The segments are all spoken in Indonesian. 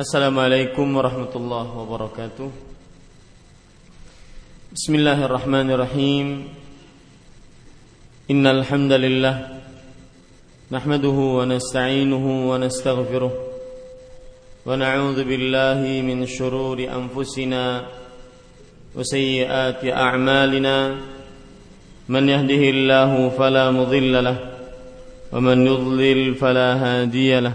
السلام عليكم ورحمة الله وبركاته بسم الله الرحمن الرحيم إن الحمد لله نحمده ونستعينه ونستغفره ونعوذ بالله من شرور أنفسنا وسيئات أعمالنا من يهده الله فلا مضل له ومن يضلل فلا هادي له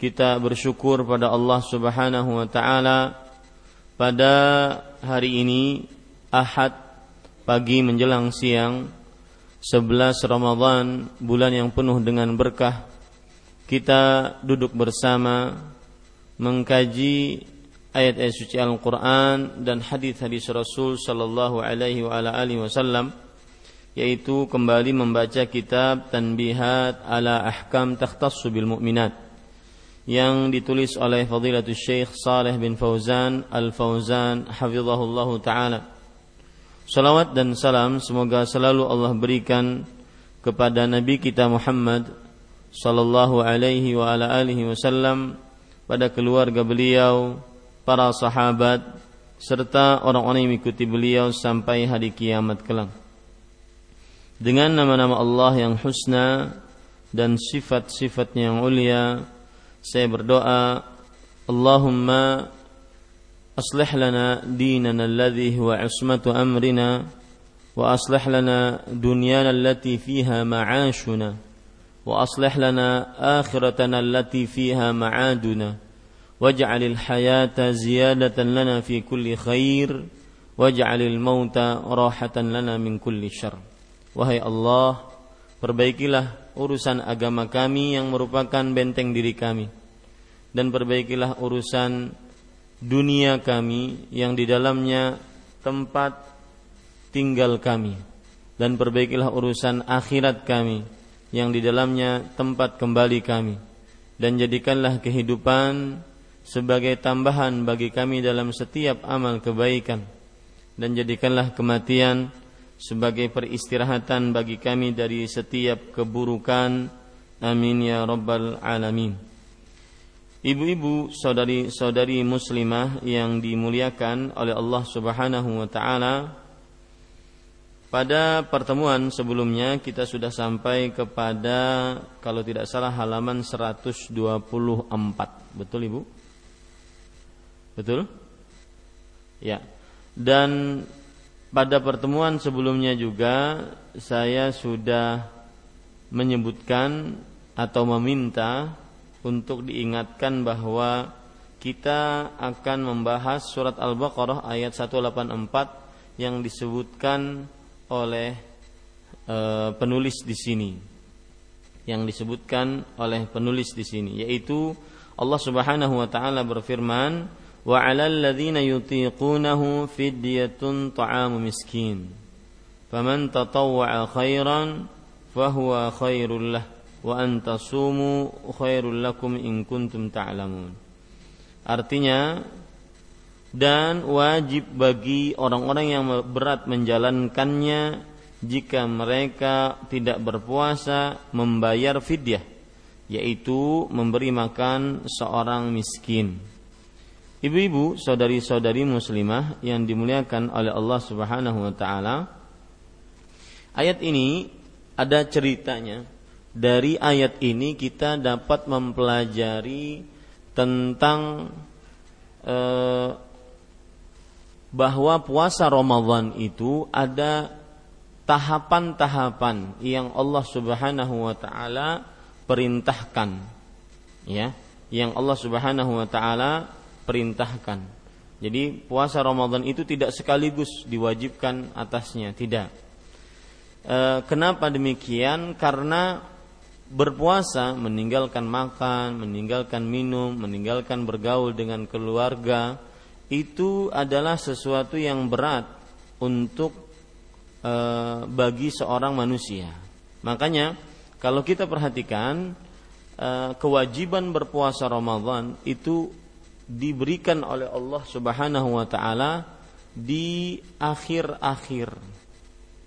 kita bersyukur pada Allah Subhanahu wa taala. Pada hari ini Ahad pagi menjelang siang 11 Ramadan bulan yang penuh dengan berkah kita duduk bersama mengkaji ayat-ayat suci Al-Qur'an dan hadis-hadis Rasul sallallahu alaihi wa ala alihi wasallam yaitu kembali membaca kitab Tanbihat ala Ahkam Takhtassu bil Mu'minat yang ditulis oleh Fadilatul Syekh Saleh bin Fauzan Al-Fauzan hafizahullahu taala. Salawat dan salam semoga selalu Allah berikan kepada Nabi kita Muhammad sallallahu alaihi wa ala alihi wasallam pada keluarga beliau, para sahabat serta orang-orang yang mengikuti beliau sampai hari kiamat kelak. Dengan nama-nama Allah yang husna dan sifat-sifatnya yang mulia, saya berdoa Allahumma aslih lana dinana alladhi huwa ismatu amrina wa aslih lana dunyana allati fiha ma'ashuna wa aslih lana akhiratana allati fiha ma'aduna waj'al al-hayata ziyadatan lana fi kulli khair waj'al al-mauta rahatan lana min kulli syarr. Wahai Allah perbaikilah urusan agama kami yang merupakan benteng diri kami. Dan perbaikilah urusan dunia kami yang di dalamnya tempat tinggal kami. Dan perbaikilah urusan akhirat kami yang di dalamnya tempat kembali kami. Dan jadikanlah kehidupan sebagai tambahan bagi kami dalam setiap amal kebaikan. Dan jadikanlah kematian sebagai peristirahatan bagi kami dari setiap keburukan amin ya rabbal alamin Ibu-ibu saudari-saudari muslimah yang dimuliakan oleh Allah Subhanahu wa taala pada pertemuan sebelumnya kita sudah sampai kepada kalau tidak salah halaman 124 betul Ibu? Betul? Ya. Dan pada pertemuan sebelumnya juga saya sudah menyebutkan atau meminta untuk diingatkan bahwa kita akan membahas surat Al-Baqarah ayat 184 yang disebutkan oleh e, penulis di sini. Yang disebutkan oleh penulis di sini yaitu Allah Subhanahu wa taala berfirman 'alal ladzina yutiqunahu fidyatun ta'amu miskin. Faman tatawwa'a khairan fahuwa khairul lah. Wa antasumu khairul lakum in kuntum ta'lamun. Artinya dan wajib bagi orang-orang yang berat menjalankannya jika mereka tidak berpuasa membayar fidyah yaitu memberi makan seorang miskin. Ibu-ibu, saudari-saudari muslimah yang dimuliakan oleh Allah Subhanahu wa taala. Ayat ini ada ceritanya. Dari ayat ini kita dapat mempelajari tentang eh, bahwa puasa Ramadan itu ada tahapan-tahapan yang Allah Subhanahu wa taala perintahkan ya yang Allah Subhanahu wa taala perintahkan jadi puasa Ramadan itu tidak sekaligus diwajibkan atasnya tidak. E, kenapa demikian? Karena berpuasa meninggalkan makan meninggalkan minum meninggalkan bergaul dengan keluarga itu adalah sesuatu yang berat untuk e, bagi seorang manusia. Makanya kalau kita perhatikan e, kewajiban berpuasa Ramadan itu diberikan oleh Allah Subhanahu wa taala di akhir-akhir.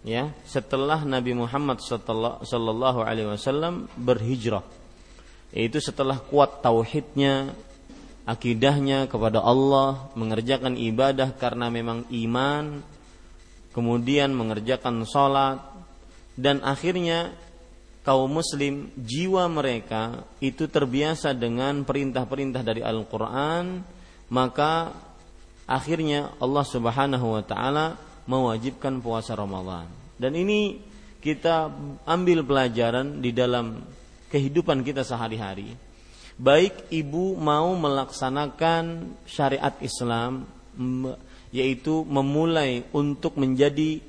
Ya setelah Nabi Muhammad sallallahu alaihi wasallam berhijrah. Yaitu setelah kuat tauhidnya akidahnya kepada Allah mengerjakan ibadah karena memang iman kemudian mengerjakan sholat dan akhirnya kaum muslim jiwa mereka itu terbiasa dengan perintah-perintah dari Al-Qur'an maka akhirnya Allah Subhanahu wa taala mewajibkan puasa Ramadan. Dan ini kita ambil pelajaran di dalam kehidupan kita sehari-hari. Baik ibu mau melaksanakan syariat Islam yaitu memulai untuk menjadi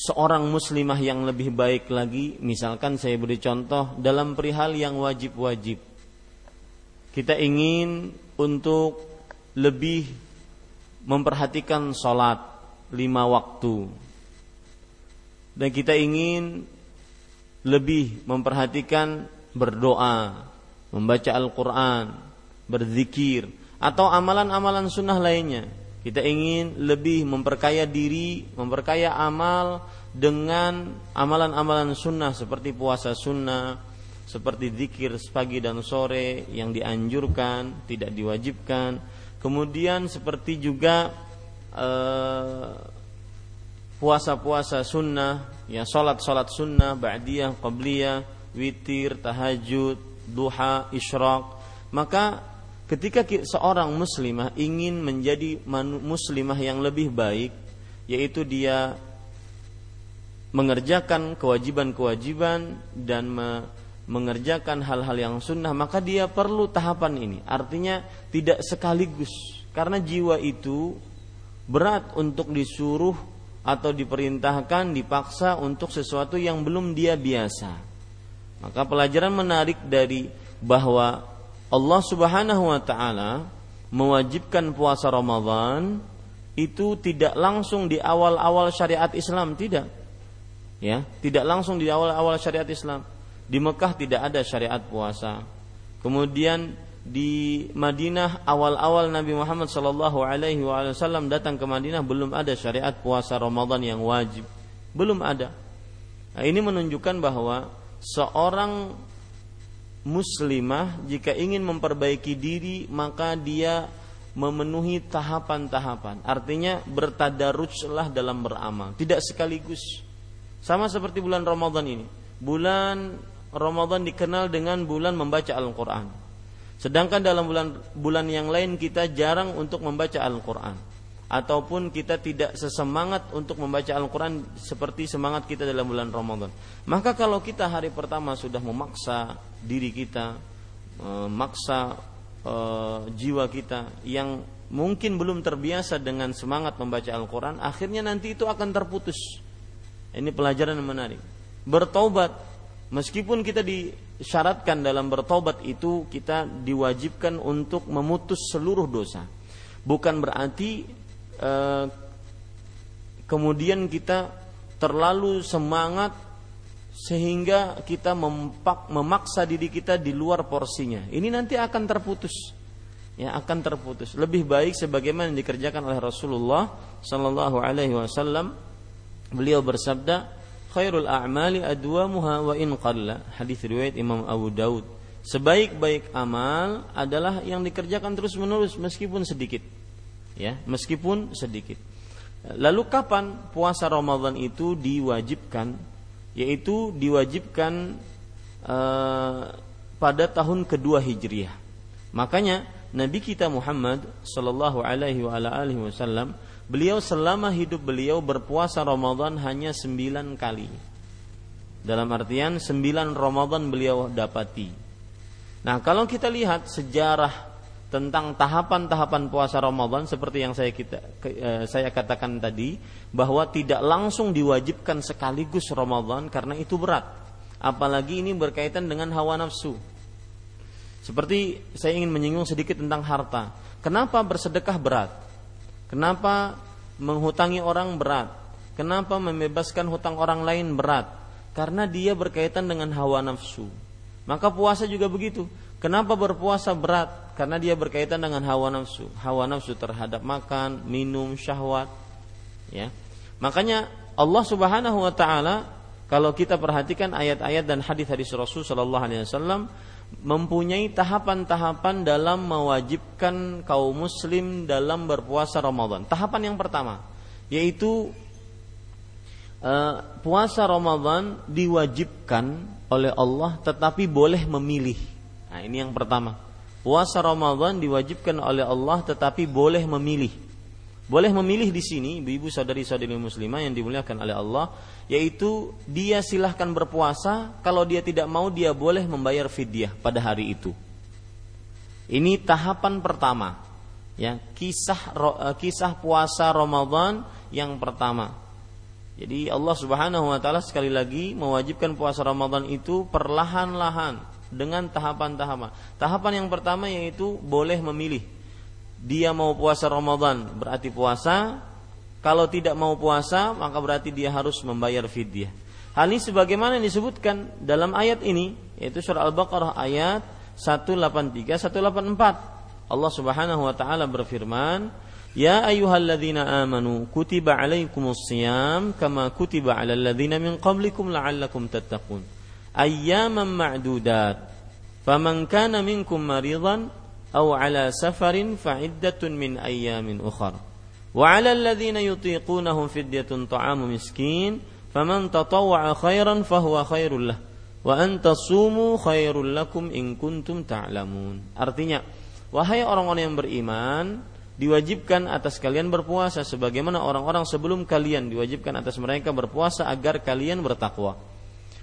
seorang muslimah yang lebih baik lagi misalkan saya beri contoh dalam perihal yang wajib-wajib. Kita ingin untuk lebih memperhatikan sholat lima waktu. Dan kita ingin lebih memperhatikan berdoa membaca Al-Quran berzikir atau amalan-amalan sunnah lainnya kita ingin lebih memperkaya diri, memperkaya amal dengan amalan-amalan sunnah seperti puasa sunnah, seperti zikir pagi dan sore yang dianjurkan, tidak diwajibkan. Kemudian seperti juga eh, puasa-puasa sunnah, ya solat-solat sunnah, ba'diyah, qabliyah, witir, tahajud, duha, isyraq. Maka ketika seorang muslimah ingin menjadi muslimah yang lebih baik yaitu dia mengerjakan kewajiban-kewajiban dan me mengerjakan hal-hal yang sunnah maka dia perlu tahapan ini. Artinya tidak sekaligus. Karena jiwa itu berat untuk disuruh atau diperintahkan dipaksa untuk sesuatu yang belum dia biasa. Maka pelajaran menarik dari bahwa Allah Subhanahu wa taala mewajibkan puasa Ramadan itu tidak langsung di awal-awal syariat Islam tidak. Ya, tidak langsung di awal-awal syariat Islam. Di Mekah tidak ada syariat puasa. Kemudian di Madinah awal-awal Nabi Muhammad Shallallahu Alaihi Wasallam datang ke Madinah belum ada syariat puasa Ramadan yang wajib, belum ada. Nah, ini menunjukkan bahwa seorang muslimah jika ingin memperbaiki diri maka dia memenuhi tahapan-tahapan. Artinya bertadarujlah dalam beramal, tidak sekaligus. Sama seperti bulan Ramadan ini. Bulan Ramadan dikenal dengan bulan membaca Al-Qur'an. Sedangkan dalam bulan bulan yang lain kita jarang untuk membaca Al-Qur'an ataupun kita tidak sesemangat untuk membaca Al-Quran seperti semangat kita dalam bulan Ramadan. Maka kalau kita hari pertama sudah memaksa diri kita, memaksa e, jiwa kita yang mungkin belum terbiasa dengan semangat membaca Al-Quran, akhirnya nanti itu akan terputus. Ini pelajaran yang menarik. Bertobat, meskipun kita disyaratkan dalam bertobat itu kita diwajibkan untuk memutus seluruh dosa. Bukan berarti Eh, kemudian kita terlalu semangat sehingga kita mempak, memaksa diri kita di luar porsinya. Ini nanti akan terputus. ya akan terputus. Lebih baik sebagaimana yang dikerjakan oleh Rasulullah sallallahu alaihi wasallam beliau bersabda khairul a'mali adwamuha wa in qalla hadis riwayat Imam Abu Daud sebaik-baik amal adalah yang dikerjakan terus-menerus meskipun sedikit ya meskipun sedikit lalu kapan puasa Ramadan itu diwajibkan yaitu diwajibkan uh, pada tahun kedua Hijriah makanya Nabi kita Muhammad Sallallahu Alaihi Wasallam beliau selama hidup beliau berpuasa Ramadan hanya sembilan kali. Dalam artian sembilan Ramadan beliau dapati. Nah kalau kita lihat sejarah tentang tahapan-tahapan puasa Ramadan seperti yang saya kita eh, saya katakan tadi bahwa tidak langsung diwajibkan sekaligus Ramadan karena itu berat. Apalagi ini berkaitan dengan hawa nafsu seperti saya ingin menyinggung sedikit tentang harta. Kenapa bersedekah berat? Kenapa menghutangi orang berat? Kenapa membebaskan hutang orang lain berat? Karena dia berkaitan dengan hawa nafsu. Maka puasa juga begitu. Kenapa berpuasa berat? Karena dia berkaitan dengan hawa nafsu. Hawa nafsu terhadap makan, minum, syahwat. Ya. Makanya Allah Subhanahu wa taala kalau kita perhatikan ayat-ayat dan hadis-hadis Rasul sallallahu alaihi wasallam mempunyai tahapan-tahapan dalam mewajibkan kaum muslim dalam berpuasa Ramadan. Tahapan yang pertama yaitu uh, puasa Ramadan diwajibkan oleh Allah tetapi boleh memilih. Nah, ini yang pertama. Puasa Ramadan diwajibkan oleh Allah tetapi boleh memilih. Boleh memilih di sini ibu-ibu saudari-saudari muslimah yang dimuliakan oleh Allah yaitu dia silahkan berpuasa kalau dia tidak mau dia boleh membayar fidyah pada hari itu. Ini tahapan pertama ya kisah eh, kisah puasa Ramadan yang pertama. Jadi Allah Subhanahu wa taala sekali lagi mewajibkan puasa Ramadan itu perlahan-lahan dengan tahapan-tahapan. Tahapan yang pertama yaitu boleh memilih. Dia mau puasa Ramadan berarti puasa. Kalau tidak mau puasa maka berarti dia harus membayar fidyah. Hal ini sebagaimana yang disebutkan dalam ayat ini yaitu surah Al-Baqarah ayat 183 184 Allah Subhanahu wa taala berfirman Ya ayyuhalladzina amanu kutiba alaikumus siyam kama kutiba alal ladzina min qablikum la'allakum tattaqun ayyaman ma'dudat. Faman kana minkum maridan aw ala safarin fa'iddatun min ayyamin ukhra. Wa 'ala alladhina yutiqunahum fidyatun ta'amu miskin faman tatawwa'a khairan fahuwa khairul lah wa anta sumu khairul lakum in kuntum ta'lamun. Artinya, wahai orang-orang yang beriman, diwajibkan atas kalian berpuasa sebagaimana orang-orang sebelum kalian diwajibkan atas mereka berpuasa agar kalian bertakwa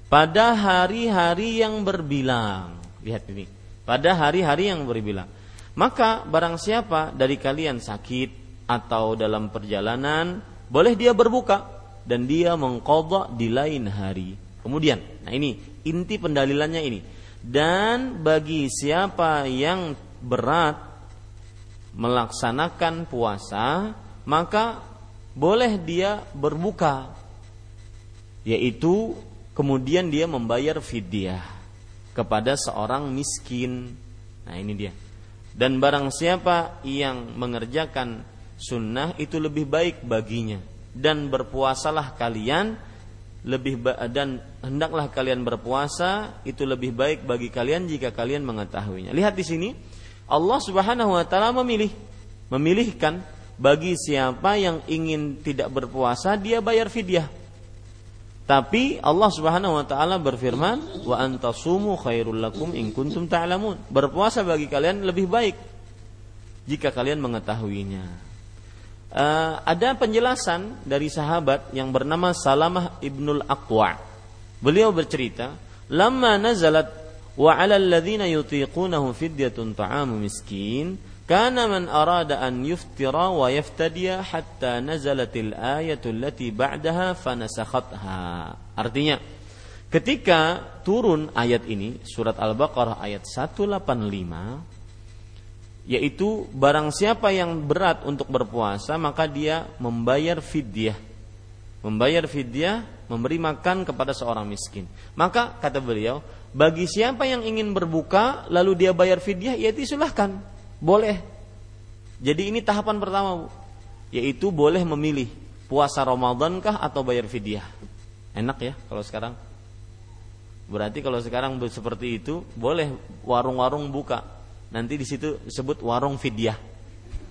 pada hari-hari yang berbilang lihat ini pada hari-hari yang berbilang maka barang siapa dari kalian sakit atau dalam perjalanan, boleh dia berbuka dan dia mengkodok di lain hari. Kemudian, nah ini inti pendalilannya ini. Dan bagi siapa yang berat melaksanakan puasa, maka boleh dia berbuka, yaitu kemudian dia membayar fidyah kepada seorang miskin. Nah ini dia dan barang siapa yang mengerjakan sunnah itu lebih baik baginya dan berpuasalah kalian lebih dan hendaklah kalian berpuasa itu lebih baik bagi kalian jika kalian mengetahuinya. Lihat di sini Allah Subhanahu wa taala memilih memilihkan bagi siapa yang ingin tidak berpuasa dia bayar fidyah tapi Allah Subhanahu wa taala berfirman, "Wa antasumu khairul lakum in kuntum ta'lamun." Berpuasa bagi kalian lebih baik jika kalian mengetahuinya. Uh, ada penjelasan dari sahabat yang bernama Salamah ibnul Aqwa. Beliau bercerita, "Lamma nazalat wa 'alal ladzina yutiqunahu fidyatun ta'amu miskin." Kana man arada an yuftira wa yaftadiya hatta nazalatil ayatul lati ba'daha fanasakhatha. Artinya, ketika turun ayat ini, surat Al-Baqarah ayat 185, yaitu barang siapa yang berat untuk berpuasa, maka dia membayar fidyah. Membayar fidyah, memberi makan kepada seorang miskin. Maka, kata beliau, bagi siapa yang ingin berbuka, lalu dia bayar fidyah, ya silahkan Boleh. Jadi ini tahapan pertama, Bu. Yaitu boleh memilih puasa Ramadan kah atau bayar fidyah. Enak ya kalau sekarang. Berarti kalau sekarang seperti itu, boleh warung-warung buka. Nanti di situ disebut warung fidyah.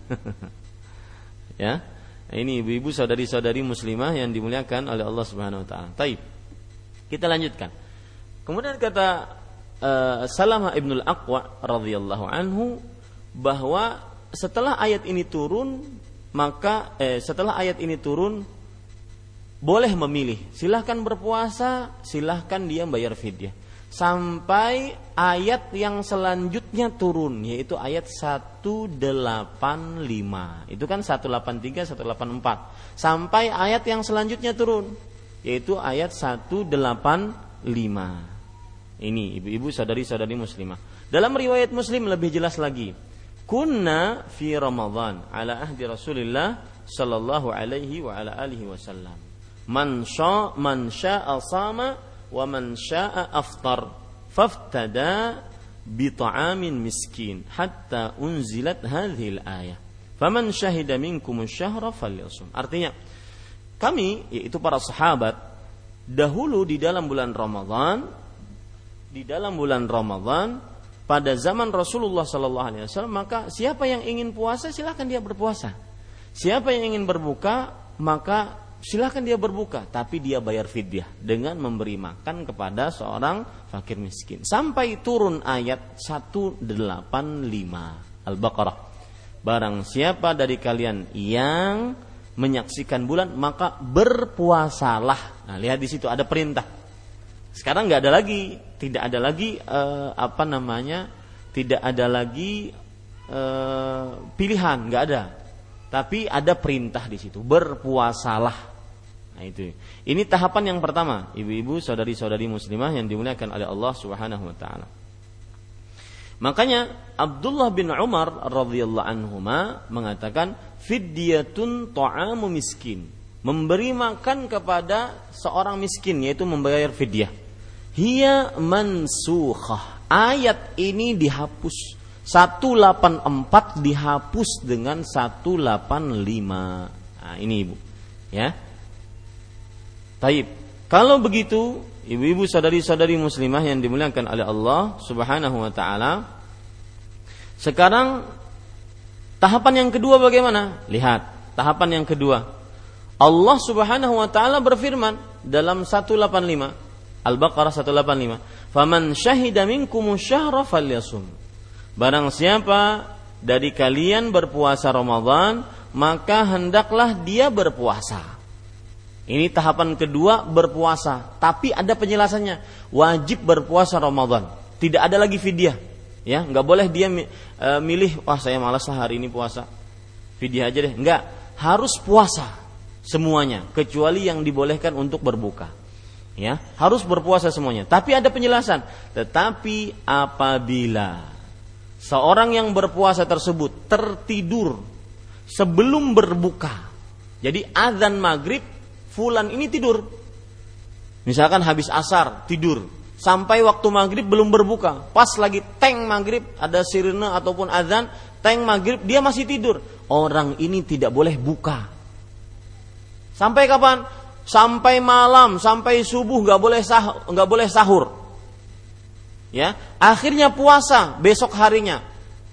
ya. Ini ibu-ibu saudari-saudari muslimah yang dimuliakan oleh Allah Subhanahu wa taala. Taib. Kita lanjutkan. Kemudian kata uh, Salamah ibnul Aqwa radhiyallahu anhu bahwa setelah ayat ini turun maka eh, setelah ayat ini turun boleh memilih. Silahkan berpuasa silahkan dia bayar fidyah. Sampai ayat yang selanjutnya turun yaitu ayat 185 itu kan 183 184 sampai ayat yang selanjutnya turun yaitu ayat 185 ini ibu-ibu sadari-sadari muslimah. Dalam riwayat muslim lebih jelas lagi kunna fi ramadhan ala ahdi rasulillah sallallahu alaihi wa ala alihi wasallam man sya man sya'a sama wa man sya'a aftar faftada bi ta'amin miskin hatta unzilat hadhihi al-ayah faman syahida minkum asy-syahra falyasum. Artinya kami yaitu para sahabat dahulu di dalam bulan Ramadan di dalam bulan Ramadan pada zaman Rasulullah Sallallahu Alaihi Wasallam maka siapa yang ingin puasa silahkan dia berpuasa siapa yang ingin berbuka maka silahkan dia berbuka tapi dia bayar fidyah dengan memberi makan kepada seorang fakir miskin sampai turun ayat 185 Al-Baqarah barang siapa dari kalian yang menyaksikan bulan maka berpuasalah. Nah, lihat di situ ada perintah. Sekarang nggak ada lagi, tidak ada lagi eh, apa namanya, tidak ada lagi eh, pilihan, nggak ada. Tapi ada perintah di situ, berpuasalah. Nah itu. Ini tahapan yang pertama, ibu-ibu, saudari-saudari muslimah yang dimuliakan oleh Allah Subhanahu wa taala. Makanya Abdullah bin Umar radhiyallahu anhuma mengatakan fidyatun ta'amu miskin. Memberi makan kepada seorang miskin yaitu membayar fidyah. Hiya mansukhah. Ayat ini dihapus. 184 dihapus dengan 185. Nah, ini Ibu. Ya. Taib. Kalau begitu, ibu-ibu sadari-sadari muslimah yang dimuliakan oleh Allah Subhanahu wa taala, sekarang Tahapan yang kedua bagaimana? Lihat, tahapan yang kedua. Allah Subhanahu wa taala berfirman dalam 185 Al-Baqarah 185, "Faman syahida minkum syahra falyasum." Barang siapa dari kalian berpuasa Ramadan, maka hendaklah dia berpuasa. Ini tahapan kedua berpuasa, tapi ada penjelasannya. Wajib berpuasa Ramadan. Tidak ada lagi fidyah ya nggak boleh dia e, milih wah saya malas lah hari ini puasa fidyah aja deh nggak harus puasa semuanya kecuali yang dibolehkan untuk berbuka ya harus berpuasa semuanya tapi ada penjelasan tetapi apabila seorang yang berpuasa tersebut tertidur sebelum berbuka jadi azan maghrib fulan ini tidur misalkan habis asar tidur sampai waktu maghrib belum berbuka. Pas lagi tank maghrib ada sirine ataupun azan, tank maghrib dia masih tidur. Orang ini tidak boleh buka. Sampai kapan? Sampai malam, sampai subuh nggak boleh sah, nggak boleh sahur. Ya, akhirnya puasa besok harinya.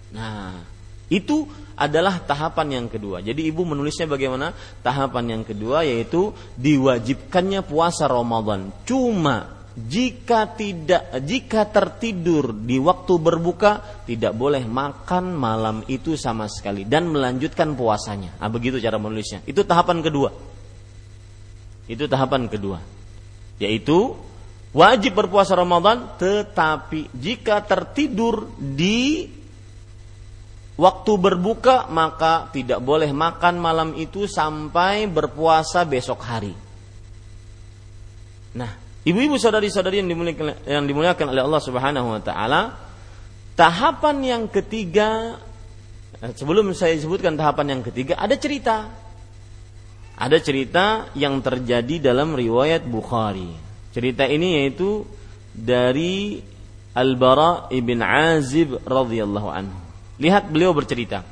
Nah, itu adalah tahapan yang kedua. Jadi ibu menulisnya bagaimana? Tahapan yang kedua yaitu diwajibkannya puasa Ramadan. Cuma jika tidak jika tertidur di waktu berbuka tidak boleh makan malam itu sama sekali dan melanjutkan puasanya. Ah begitu cara menulisnya. Itu tahapan kedua. Itu tahapan kedua. Yaitu wajib berpuasa Ramadan tetapi jika tertidur di waktu berbuka maka tidak boleh makan malam itu sampai berpuasa besok hari. Nah, Ibu-ibu saudari-saudari yang dimuliakan, yang dimuliakan oleh Allah Subhanahu wa taala, tahapan yang ketiga eh, sebelum saya sebutkan tahapan yang ketiga ada cerita. Ada cerita yang terjadi dalam riwayat Bukhari. Cerita ini yaitu dari Al-Bara ibn Azib radhiyallahu anhu. Lihat beliau bercerita.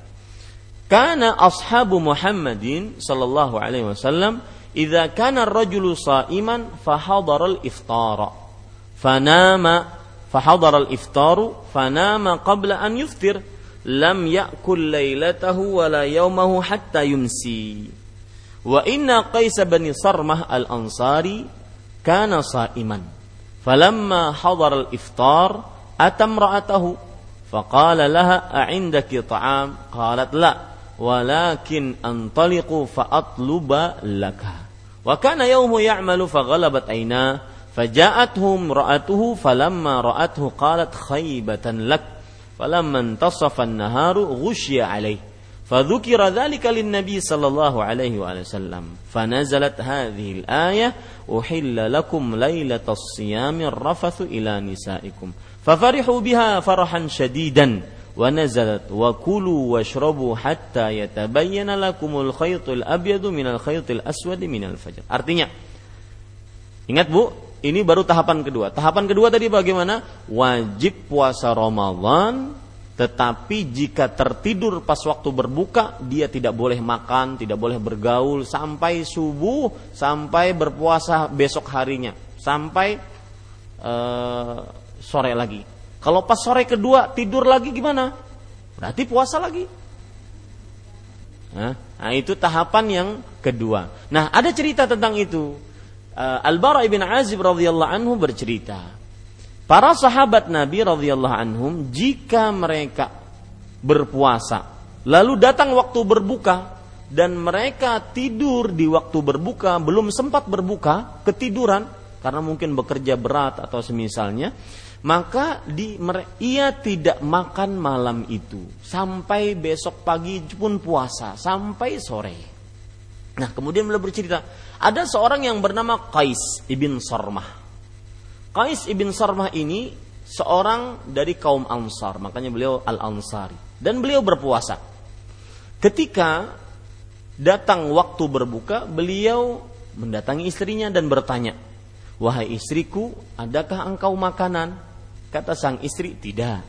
Karena ashabu Muhammadin sallallahu alaihi wasallam idza kana ar-rajulu sha'iman fahadara al-iftara fanama fahadara al-iftaru fanama qabla an yuftir lam ya'kul lailatahu wa la yawmahu hatta yumsi وإن قيس بن صرمة الأنصاري كان صائما فلما حضر الإفطار أتى امرأته فقال لها أعندك طعام؟ قالت لا ولكن أنطلق فأطلب لك. وكان يوم يعمل فغلبت عيناه فجاءته امرأته فلما رأته قالت خيبة لك. فلما انتصف النهار غشي عليه. فذكر ذلك للنبي صلى الله عليه وآله وسلم فنزلت هذه الآية أحل لكم ليلة الصيام الرفث إلى نسائكم ففرحوا بها فرحا شديدا ونزلت وكلوا واشربوا حتى يتبين لكم الخيط الأبيض من الخيط الأسود من الفجر artinya ingat Bu ini baru tahapan kedua tahapan kedua tadi bagaimana wajib puasa Ramadan tetapi jika tertidur pas waktu berbuka dia tidak boleh makan tidak boleh bergaul sampai subuh sampai berpuasa besok harinya sampai uh, sore lagi kalau pas sore kedua tidur lagi gimana? Berarti puasa lagi. Nah, itu tahapan yang kedua. Nah, ada cerita tentang itu. Uh, Al-Bara ibn Azib radhiyallahu anhu bercerita, para sahabat Nabi radhiyallahu anhum jika mereka berpuasa, lalu datang waktu berbuka dan mereka tidur di waktu berbuka, belum sempat berbuka, ketiduran karena mungkin bekerja berat atau semisalnya, maka di, ia tidak makan malam itu sampai besok pagi pun puasa sampai sore. Nah kemudian beliau bercerita ada seorang yang bernama Qais ibn Sarmah. Qais ibn Sarmah ini seorang dari kaum Ansar, makanya beliau Al Ansari dan beliau berpuasa. Ketika datang waktu berbuka, beliau mendatangi istrinya dan bertanya, "Wahai istriku, adakah engkau makanan?" Kata sang istri, tidak.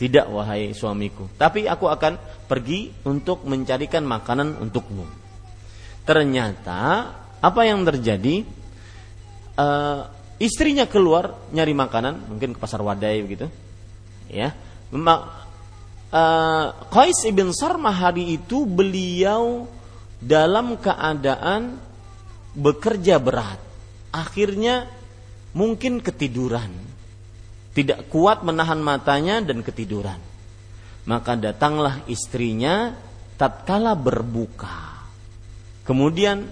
Tidak wahai suamiku. Tapi aku akan pergi untuk mencarikan makanan untukmu. Ternyata apa yang terjadi? Uh, istrinya keluar nyari makanan, mungkin ke pasar wadai begitu. Ya. Uh, Qais ibn Sarmah hari itu beliau dalam keadaan bekerja berat. Akhirnya mungkin ketiduran tidak kuat menahan matanya dan ketiduran. Maka datanglah istrinya tatkala berbuka. Kemudian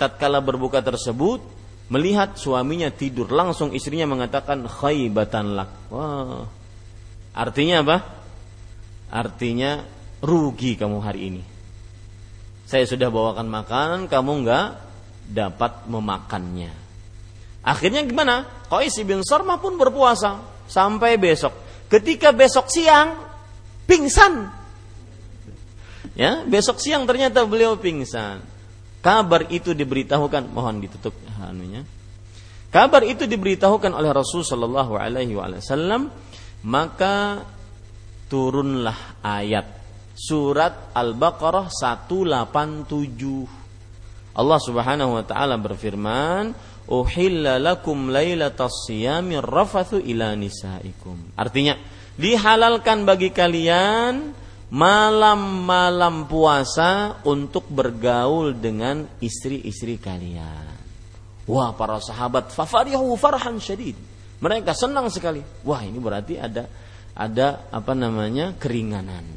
tatkala berbuka tersebut melihat suaminya tidur, langsung istrinya mengatakan khaybatan lak. Wah. Artinya apa? Artinya rugi kamu hari ini. Saya sudah bawakan makanan, kamu enggak dapat memakannya. Akhirnya gimana? Qais bin Sarmah pun berpuasa sampai besok. Ketika besok siang pingsan. Ya, besok siang ternyata beliau pingsan. Kabar itu diberitahukan, mohon ditutup anunya. Kabar itu diberitahukan oleh Rasul Shallallahu Alaihi Wasallam, maka turunlah ayat surat Al-Baqarah 187. Allah Subhanahu wa taala berfirman, uhilla lakum lailatas siyami rafathu ila nisaikum. Artinya, dihalalkan bagi kalian malam-malam puasa untuk bergaul dengan istri-istri kalian. Wah, para sahabat fafarihu farhan syadid. Mereka senang sekali. Wah, ini berarti ada ada apa namanya? keringanan.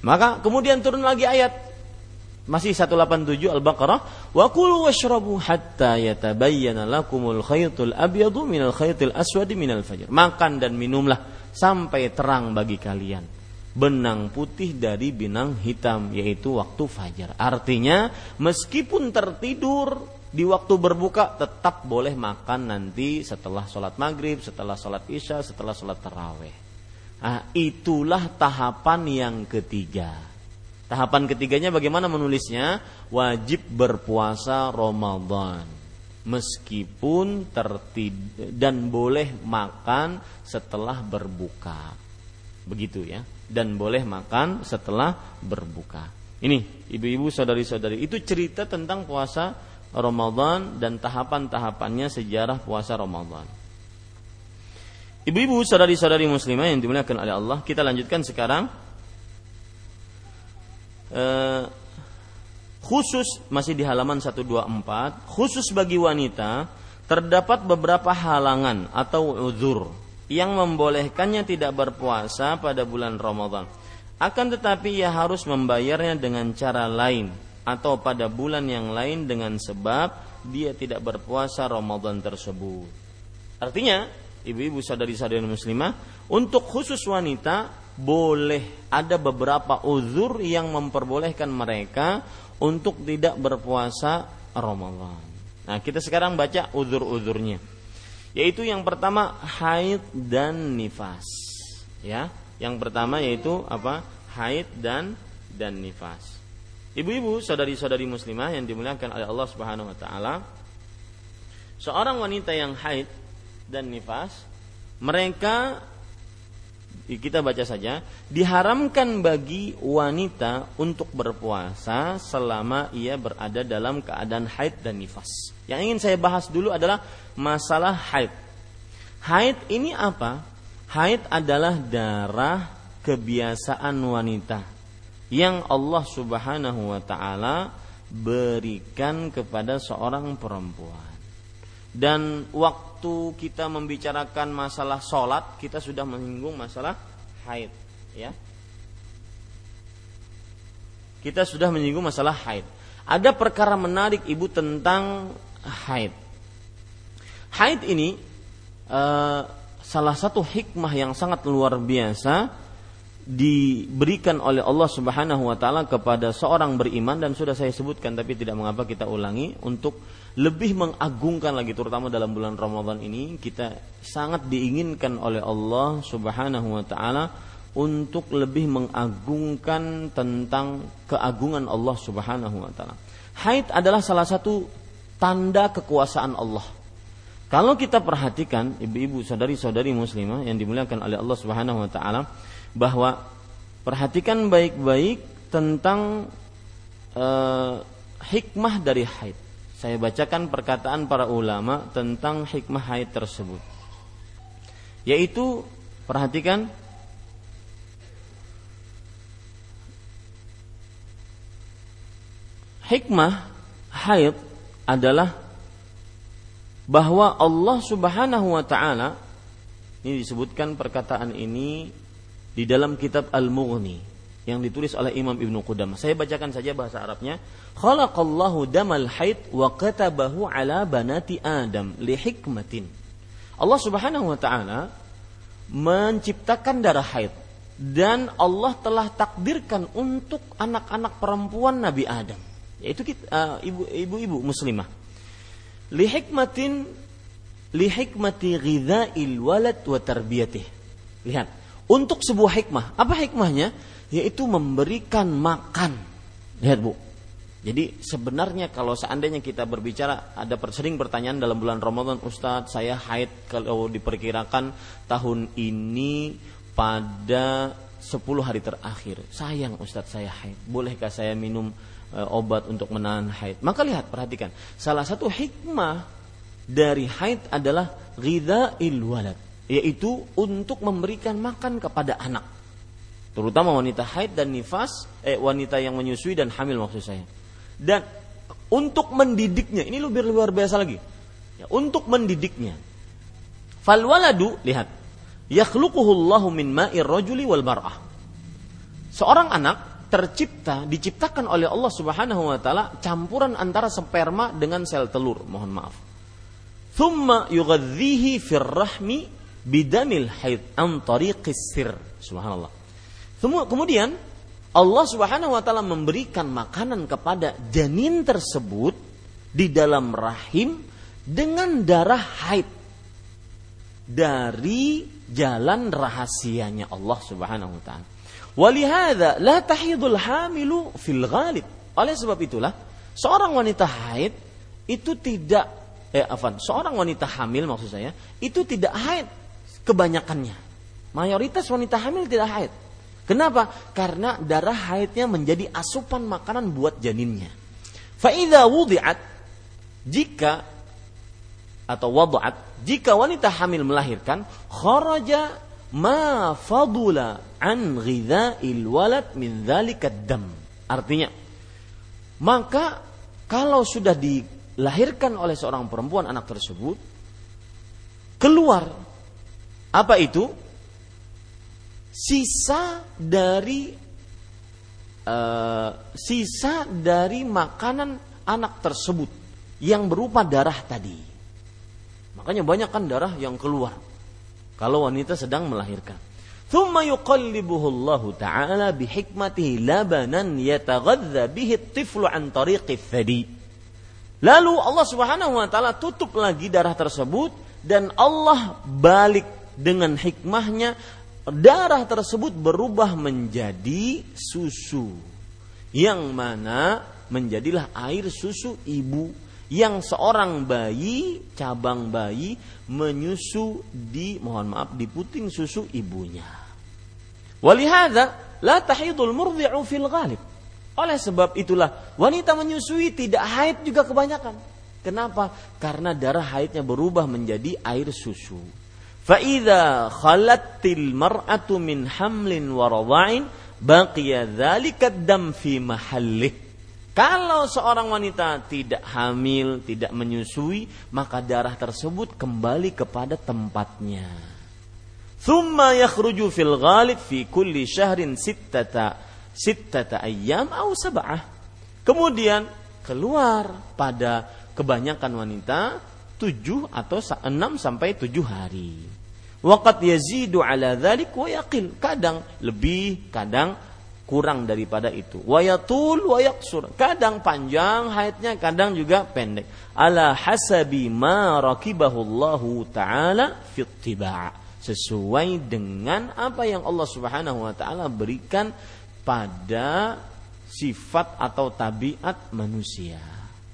Maka kemudian turun lagi ayat masih 187 Al-Baqarah, wa kulu washrabu hatta yatabayyana lakumul khaytul abyadu minal khaytil aswadi minal fajr. Makan dan minumlah sampai terang bagi kalian benang putih dari benang hitam yaitu waktu fajar. Artinya meskipun tertidur di waktu berbuka tetap boleh makan nanti setelah sholat maghrib, setelah sholat isya, setelah sholat terawih. Nah, itulah tahapan yang ketiga. Tahapan ketiganya bagaimana menulisnya? Wajib berpuasa Ramadan meskipun tertid dan boleh makan setelah berbuka. Begitu ya. Dan boleh makan setelah berbuka. Ini ibu-ibu saudari-saudari itu cerita tentang puasa Ramadan dan tahapan-tahapannya sejarah puasa Ramadan. Ibu-ibu saudari-saudari muslimah yang dimuliakan oleh Allah, kita lanjutkan sekarang eh, khusus masih di halaman 124, khusus bagi wanita terdapat beberapa halangan atau uzur yang membolehkannya tidak berpuasa pada bulan Ramadan. Akan tetapi ia harus membayarnya dengan cara lain atau pada bulan yang lain dengan sebab dia tidak berpuasa Ramadan tersebut. Artinya, ibu-ibu sadari-sadari muslimah, untuk khusus wanita boleh ada beberapa uzur yang memperbolehkan mereka untuk tidak berpuasa Ramadan. Nah, kita sekarang baca uzur-uzurnya. Yaitu yang pertama haid dan nifas. Ya, yang pertama yaitu apa? Haid dan dan nifas. Ibu-ibu, saudari-saudari muslimah yang dimuliakan oleh Allah Subhanahu wa taala, seorang wanita yang haid dan nifas, mereka kita baca saja, diharamkan bagi wanita untuk berpuasa selama ia berada dalam keadaan haid dan nifas. Yang ingin saya bahas dulu adalah masalah haid. Haid ini apa? Haid adalah darah kebiasaan wanita yang Allah Subhanahu wa taala berikan kepada seorang perempuan. Dan waktu kita membicarakan masalah sholat, kita sudah menyinggung masalah haid, ya. Kita sudah menyinggung masalah haid. Ada perkara menarik ibu tentang haid. Haid ini uh, salah satu hikmah yang sangat luar biasa diberikan oleh Allah Subhanahu wa taala kepada seorang beriman dan sudah saya sebutkan tapi tidak mengapa kita ulangi untuk lebih mengagungkan lagi terutama dalam bulan Ramadan ini kita sangat diinginkan oleh Allah Subhanahu wa taala untuk lebih mengagungkan tentang keagungan Allah Subhanahu wa taala. Haid adalah salah satu tanda kekuasaan Allah. Kalau kita perhatikan ibu-ibu saudari-saudari muslimah yang dimuliakan oleh Allah Subhanahu wa taala, bahwa perhatikan baik-baik tentang uh, hikmah dari haid. Saya bacakan perkataan para ulama tentang hikmah haid tersebut. Yaitu perhatikan hikmah haid adalah bahwa Allah Subhanahu wa taala ini disebutkan perkataan ini di dalam kitab Al-Mughni yang ditulis oleh Imam Ibnu Qudamah. Saya bacakan saja bahasa Arabnya. Khalaqallahu damal haid wa katabahu ala banati Adam li hikmatin. Allah Subhanahu wa taala menciptakan darah haid dan Allah telah takdirkan untuk anak-anak perempuan Nabi Adam yaitu kita, uh, ibu-ibu muslimah li hikmatin li hikmati ghidha'il walad wa tarbiyatih lihat untuk sebuah hikmah. Apa hikmahnya? Yaitu memberikan makan. Lihat Bu. Jadi sebenarnya kalau seandainya kita berbicara ada sering pertanyaan dalam bulan Ramadan Ustadz saya haid kalau diperkirakan tahun ini pada 10 hari terakhir. Sayang Ustadz saya haid. Bolehkah saya minum e, obat untuk menahan haid? Maka lihat perhatikan. Salah satu hikmah dari haid adalah ghidha walad yaitu untuk memberikan makan kepada anak terutama wanita haid dan nifas eh wanita yang menyusui dan hamil maksud saya. Dan untuk mendidiknya ini lebih luar biasa lagi. Ya, untuk mendidiknya. Fal waladu lihat. Yakhluquhu Allahu min ma'ir rajuli wal mar'ah. Seorang anak tercipta diciptakan oleh Allah Subhanahu wa taala campuran antara sperma dengan sel telur. Mohon maaf. Thumma yughadhihi fir rahmi bidamil haid an tariqis sir. Subhanallah. Kemudian Allah Subhanahu wa taala memberikan makanan kepada janin tersebut di dalam rahim dengan darah haid dari jalan rahasianya Allah Subhanahu wa taala. Walihada la tahidul hamilu fil ghalib. Oleh sebab itulah seorang wanita haid itu tidak eh afan, seorang wanita hamil maksud saya itu tidak haid kebanyakannya. Mayoritas wanita hamil tidak haid. Kenapa? Karena darah haidnya menjadi asupan makanan buat janinnya. Fa'idha wudi'at jika atau wadu'at jika wanita hamil melahirkan kharaja ma fadula an ghidha'il walad min dzalika dam. Artinya maka kalau sudah dilahirkan oleh seorang perempuan anak tersebut keluar apa itu? sisa dari uh, sisa dari makanan anak tersebut yang berupa darah tadi. Makanya banyak kan darah yang keluar kalau wanita sedang melahirkan. Thumma yuqallibuhu Allah Ta'ala bihikmatihi labanan yataghadza bihi tiflu an tariqi. Lalu Allah Subhanahu wa taala tutup lagi darah tersebut dan Allah balik dengan hikmahnya darah tersebut berubah menjadi susu yang mana menjadilah air susu ibu yang seorang bayi cabang bayi menyusu di mohon maaf di puting susu ibunya. Walihada la tahidul murdi'u fil ghalib. Oleh sebab itulah wanita menyusui tidak haid juga kebanyakan. Kenapa? Karena darah haidnya berubah menjadi air susu. فإذا خلت المرأة من حمل ورضاع radha'in ذلك الدم في محله. Kalau seorang wanita tidak hamil, tidak menyusui, maka darah tersebut kembali kepada tempatnya. Thumma yakhruju fil ghalib fi kulli syahrin sittata sittata ayyam au sab'ah. Kemudian keluar pada kebanyakan wanita tujuh atau enam sampai tujuh hari. Waqat yazidu ala dhalik wa yaqil. Kadang lebih, kadang kurang daripada itu. Wa yatul wa yaksur. Kadang panjang haidnya, kadang juga pendek. Ala hasabi ma rakibahu Allah taala fit Sesuai dengan apa yang Allah Subhanahu wa taala berikan pada sifat atau tabiat manusia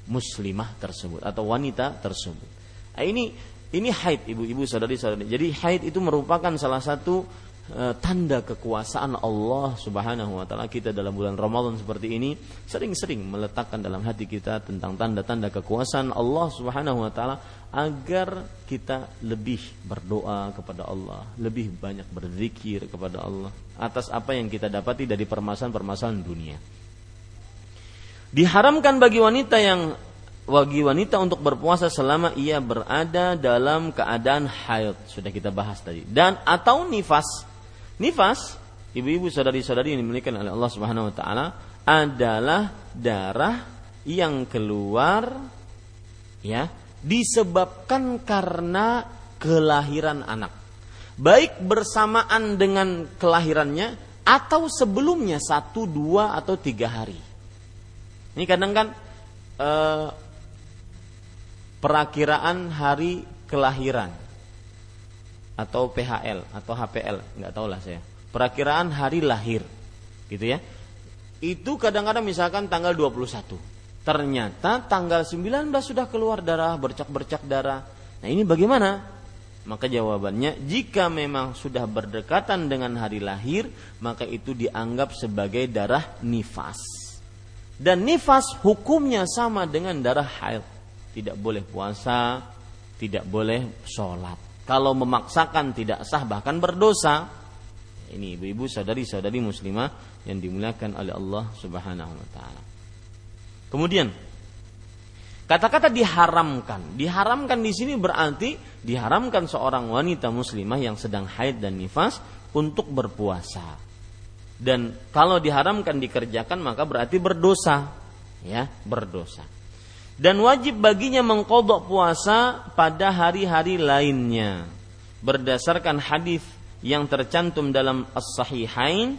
muslimah tersebut atau wanita tersebut. Nah, ini ini haid ibu-ibu saudari-saudari. Jadi haid itu merupakan salah satu e, tanda kekuasaan Allah Subhanahu wa taala kita dalam bulan Ramadan seperti ini sering-sering meletakkan dalam hati kita tentang tanda-tanda kekuasaan Allah Subhanahu wa taala agar kita lebih berdoa kepada Allah, lebih banyak berzikir kepada Allah atas apa yang kita dapati dari permasalahan-permasalahan dunia. Diharamkan bagi wanita yang bagi wanita untuk berpuasa selama ia berada dalam keadaan haid. Sudah kita bahas tadi. Dan atau nifas. Nifas ibu-ibu saudari-saudari yang dimiliki oleh Allah Subhanahu wa taala adalah darah yang keluar ya disebabkan karena kelahiran anak. Baik bersamaan dengan kelahirannya atau sebelumnya satu dua atau tiga hari. Ini kadang kan eh, perakiraan hari kelahiran. Atau PHL atau HPL nggak tahu lah saya. Perakiraan hari lahir gitu ya. Itu kadang-kadang misalkan tanggal 21 ternyata tanggal 19 sudah keluar darah bercak-bercak darah. Nah ini bagaimana? Maka jawabannya jika memang sudah berdekatan dengan hari lahir maka itu dianggap sebagai darah nifas. Dan nifas hukumnya sama dengan darah haid tidak boleh puasa, tidak boleh sholat. Kalau memaksakan tidak sah bahkan berdosa. Ini ibu-ibu sadari-sadari muslimah yang dimuliakan oleh Allah Subhanahu wa taala. Kemudian kata-kata diharamkan. Diharamkan di sini berarti diharamkan seorang wanita muslimah yang sedang haid dan nifas untuk berpuasa. Dan kalau diharamkan dikerjakan maka berarti berdosa. Ya, berdosa dan wajib baginya mengkodok puasa pada hari-hari lainnya. Berdasarkan hadis yang tercantum dalam as-sahihain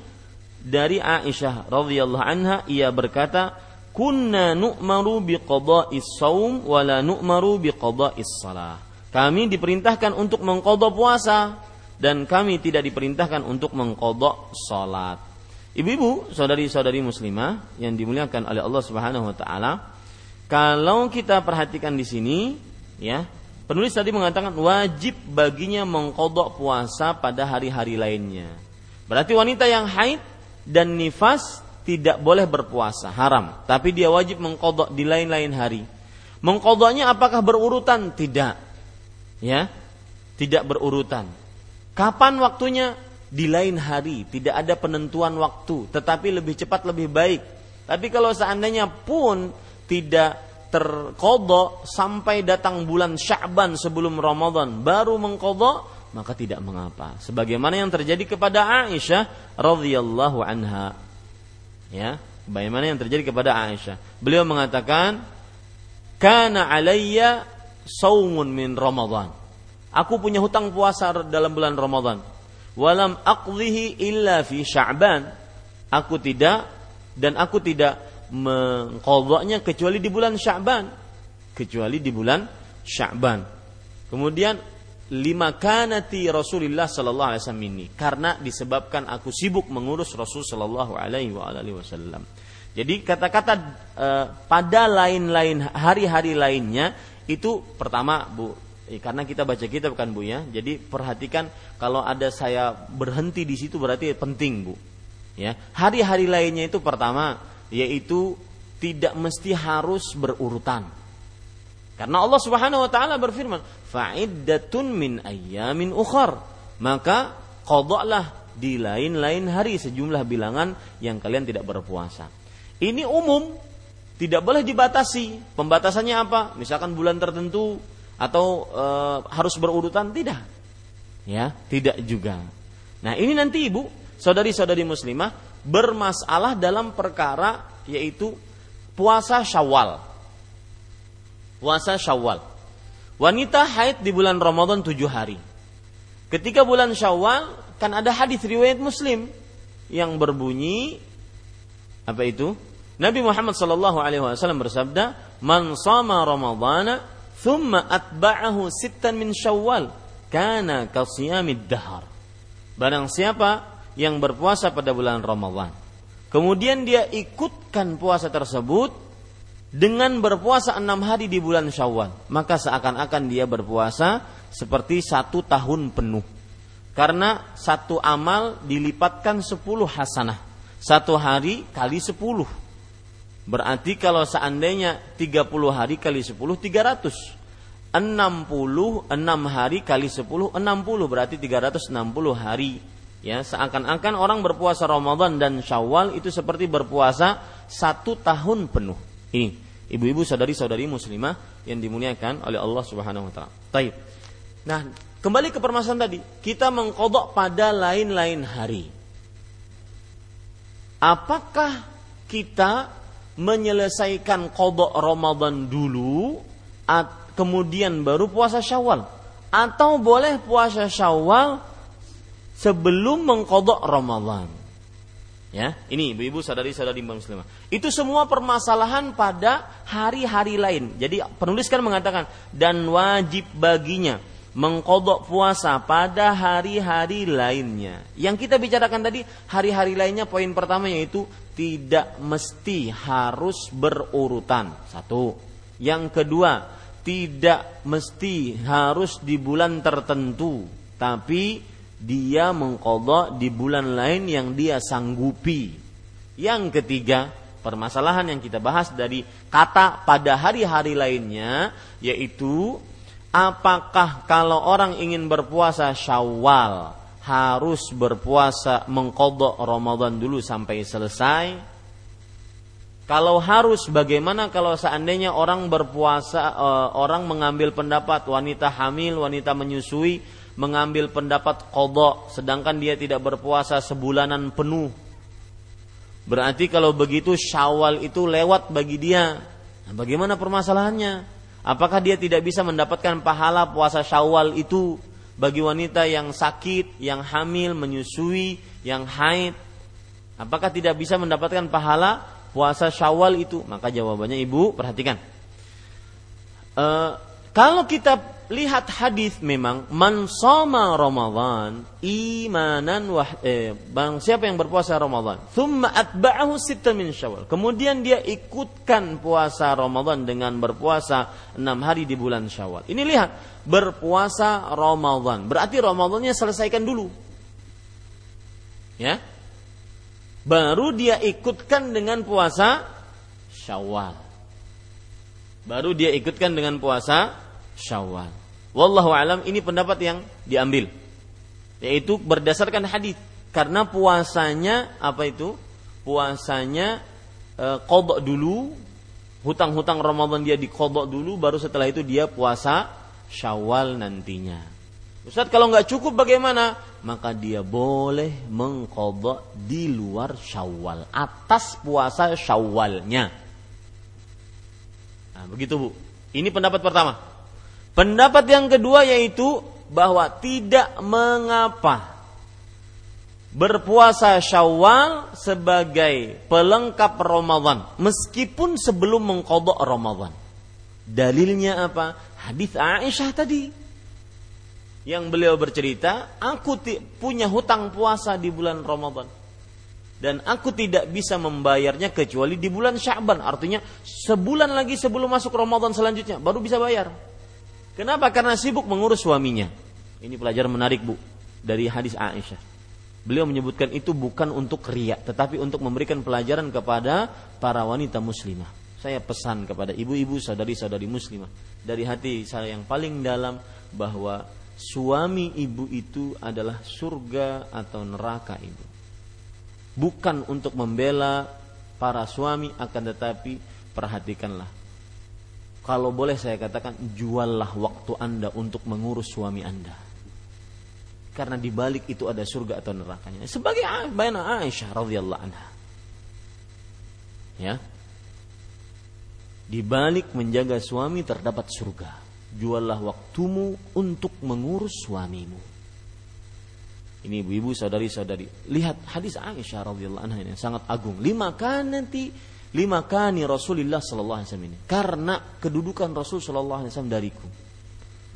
dari Aisyah radhiyallahu anha ia berkata kunna nu'maru biqada'is saum wa la nu'maru biqada'is salah kami diperintahkan untuk mengkodok puasa dan kami tidak diperintahkan untuk mengkodok salat. Ibu-ibu saudari-saudari muslimah yang dimuliakan oleh Allah Subhanahu wa taala kalau kita perhatikan di sini, ya, Penulis tadi mengatakan wajib baginya mengkodok puasa pada hari-hari lainnya. Berarti wanita yang haid dan nifas tidak boleh berpuasa, haram. Tapi dia wajib mengkodok di lain-lain hari. Mengkodoknya apakah berurutan? Tidak. Ya, tidak berurutan. Kapan waktunya? Di lain hari, tidak ada penentuan waktu, tetapi lebih cepat lebih baik. Tapi kalau seandainya pun tidak terkodok sampai datang bulan Sya'ban sebelum Ramadan baru mengkodok maka tidak mengapa. Sebagaimana yang terjadi kepada Aisyah radhiyallahu anha. Ya bagaimana yang terjadi kepada Aisyah? Beliau mengatakan kana alayya saumun min Ramadan. Aku punya hutang puasa dalam bulan Ramadan. Walam aqdihi illa fi Sya'ban. Aku tidak dan aku tidak mengkodoknya kecuali di bulan Sya'ban kecuali di bulan Sya'ban kemudian lima kanati Rasulullah sallallahu alaihi wasallam ini karena disebabkan aku sibuk mengurus Rasul sallallahu alaihi wasallam jadi kata-kata e, pada lain-lain hari-hari lainnya itu pertama Bu eh, karena kita baca kita bukan Bu ya. Jadi perhatikan kalau ada saya berhenti di situ berarti penting Bu. Ya. Hari-hari lainnya itu pertama yaitu tidak mesti harus berurutan. Karena Allah Subhanahu wa taala berfirman, "Fa'iddatun min ayyamin ukhar." Maka qada'lah di lain-lain hari sejumlah bilangan yang kalian tidak berpuasa. Ini umum, tidak boleh dibatasi. Pembatasannya apa? Misalkan bulan tertentu atau e, harus berurutan tidak. Ya, tidak juga. Nah, ini nanti Ibu, saudari-saudari muslimah bermasalah dalam perkara yaitu puasa Syawal. Puasa Syawal. Wanita haid di bulan Ramadan tujuh hari. Ketika bulan Syawal kan ada hadis riwayat Muslim yang berbunyi apa itu? Nabi Muhammad sallallahu alaihi wasallam bersabda, "Man shama Ramadhana thumma atba'ahu sittan min Syawal, kana kasiyamid dahar." Barang siapa yang berpuasa pada bulan Ramadhan. Kemudian dia ikutkan puasa tersebut dengan berpuasa enam hari di bulan Syawal. Maka seakan-akan dia berpuasa seperti satu tahun penuh. Karena satu amal dilipatkan sepuluh hasanah. Satu hari kali sepuluh. Berarti kalau seandainya tiga puluh hari kali sepuluh, tiga ratus. Enam puluh, enam hari kali sepuluh, enam puluh. Berarti tiga ratus enam puluh hari ya seakan-akan orang berpuasa Ramadan dan Syawal itu seperti berpuasa satu tahun penuh ini ibu-ibu saudari-saudari muslimah yang dimuliakan oleh Allah Subhanahu wa taala. Taib. Nah, kembali ke permasalahan tadi, kita mengkodok pada lain-lain hari. Apakah kita menyelesaikan kodok Ramadan dulu, kemudian baru puasa Syawal, atau boleh puasa Syawal sebelum mengkodok Ramadan. Ya, ini ibu-ibu sadari-sadari muslimah. Itu semua permasalahan pada hari-hari lain. Jadi penulis kan mengatakan dan wajib baginya mengkodok puasa pada hari-hari lainnya. Yang kita bicarakan tadi hari-hari lainnya poin pertama yaitu tidak mesti harus berurutan. Satu. Yang kedua, tidak mesti harus di bulan tertentu, tapi dia mengkodok di bulan lain yang dia sanggupi. Yang ketiga, permasalahan yang kita bahas dari kata pada hari-hari lainnya, yaitu apakah kalau orang ingin berpuasa syawal harus berpuasa mengkodok Ramadan dulu sampai selesai? Kalau harus, bagaimana kalau seandainya orang berpuasa, eh, orang mengambil pendapat wanita hamil, wanita menyusui, mengambil pendapat kodok sedangkan dia tidak berpuasa sebulanan penuh. Berarti kalau begitu syawal itu lewat bagi dia. Nah, bagaimana permasalahannya? Apakah dia tidak bisa mendapatkan pahala puasa syawal itu bagi wanita yang sakit yang hamil menyusui yang haid? Apakah tidak bisa mendapatkan pahala puasa syawal itu? Maka jawabannya ibu perhatikan. E, kalau kita lihat hadis memang man soma Ramadan imanan wah eh, bang siapa yang berpuasa Ramadan thumma atba'ahu sitta min Syawal. Kemudian dia ikutkan puasa Ramadan dengan berpuasa enam hari di bulan Syawal. Ini lihat berpuasa Ramadan. Berarti Ramadannya selesaikan dulu. Ya? Baru dia ikutkan dengan puasa Syawal. Baru dia ikutkan dengan puasa Syawal. Wallahu alam ini pendapat yang diambil yaitu berdasarkan hadis karena puasanya apa itu? Puasanya e, kodok dulu hutang-hutang Ramadan dia dikodok dulu baru setelah itu dia puasa Syawal nantinya. Ustaz kalau nggak cukup bagaimana? Maka dia boleh mengkodok di luar Syawal atas puasa Syawalnya. Nah, begitu Bu. Ini pendapat pertama. Pendapat yang kedua yaitu bahwa tidak mengapa berpuasa Syawal sebagai pelengkap Ramadan meskipun sebelum mengkodok Ramadan. Dalilnya apa? Hadis Aisyah tadi yang beliau bercerita, aku punya hutang puasa di bulan Ramadan dan aku tidak bisa membayarnya kecuali di bulan Syaban. Artinya sebulan lagi sebelum masuk Ramadan selanjutnya baru bisa bayar. Kenapa? Karena sibuk mengurus suaminya. Ini pelajaran menarik bu dari hadis Aisyah. Beliau menyebutkan itu bukan untuk riak, tetapi untuk memberikan pelajaran kepada para wanita muslimah. Saya pesan kepada ibu-ibu, saudari-saudari muslimah dari hati saya yang paling dalam bahwa suami ibu itu adalah surga atau neraka ibu. Bukan untuk membela para suami akan tetapi perhatikanlah kalau boleh saya katakan juallah waktu Anda untuk mengurus suami Anda. Karena di balik itu ada surga atau nerakanya. Sebagai bayana Aisyah radhiyallahu anha. Ya. Di balik menjaga suami terdapat surga. Juallah waktumu untuk mengurus suamimu. Ini ibu-ibu saudari-saudari. Lihat hadis Aisyah radhiyallahu anha yang sangat agung. Lima kan nanti lima kani Rasulullah sallallahu alaihi wasallam ini. Karena kedudukan Rasul sallallahu alaihi wasallam dariku.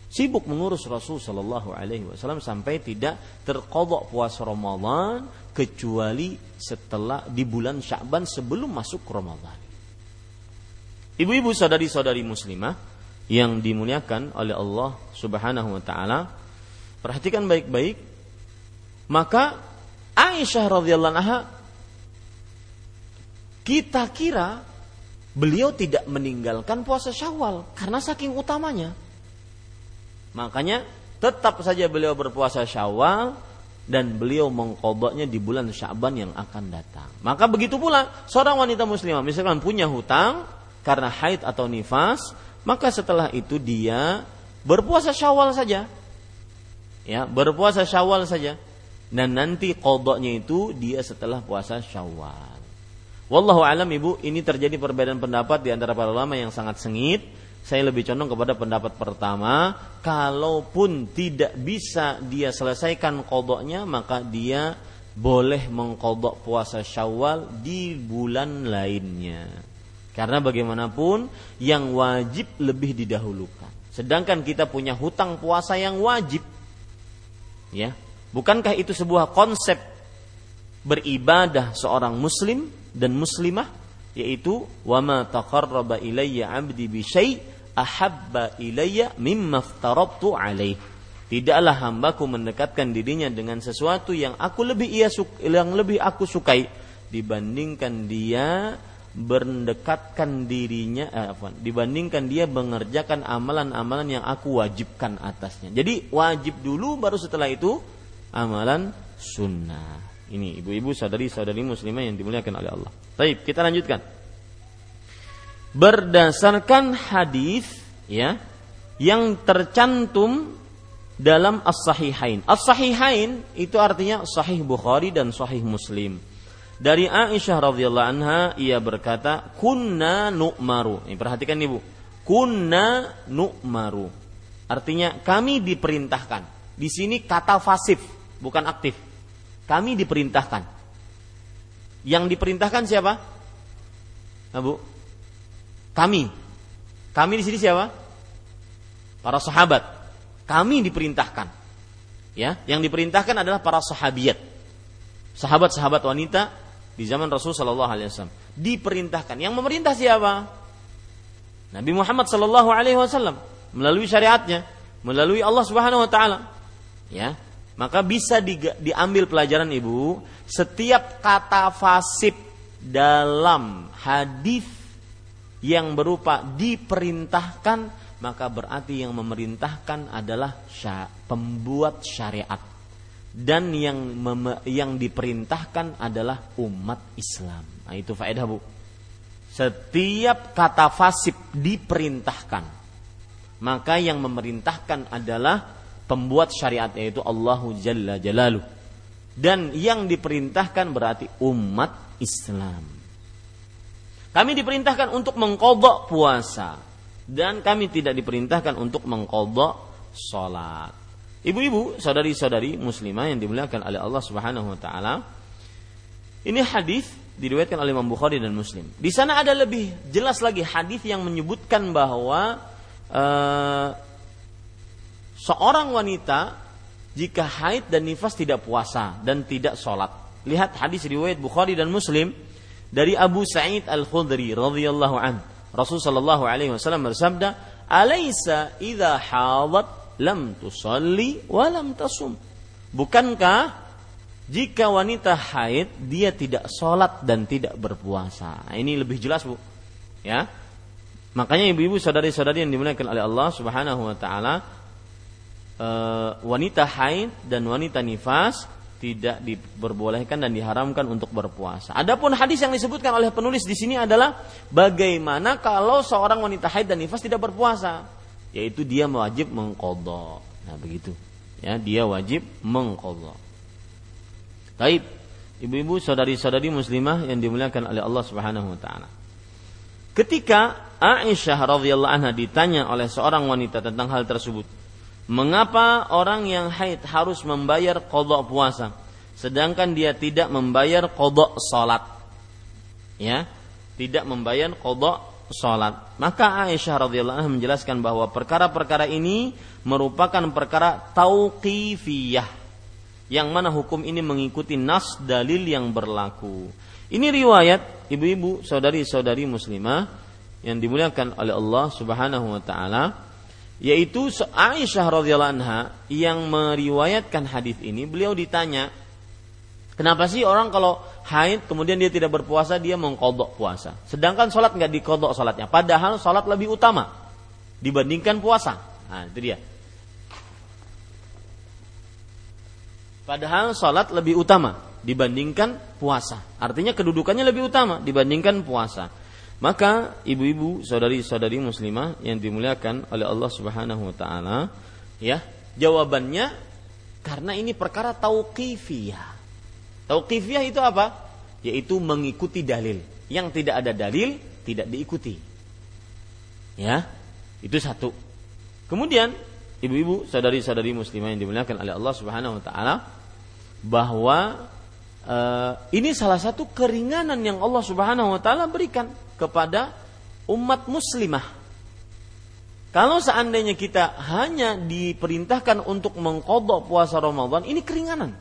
Sibuk mengurus Rasul sallallahu alaihi wasallam sampai tidak terkodok puasa Ramadan kecuali setelah di bulan Sya'ban sebelum masuk Ramadan. Ibu-ibu saudari-saudari muslimah yang dimuliakan oleh Allah Subhanahu wa taala perhatikan baik-baik. Maka Aisyah radhiyallahu anha kita kira beliau tidak meninggalkan puasa Syawal karena saking utamanya. Makanya tetap saja beliau berpuasa Syawal dan beliau mengkodoknya di bulan Syaban yang akan datang. Maka begitu pula seorang wanita muslimah misalkan punya hutang karena haid atau nifas, maka setelah itu dia berpuasa Syawal saja. Ya, berpuasa Syawal saja. Dan nanti kodoknya itu dia setelah puasa Syawal. Wallahu alam ibu, ini terjadi perbedaan pendapat di antara para ulama yang sangat sengit. Saya lebih condong kepada pendapat pertama, kalaupun tidak bisa dia selesaikan kodoknya, maka dia boleh mengkodok puasa syawal di bulan lainnya. Karena bagaimanapun yang wajib lebih didahulukan. Sedangkan kita punya hutang puasa yang wajib. Ya, bukankah itu sebuah konsep beribadah seorang muslim dan muslimah yaitu wama taqarraba ilayya 'abdi bi syai' ahabba ilayya mimma aftaradtu alaih. Tidaklah hambaku mendekatkan dirinya dengan sesuatu yang aku lebih ia yang lebih aku sukai dibandingkan dia mendekatkan dirinya eh, apa, dibandingkan dia mengerjakan amalan-amalan yang aku wajibkan atasnya. Jadi wajib dulu baru setelah itu amalan sunnah. Ini ibu-ibu sadari-sadari muslimah yang dimuliakan oleh Allah. Baik, kita lanjutkan. Berdasarkan hadis ya yang tercantum dalam As-Sahihain. As-Sahihain itu artinya Sahih Bukhari dan Sahih Muslim. Dari Aisyah radhiyallahu anha ia berkata, "Kunna nu'maru." Ini perhatikan Ibu. Kunna nu'maru. Artinya kami diperintahkan. Di sini kata fasif, bukan aktif. Kami diperintahkan. Yang diperintahkan siapa? Abu? Kami. Kami di sini siapa? Para sahabat. Kami diperintahkan. Ya, yang diperintahkan adalah para sahabiat. Sahabat-sahabat wanita di zaman Rasul Shallallahu alaihi wasallam diperintahkan. Yang memerintah siapa? Nabi Muhammad Shallallahu alaihi wasallam melalui syariatnya, melalui Allah Subhanahu wa taala. Ya. Maka bisa di, diambil pelajaran Ibu, setiap kata fasib dalam hadis yang berupa diperintahkan maka berarti yang memerintahkan adalah pembuat syariat dan yang yang diperintahkan adalah umat Islam. Nah, itu faedah Bu. Setiap kata fasib diperintahkan, maka yang memerintahkan adalah pembuat syariat yaitu Allahu Jalla Jalaluh. Dan yang diperintahkan berarti umat Islam. Kami diperintahkan untuk mengkodok puasa dan kami tidak diperintahkan untuk mengkodok sholat. Ibu-ibu, saudari-saudari muslimah yang dimuliakan oleh Allah Subhanahu wa taala. Ini hadis diriwayatkan oleh Imam Bukhari dan Muslim. Di sana ada lebih jelas lagi hadis yang menyebutkan bahwa uh, seorang wanita jika haid dan nifas tidak puasa dan tidak sholat. Lihat hadis riwayat Bukhari dan Muslim dari Abu Sa'id Al Khudri radhiyallahu an. Rasul sallallahu alaihi wasallam bersabda, "Alaysa idza hadat lam tusalli wa lam tasum. Bukankah jika wanita haid dia tidak sholat dan tidak berpuasa? Ini lebih jelas bu, ya. Makanya ibu-ibu saudari-saudari yang dimuliakan oleh Allah Subhanahu Wa Taala, e, wanita haid dan wanita nifas tidak diperbolehkan dan diharamkan untuk berpuasa. Adapun hadis yang disebutkan oleh penulis di sini adalah bagaimana kalau seorang wanita haid dan nifas tidak berpuasa yaitu dia wajib mengkodok. Nah begitu, ya dia wajib mengkodok. Taib, ibu-ibu, saudari-saudari muslimah yang dimuliakan oleh Allah Subhanahu Wa Taala. Ketika Aisyah radhiyallahu anha ditanya oleh seorang wanita tentang hal tersebut, mengapa orang yang haid harus membayar kodok puasa, sedangkan dia tidak membayar kodok salat? Ya, tidak membayar kodok sholat. Maka Aisyah radhiyallahu anha menjelaskan bahwa perkara-perkara ini merupakan perkara tauqifiyah yang mana hukum ini mengikuti nas dalil yang berlaku. Ini riwayat ibu-ibu, saudari-saudari muslimah yang dimuliakan oleh Allah Subhanahu wa taala yaitu Aisyah radhiyallahu anha yang meriwayatkan hadis ini beliau ditanya kenapa sih orang kalau haid kemudian dia tidak berpuasa dia mengkodok puasa. Sedangkan sholat nggak dikodok sholatnya. Padahal sholat lebih utama dibandingkan puasa. Nah itu dia. Padahal sholat lebih utama dibandingkan puasa. Artinya kedudukannya lebih utama dibandingkan puasa. Maka ibu-ibu, saudari-saudari muslimah yang dimuliakan oleh Allah Subhanahu wa taala, ya, jawabannya karena ini perkara tauqifiyah. Tauqifiyah itu apa? Yaitu mengikuti dalil. Yang tidak ada dalil tidak diikuti. Ya, itu satu. Kemudian ibu-ibu, saudari-saudari muslimah yang dimuliakan oleh Allah Subhanahu wa taala bahwa uh, ini salah satu keringanan yang Allah Subhanahu wa taala berikan kepada umat muslimah. Kalau seandainya kita hanya diperintahkan untuk mengkodok puasa Ramadan, ini keringanan.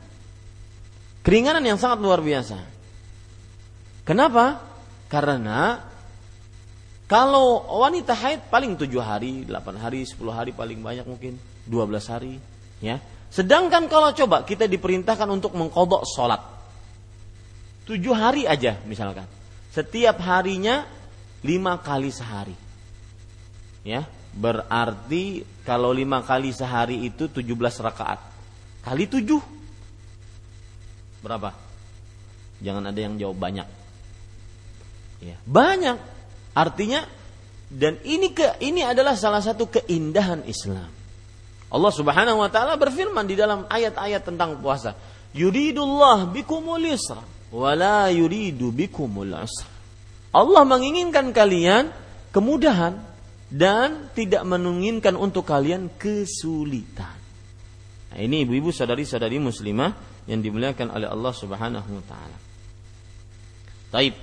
Keringanan yang sangat luar biasa. Kenapa? Karena kalau wanita haid paling tujuh hari, delapan hari, sepuluh hari paling banyak mungkin dua belas hari, ya. Sedangkan kalau coba kita diperintahkan untuk mengkodok sholat tujuh hari aja misalkan, setiap harinya lima kali sehari, ya. Berarti kalau lima kali sehari itu tujuh belas rakaat kali tujuh Berapa? Jangan ada yang jawab banyak. Ya, banyak. Artinya dan ini ke ini adalah salah satu keindahan Islam. Allah Subhanahu wa taala berfirman di dalam ayat-ayat tentang puasa, "Yuridullah bikumul yusra wa la yuridu bikumul usra." Allah menginginkan kalian kemudahan dan tidak menginginkan untuk kalian kesulitan. Nah, ini ibu-ibu sadari-sadari muslimah yang dimuliakan oleh Allah Subhanahu wa taala. Taib.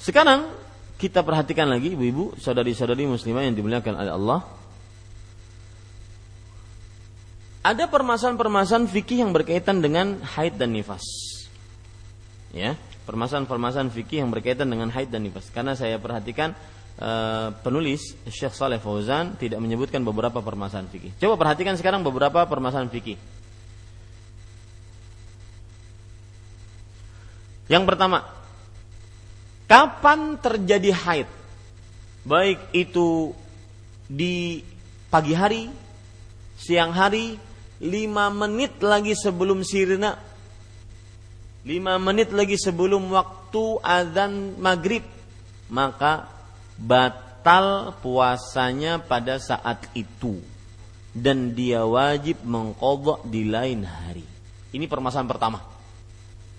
Sekarang kita perhatikan lagi ibu-ibu, saudari-saudari muslimah yang dimuliakan oleh Allah. ada permasalahan-permasalahan fikih yang berkaitan dengan haid dan nifas. Ya, permasalahan-permasalahan fikih yang berkaitan dengan haid dan nifas. Karena saya perhatikan uh, penulis Syekh Saleh Fauzan tidak menyebutkan beberapa permasalahan fikih. Coba perhatikan sekarang beberapa permasalahan fikih. Yang pertama, kapan terjadi haid? Baik itu di pagi hari, siang hari, lima menit lagi sebelum sirna, lima menit lagi sebelum waktu azan maghrib, maka batal puasanya pada saat itu. Dan dia wajib mengkodok di lain hari. Ini permasalahan pertama.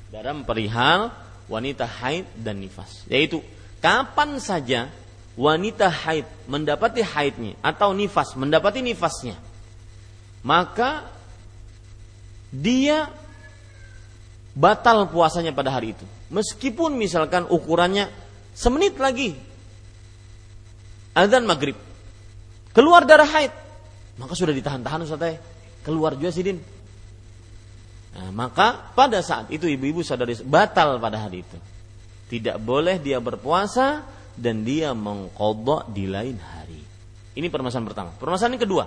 Dalam perihal wanita haid dan nifas. Yaitu kapan saja wanita haid mendapati haidnya atau nifas mendapati nifasnya maka dia batal puasanya pada hari itu meskipun misalkan ukurannya semenit lagi azan maghrib keluar darah haid maka sudah ditahan-tahan Ustaz keluar juga sidin Nah, maka pada saat itu ibu-ibu sadari batal pada hari itu. Tidak boleh dia berpuasa dan dia mengkodok di lain hari. Ini permasalahan pertama. Permasalahan yang kedua.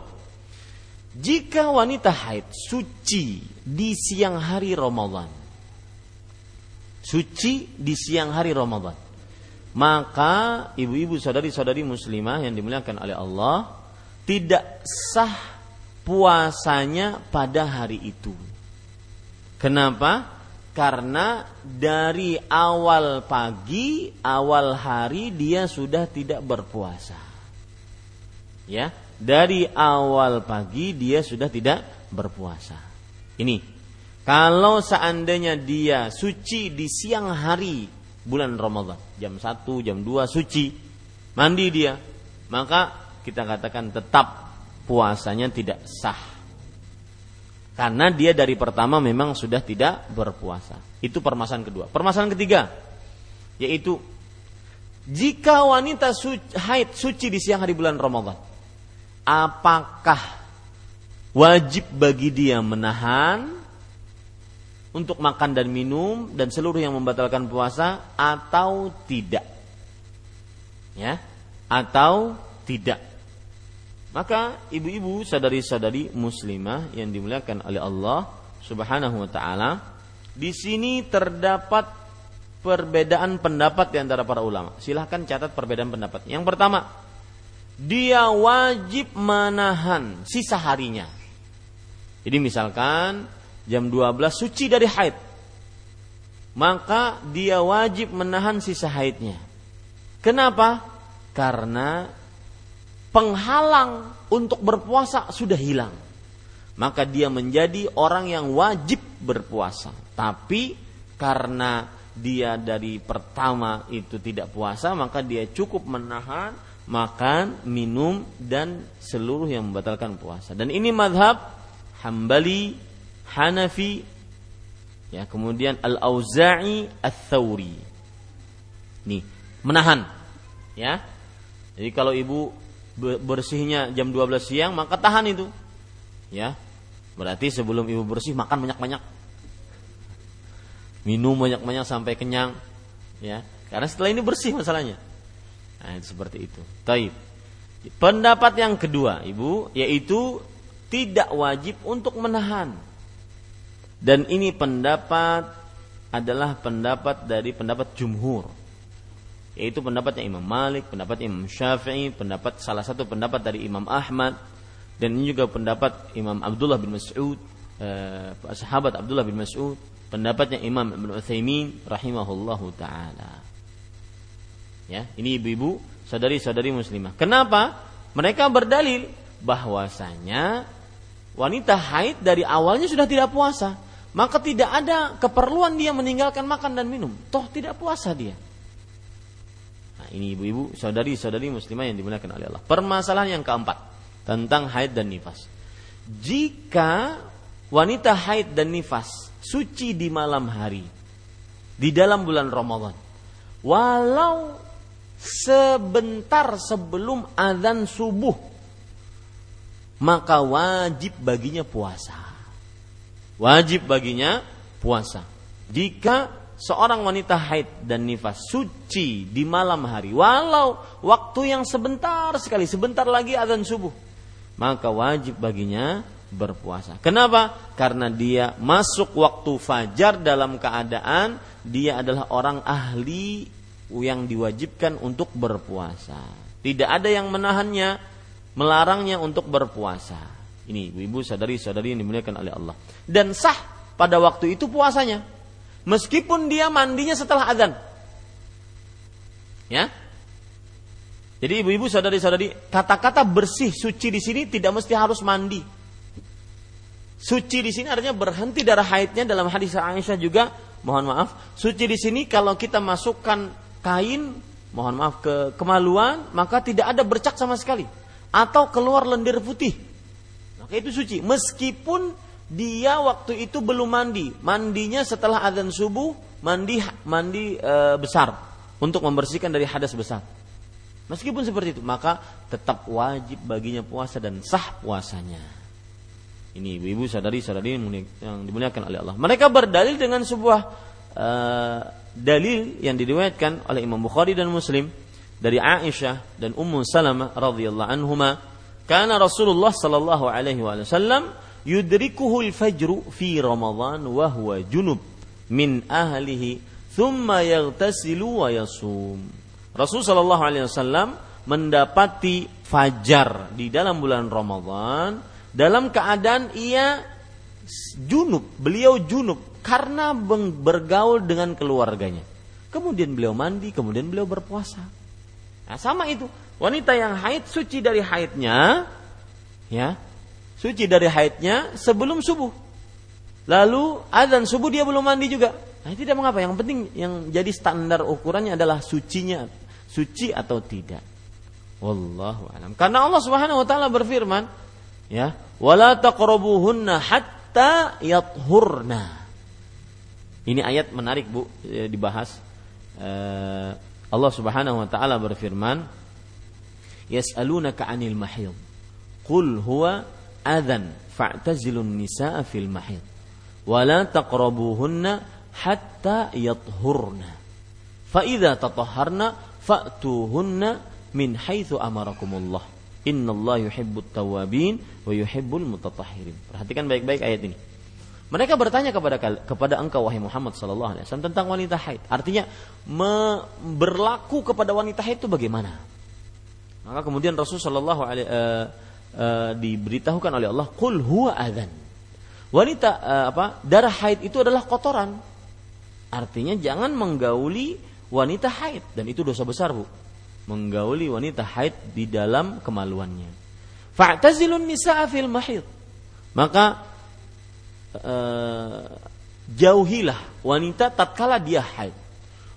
Jika wanita haid suci di siang hari Ramadan. Suci di siang hari Ramadan. Maka ibu-ibu saudari-saudari muslimah yang dimuliakan oleh Allah tidak sah puasanya pada hari itu Kenapa? Karena dari awal pagi, awal hari dia sudah tidak berpuasa. Ya, dari awal pagi dia sudah tidak berpuasa. Ini kalau seandainya dia suci di siang hari bulan Ramadan, jam 1, jam 2 suci, mandi dia, maka kita katakan tetap puasanya tidak sah karena dia dari pertama memang sudah tidak berpuasa. Itu permasalahan kedua. Permasalahan ketiga yaitu jika wanita suci, haid suci di siang hari bulan Ramadan, apakah wajib bagi dia menahan untuk makan dan minum dan seluruh yang membatalkan puasa atau tidak? Ya, atau tidak? Maka ibu-ibu sadari-sadari muslimah yang dimuliakan oleh Allah Subhanahu wa taala, di sini terdapat perbedaan pendapat di antara para ulama. Silahkan catat perbedaan pendapat. Yang pertama, dia wajib menahan sisa harinya. Jadi misalkan jam 12 suci dari haid. Maka dia wajib menahan sisa haidnya. Kenapa? Karena penghalang untuk berpuasa sudah hilang. Maka dia menjadi orang yang wajib berpuasa. Tapi karena dia dari pertama itu tidak puasa, maka dia cukup menahan makan, minum dan seluruh yang membatalkan puasa. Dan ini madhab Hambali, Hanafi, ya kemudian Al-Auza'i, Al-Thawri. Nih, menahan. Ya. Jadi kalau ibu bersihnya jam 12 siang maka tahan itu ya berarti sebelum ibu bersih makan banyak-banyak minum banyak-banyak sampai kenyang ya karena setelah ini bersih masalahnya nah itu seperti itu taib pendapat yang kedua ibu yaitu tidak wajib untuk menahan dan ini pendapat adalah pendapat dari pendapat jumhur yaitu pendapatnya Imam Malik, pendapat Imam Syafi'i, pendapat salah satu pendapat dari Imam Ahmad dan ini juga pendapat Imam Abdullah bin Mas'ud, eh, sahabat Abdullah bin Mas'ud, pendapatnya Imam Ibn Utsaimin rahimahullahu taala. Ya, ini ibu-ibu, saudari-saudari muslimah. Kenapa? Mereka berdalil bahwasanya wanita haid dari awalnya sudah tidak puasa, maka tidak ada keperluan dia meninggalkan makan dan minum. Toh tidak puasa dia ini ibu-ibu, saudari-saudari muslimah yang dimuliakan oleh Allah. Permasalahan yang keempat tentang haid dan nifas. Jika wanita haid dan nifas suci di malam hari di dalam bulan Ramadan, walau sebentar sebelum azan subuh, maka wajib baginya puasa. Wajib baginya puasa. Jika seorang wanita haid dan nifas suci di malam hari, walau waktu yang sebentar sekali, sebentar lagi azan subuh, maka wajib baginya berpuasa. Kenapa? Karena dia masuk waktu fajar dalam keadaan dia adalah orang ahli yang diwajibkan untuk berpuasa. Tidak ada yang menahannya, melarangnya untuk berpuasa. Ini ibu-ibu sadari-sadari yang dimuliakan oleh Allah. Dan sah pada waktu itu puasanya. Meskipun dia mandinya setelah azan. Ya, jadi ibu-ibu sadari-sadari, kata-kata bersih suci di sini tidak mesti harus mandi. Suci di sini artinya berhenti darah haidnya dalam hadis Aisyah juga. Mohon maaf, suci di sini kalau kita masukkan kain, mohon maaf ke kemaluan, maka tidak ada bercak sama sekali atau keluar lendir putih. Maka itu suci meskipun dia waktu itu belum mandi. Mandinya setelah azan subuh, mandi mandi e, besar untuk membersihkan dari hadas besar. Meskipun seperti itu, maka tetap wajib baginya puasa dan sah puasanya. Ini ibu-ibu sadari-sadari yang dimuliakan oleh Allah. Mereka berdalil dengan sebuah uh, dalil yang diriwayatkan oleh Imam Bukhari dan Muslim dari Aisyah dan Ummu Salamah radhiyallahu anhuma, karena Rasulullah sallallahu alaihi wasallam yudrikuhu al-fajru fi Ramadan wa huwa junub min ahlihi thumma yaghtasilu wa yasum. Rasul Shallallahu Alaihi Wasallam mendapati fajar di dalam bulan Ramadan dalam keadaan ia junub, beliau junub karena bergaul dengan keluarganya. Kemudian beliau mandi, kemudian beliau berpuasa. Nah, sama itu. Wanita yang haid suci dari haidnya, ya, suci dari haidnya sebelum subuh. Lalu azan subuh dia belum mandi juga. Nah, tidak mengapa. Yang penting yang jadi standar ukurannya adalah sucinya suci atau tidak. Wallahu alam. Karena Allah Subhanahu wa taala berfirman, ya, "Wala taqrabuhunna hatta yathurna." Ini ayat menarik, Bu, ya, dibahas. Uh, Allah Subhanahu wa taala berfirman, "Yas'alunaka 'anil mahid." Qul huwa adhan fa'tazilun nisaa fil mahid. Wala taqrabuhunna hatta yathurna. Fa idza tatahharna fa'tuhunna min haitsu amarakumullah. Innallaha yuhibbut tawabin wa yuhibbul mutatahhirin. Perhatikan baik-baik ayat ini. Mereka bertanya kepada kepada engkau wahai Muhammad sallallahu alaihi wasallam tentang wanita haid. Artinya me, berlaku kepada wanita haid itu bagaimana? Maka kemudian Rasul sallallahu alaihi uh, uh, diberitahukan oleh Allah, "Qul huwa adzan." Wanita uh, apa? Darah haid itu adalah kotoran. Artinya jangan menggauli wanita haid dan itu dosa besar bu menggauli wanita haid di dalam kemaluannya fa'tazilun nisa'a fil mahid maka uh, jauhilah wanita tatkala dia haid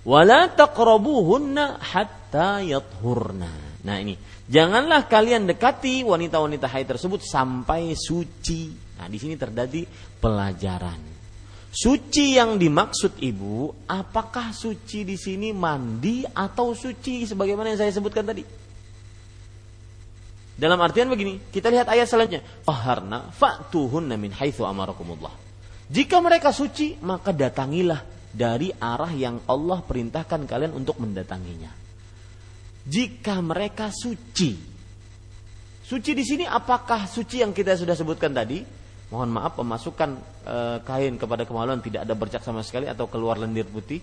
wala taqrabuhunna hatta yathurna nah ini janganlah kalian dekati wanita-wanita haid tersebut sampai suci nah di sini terjadi pelajaran Suci yang dimaksud ibu, apakah suci di sini mandi atau suci sebagaimana yang saya sebutkan tadi? Dalam artian begini, kita lihat ayat selanjutnya. Faharna fa'tuhunna min haitsu amarakumullah. Jika mereka suci, maka datangilah dari arah yang Allah perintahkan kalian untuk mendatanginya. Jika mereka suci, suci di sini apakah suci yang kita sudah sebutkan tadi? mohon maaf memasukkan e, kain kepada kemaluan tidak ada bercak sama sekali atau keluar lendir putih.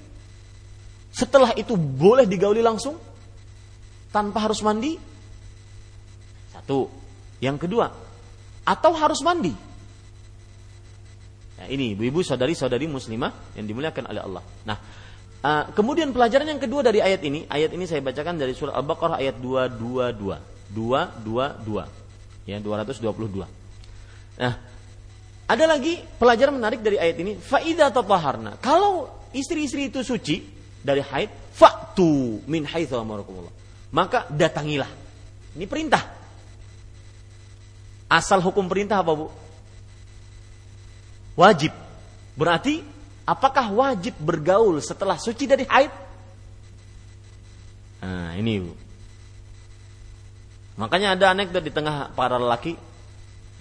Setelah itu boleh digauli langsung tanpa harus mandi. Satu. Yang kedua, atau harus mandi. Nah, ini ibu-ibu saudari-saudari muslimah yang dimuliakan oleh Allah. Nah, uh, kemudian pelajaran yang kedua dari ayat ini, ayat ini saya bacakan dari surah Al-Baqarah ayat 222. 222. Ya, 222. Nah, ada lagi pelajaran menarik dari ayat ini. Faida tataharna. Kalau istri-istri itu suci dari haid, faktu min haitsu amarakumullah. Maka datangilah. Ini perintah. Asal hukum perintah apa, Bu? Wajib. Berarti apakah wajib bergaul setelah suci dari haid? Nah, ini Bu. Makanya ada anekdot di tengah para lelaki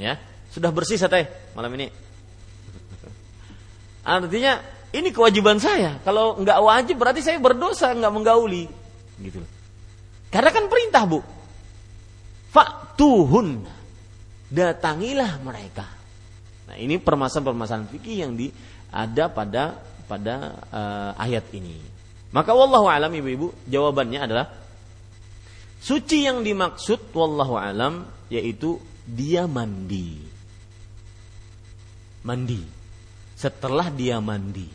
Ya, sudah bersih saya malam ini. Artinya ini kewajiban saya. Kalau nggak wajib berarti saya berdosa nggak menggauli, gitu. Karena kan perintah bu. Faktuhun, datangilah mereka. Nah ini permasalahan-permasalahan fikih yang di ada pada pada uh, ayat ini. Maka wallahu alam ibu-ibu jawabannya adalah suci yang dimaksud wallahu alam yaitu dia mandi. Mandi. Setelah dia mandi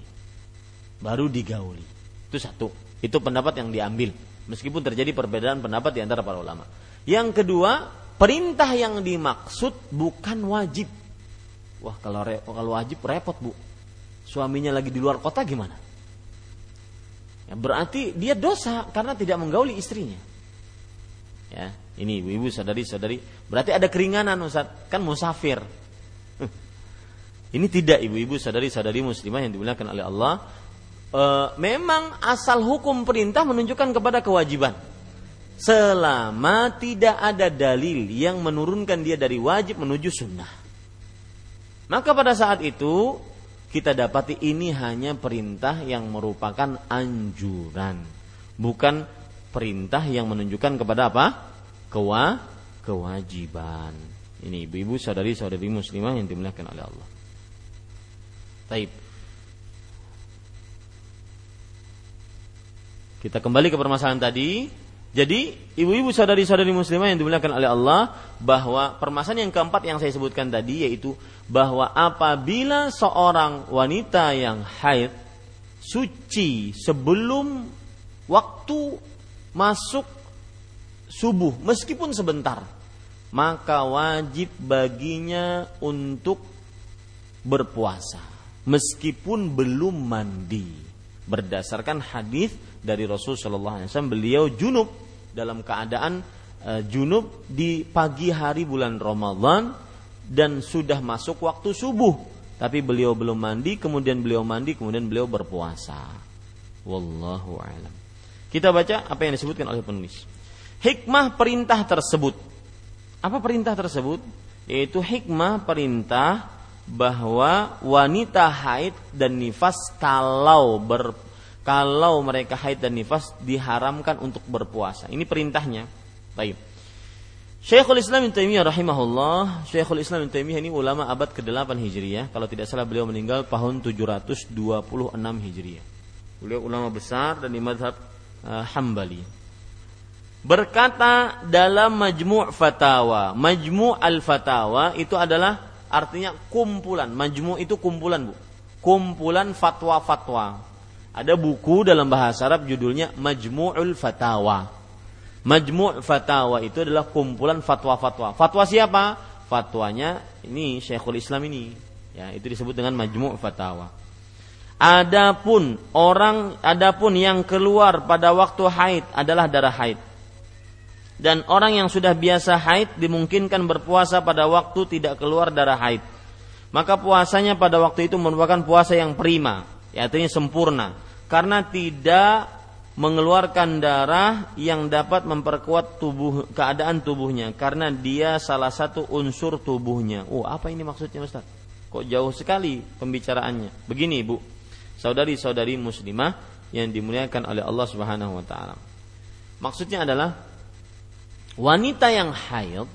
baru digauli. Itu satu. Itu pendapat yang diambil meskipun terjadi perbedaan pendapat di antara para ulama. Yang kedua, perintah yang dimaksud bukan wajib. Wah, kalau kalau wajib repot, Bu suaminya lagi di luar kota gimana? Ya, berarti dia dosa karena tidak menggauli istrinya. Ya, ini ibu-ibu sadari-sadari, berarti ada keringanan Ustaz, kan musafir. Ini tidak ibu-ibu sadari-sadari muslimah yang dimuliakan oleh Allah. E, memang asal hukum perintah menunjukkan kepada kewajiban. Selama tidak ada dalil yang menurunkan dia dari wajib menuju sunnah. Maka pada saat itu kita dapati ini hanya perintah yang merupakan anjuran, bukan perintah yang menunjukkan kepada apa? Kewa, kewajiban. Ini ibu-ibu saudari-saudari muslimah yang dimuliakan oleh Allah. Taib. Kita kembali ke permasalahan tadi. Jadi, ibu-ibu saudari-saudari muslimah yang dimuliakan oleh Allah, bahwa permasalahan yang keempat yang saya sebutkan tadi yaitu bahwa apabila seorang wanita yang haid suci sebelum waktu masuk subuh meskipun sebentar, maka wajib baginya untuk berpuasa meskipun belum mandi berdasarkan hadis dari Rasul Shallallahu Alaihi Wasallam beliau junub dalam keadaan uh, junub di pagi hari bulan Ramadan dan sudah masuk waktu subuh. Tapi beliau belum mandi kemudian beliau mandi kemudian beliau berpuasa. Wallahu alam. Kita baca apa yang disebutkan oleh penulis. Hikmah perintah tersebut. Apa perintah tersebut? Yaitu hikmah perintah bahwa wanita haid dan nifas kalau ber, kalau mereka haid dan nifas diharamkan untuk berpuasa. Ini perintahnya. Baik. Syekhul Islam Ibnu Taimiyah rahimahullah, Syekhul Islam Ibnu Taimiyah ini ulama abad ke-8 Hijriah. Kalau tidak salah beliau meninggal tahun 726 Hijriah. Beliau ulama besar dan di madhab uh, Hambali. Berkata dalam Majmu' Fatawa, Majmu' Al-Fatawa itu adalah artinya kumpulan. Majmu' itu kumpulan, Bu. Kumpulan fatwa-fatwa ada buku dalam bahasa Arab judulnya Majmu'ul Fatawa. Majmu' Fatawa itu adalah kumpulan fatwa-fatwa. Fatwa siapa? Fatwanya ini Syekhul Islam ini. Ya, itu disebut dengan Majmu' Fatawa. Adapun orang adapun yang keluar pada waktu haid adalah darah haid. Dan orang yang sudah biasa haid dimungkinkan berpuasa pada waktu tidak keluar darah haid. Maka puasanya pada waktu itu merupakan puasa yang prima, ya artinya sempurna karena tidak mengeluarkan darah yang dapat memperkuat tubuh keadaan tubuhnya karena dia salah satu unsur tubuhnya. Oh, apa ini maksudnya Ustaz? Kok jauh sekali pembicaraannya? Begini, Bu. Saudari-saudari muslimah yang dimuliakan oleh Allah Subhanahu wa taala. Maksudnya adalah wanita yang haid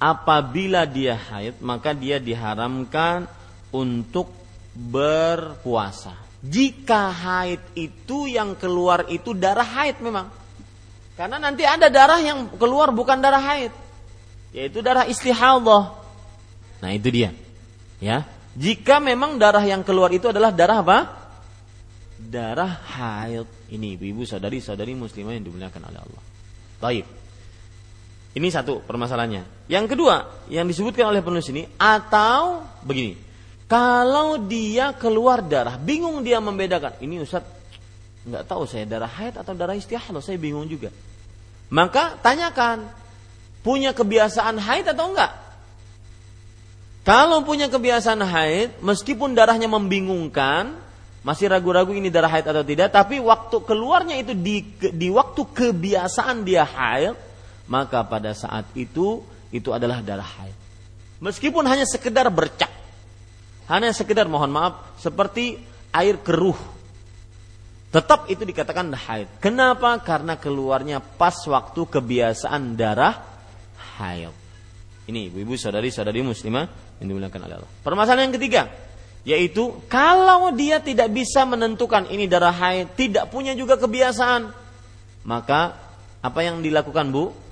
apabila dia haid maka dia diharamkan untuk berpuasa jika haid itu yang keluar itu darah haid memang. Karena nanti ada darah yang keluar bukan darah haid. Yaitu darah istihadah. Nah itu dia. Ya. Jika memang darah yang keluar itu adalah darah apa? Darah haid. Ini ibu-ibu saudari-saudari muslimah yang dimuliakan oleh Allah. Baik. Ini satu permasalahannya. Yang kedua, yang disebutkan oleh penulis ini atau begini. Kalau dia keluar darah, bingung dia membedakan. Ini Ustaz, nggak tahu saya darah haid atau darah istihadah, saya bingung juga. Maka tanyakan, punya kebiasaan haid atau enggak? Kalau punya kebiasaan haid, meskipun darahnya membingungkan, masih ragu-ragu ini darah haid atau tidak, tapi waktu keluarnya itu di, di waktu kebiasaan dia haid, maka pada saat itu itu adalah darah haid. Meskipun hanya sekedar bercak. Hanya sekedar mohon maaf seperti air keruh. Tetap itu dikatakan haid. Kenapa? Karena keluarnya pas waktu kebiasaan darah haid. Ini ibu-ibu saudari-saudari muslimah yang dimuliakan oleh Allah. Permasalahan yang ketiga, yaitu kalau dia tidak bisa menentukan ini darah haid, tidak punya juga kebiasaan, maka apa yang dilakukan Bu?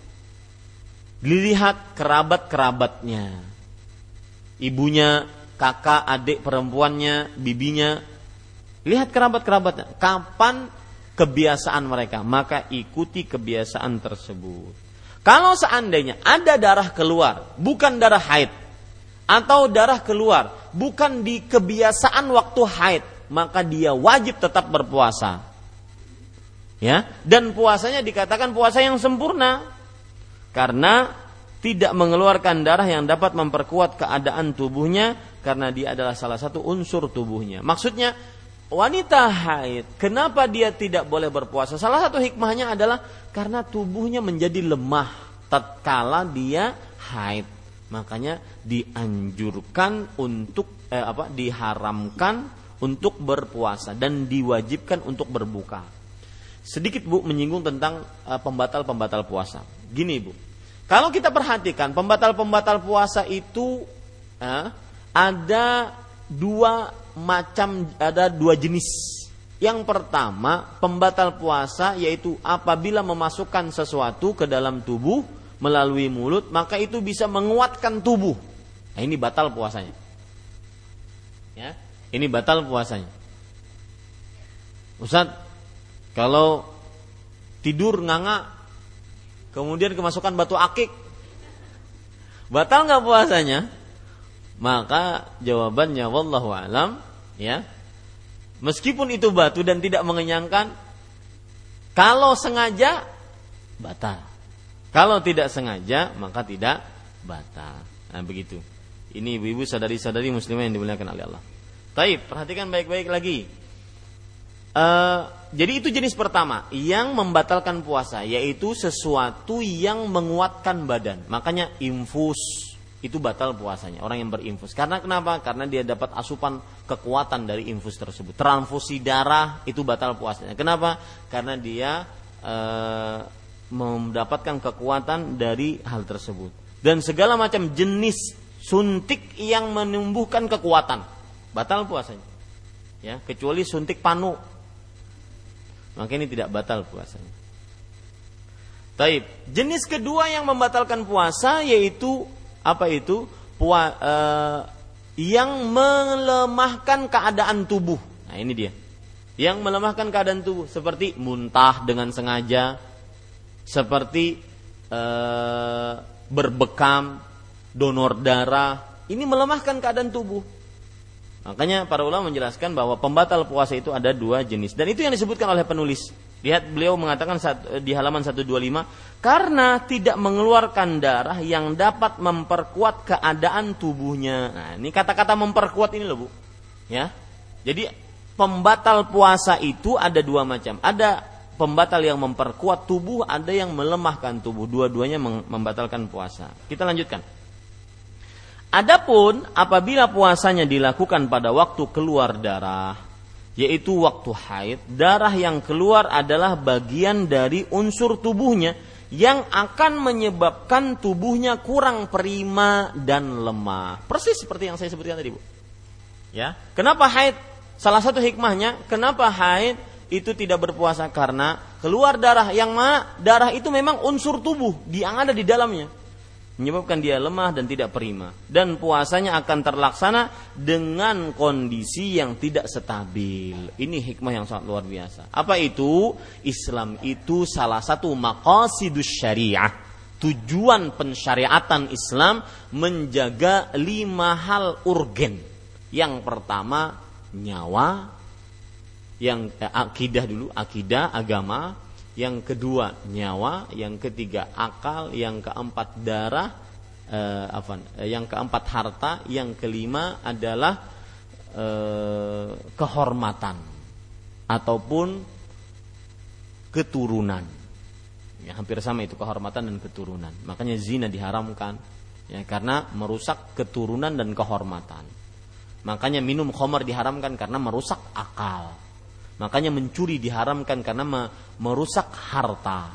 Dilihat kerabat-kerabatnya. Ibunya, kakak, adik perempuannya, bibinya. Lihat kerabat-kerabatnya. Kapan kebiasaan mereka? Maka ikuti kebiasaan tersebut. Kalau seandainya ada darah keluar, bukan darah haid, atau darah keluar, bukan di kebiasaan waktu haid, maka dia wajib tetap berpuasa. Ya, dan puasanya dikatakan puasa yang sempurna karena tidak mengeluarkan darah yang dapat memperkuat keadaan tubuhnya karena dia adalah salah satu unsur tubuhnya. Maksudnya wanita haid, kenapa dia tidak boleh berpuasa? Salah satu hikmahnya adalah karena tubuhnya menjadi lemah tatkala dia haid. Makanya dianjurkan untuk eh, apa? diharamkan untuk berpuasa dan diwajibkan untuk berbuka sedikit Bu menyinggung tentang uh, pembatal-pembatal puasa. Gini Bu, kalau kita perhatikan pembatal-pembatal puasa itu uh, ada dua macam, ada dua jenis. Yang pertama pembatal puasa yaitu apabila memasukkan sesuatu ke dalam tubuh melalui mulut maka itu bisa menguatkan tubuh. Nah, ini batal puasanya. Ya, ini batal puasanya. Ustaz, kalau tidur nganga, kemudian kemasukan batu akik, batal nggak puasanya? Maka jawabannya wallahu alam, ya. Meskipun itu batu dan tidak mengenyangkan, kalau sengaja batal. Kalau tidak sengaja maka tidak batal. Nah begitu. Ini ibu-ibu sadari-sadari muslimah yang dimuliakan oleh Allah. Taib, perhatikan baik-baik lagi. Uh, jadi itu jenis pertama yang membatalkan puasa yaitu sesuatu yang menguatkan badan. Makanya infus itu batal puasanya orang yang berinfus. Karena kenapa? Karena dia dapat asupan kekuatan dari infus tersebut. Transfusi darah itu batal puasanya. Kenapa? Karena dia e, mendapatkan kekuatan dari hal tersebut. Dan segala macam jenis suntik yang menumbuhkan kekuatan batal puasanya. Ya, kecuali suntik panu maka ini tidak batal puasanya. Taib. Jenis kedua yang membatalkan puasa yaitu apa itu? Pua, uh, yang melemahkan keadaan tubuh. Nah, ini dia. Yang melemahkan keadaan tubuh seperti muntah dengan sengaja, seperti uh, berbekam, donor darah. Ini melemahkan keadaan tubuh. Makanya para ulama menjelaskan bahwa pembatal puasa itu ada dua jenis dan itu yang disebutkan oleh penulis. Lihat beliau mengatakan di halaman 125 karena tidak mengeluarkan darah yang dapat memperkuat keadaan tubuhnya. Nah, ini kata-kata memperkuat ini loh, Bu. Ya. Jadi pembatal puasa itu ada dua macam. Ada pembatal yang memperkuat tubuh, ada yang melemahkan tubuh. Dua-duanya membatalkan puasa. Kita lanjutkan. Adapun apabila puasanya dilakukan pada waktu keluar darah, yaitu waktu haid, darah yang keluar adalah bagian dari unsur tubuhnya yang akan menyebabkan tubuhnya kurang prima dan lemah. Persis seperti yang saya sebutkan tadi, Bu. Ya. Kenapa haid? Salah satu hikmahnya, kenapa haid itu tidak berpuasa karena keluar darah yang mana darah itu memang unsur tubuh yang ada di dalamnya menyebabkan dia lemah dan tidak prima dan puasanya akan terlaksana dengan kondisi yang tidak stabil. Ini hikmah yang sangat luar biasa. Apa itu? Islam itu salah satu maqasidus syariah. Tujuan pensyariatan Islam menjaga lima hal urgen. Yang pertama nyawa, yang eh, akidah dulu, akidah agama, yang kedua nyawa, yang ketiga akal, yang keempat darah, eh, apa, eh, yang keempat harta, yang kelima adalah eh, kehormatan ataupun keturunan. Ya, hampir sama itu kehormatan dan keturunan. Makanya zina diharamkan, Ya, karena merusak keturunan dan kehormatan. Makanya minum khamar diharamkan karena merusak akal. Makanya mencuri diharamkan karena merusak harta.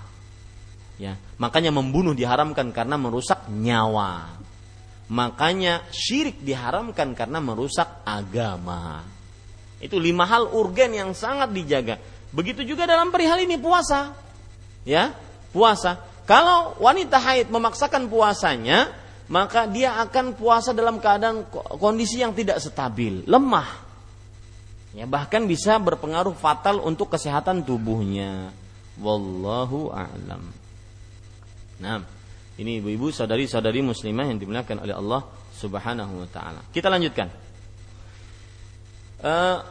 Ya, makanya membunuh diharamkan karena merusak nyawa. Makanya syirik diharamkan karena merusak agama. Itu lima hal urgen yang sangat dijaga. Begitu juga dalam perihal ini puasa. Ya, puasa. Kalau wanita haid memaksakan puasanya, maka dia akan puasa dalam keadaan kondisi yang tidak stabil, lemah. Ya, bahkan bisa berpengaruh fatal untuk kesehatan tubuhnya. Wallahu a'lam. Nah, ini ibu-ibu, saudari-saudari muslimah yang dimuliakan oleh Allah Subhanahu wa taala. Kita lanjutkan. Uh,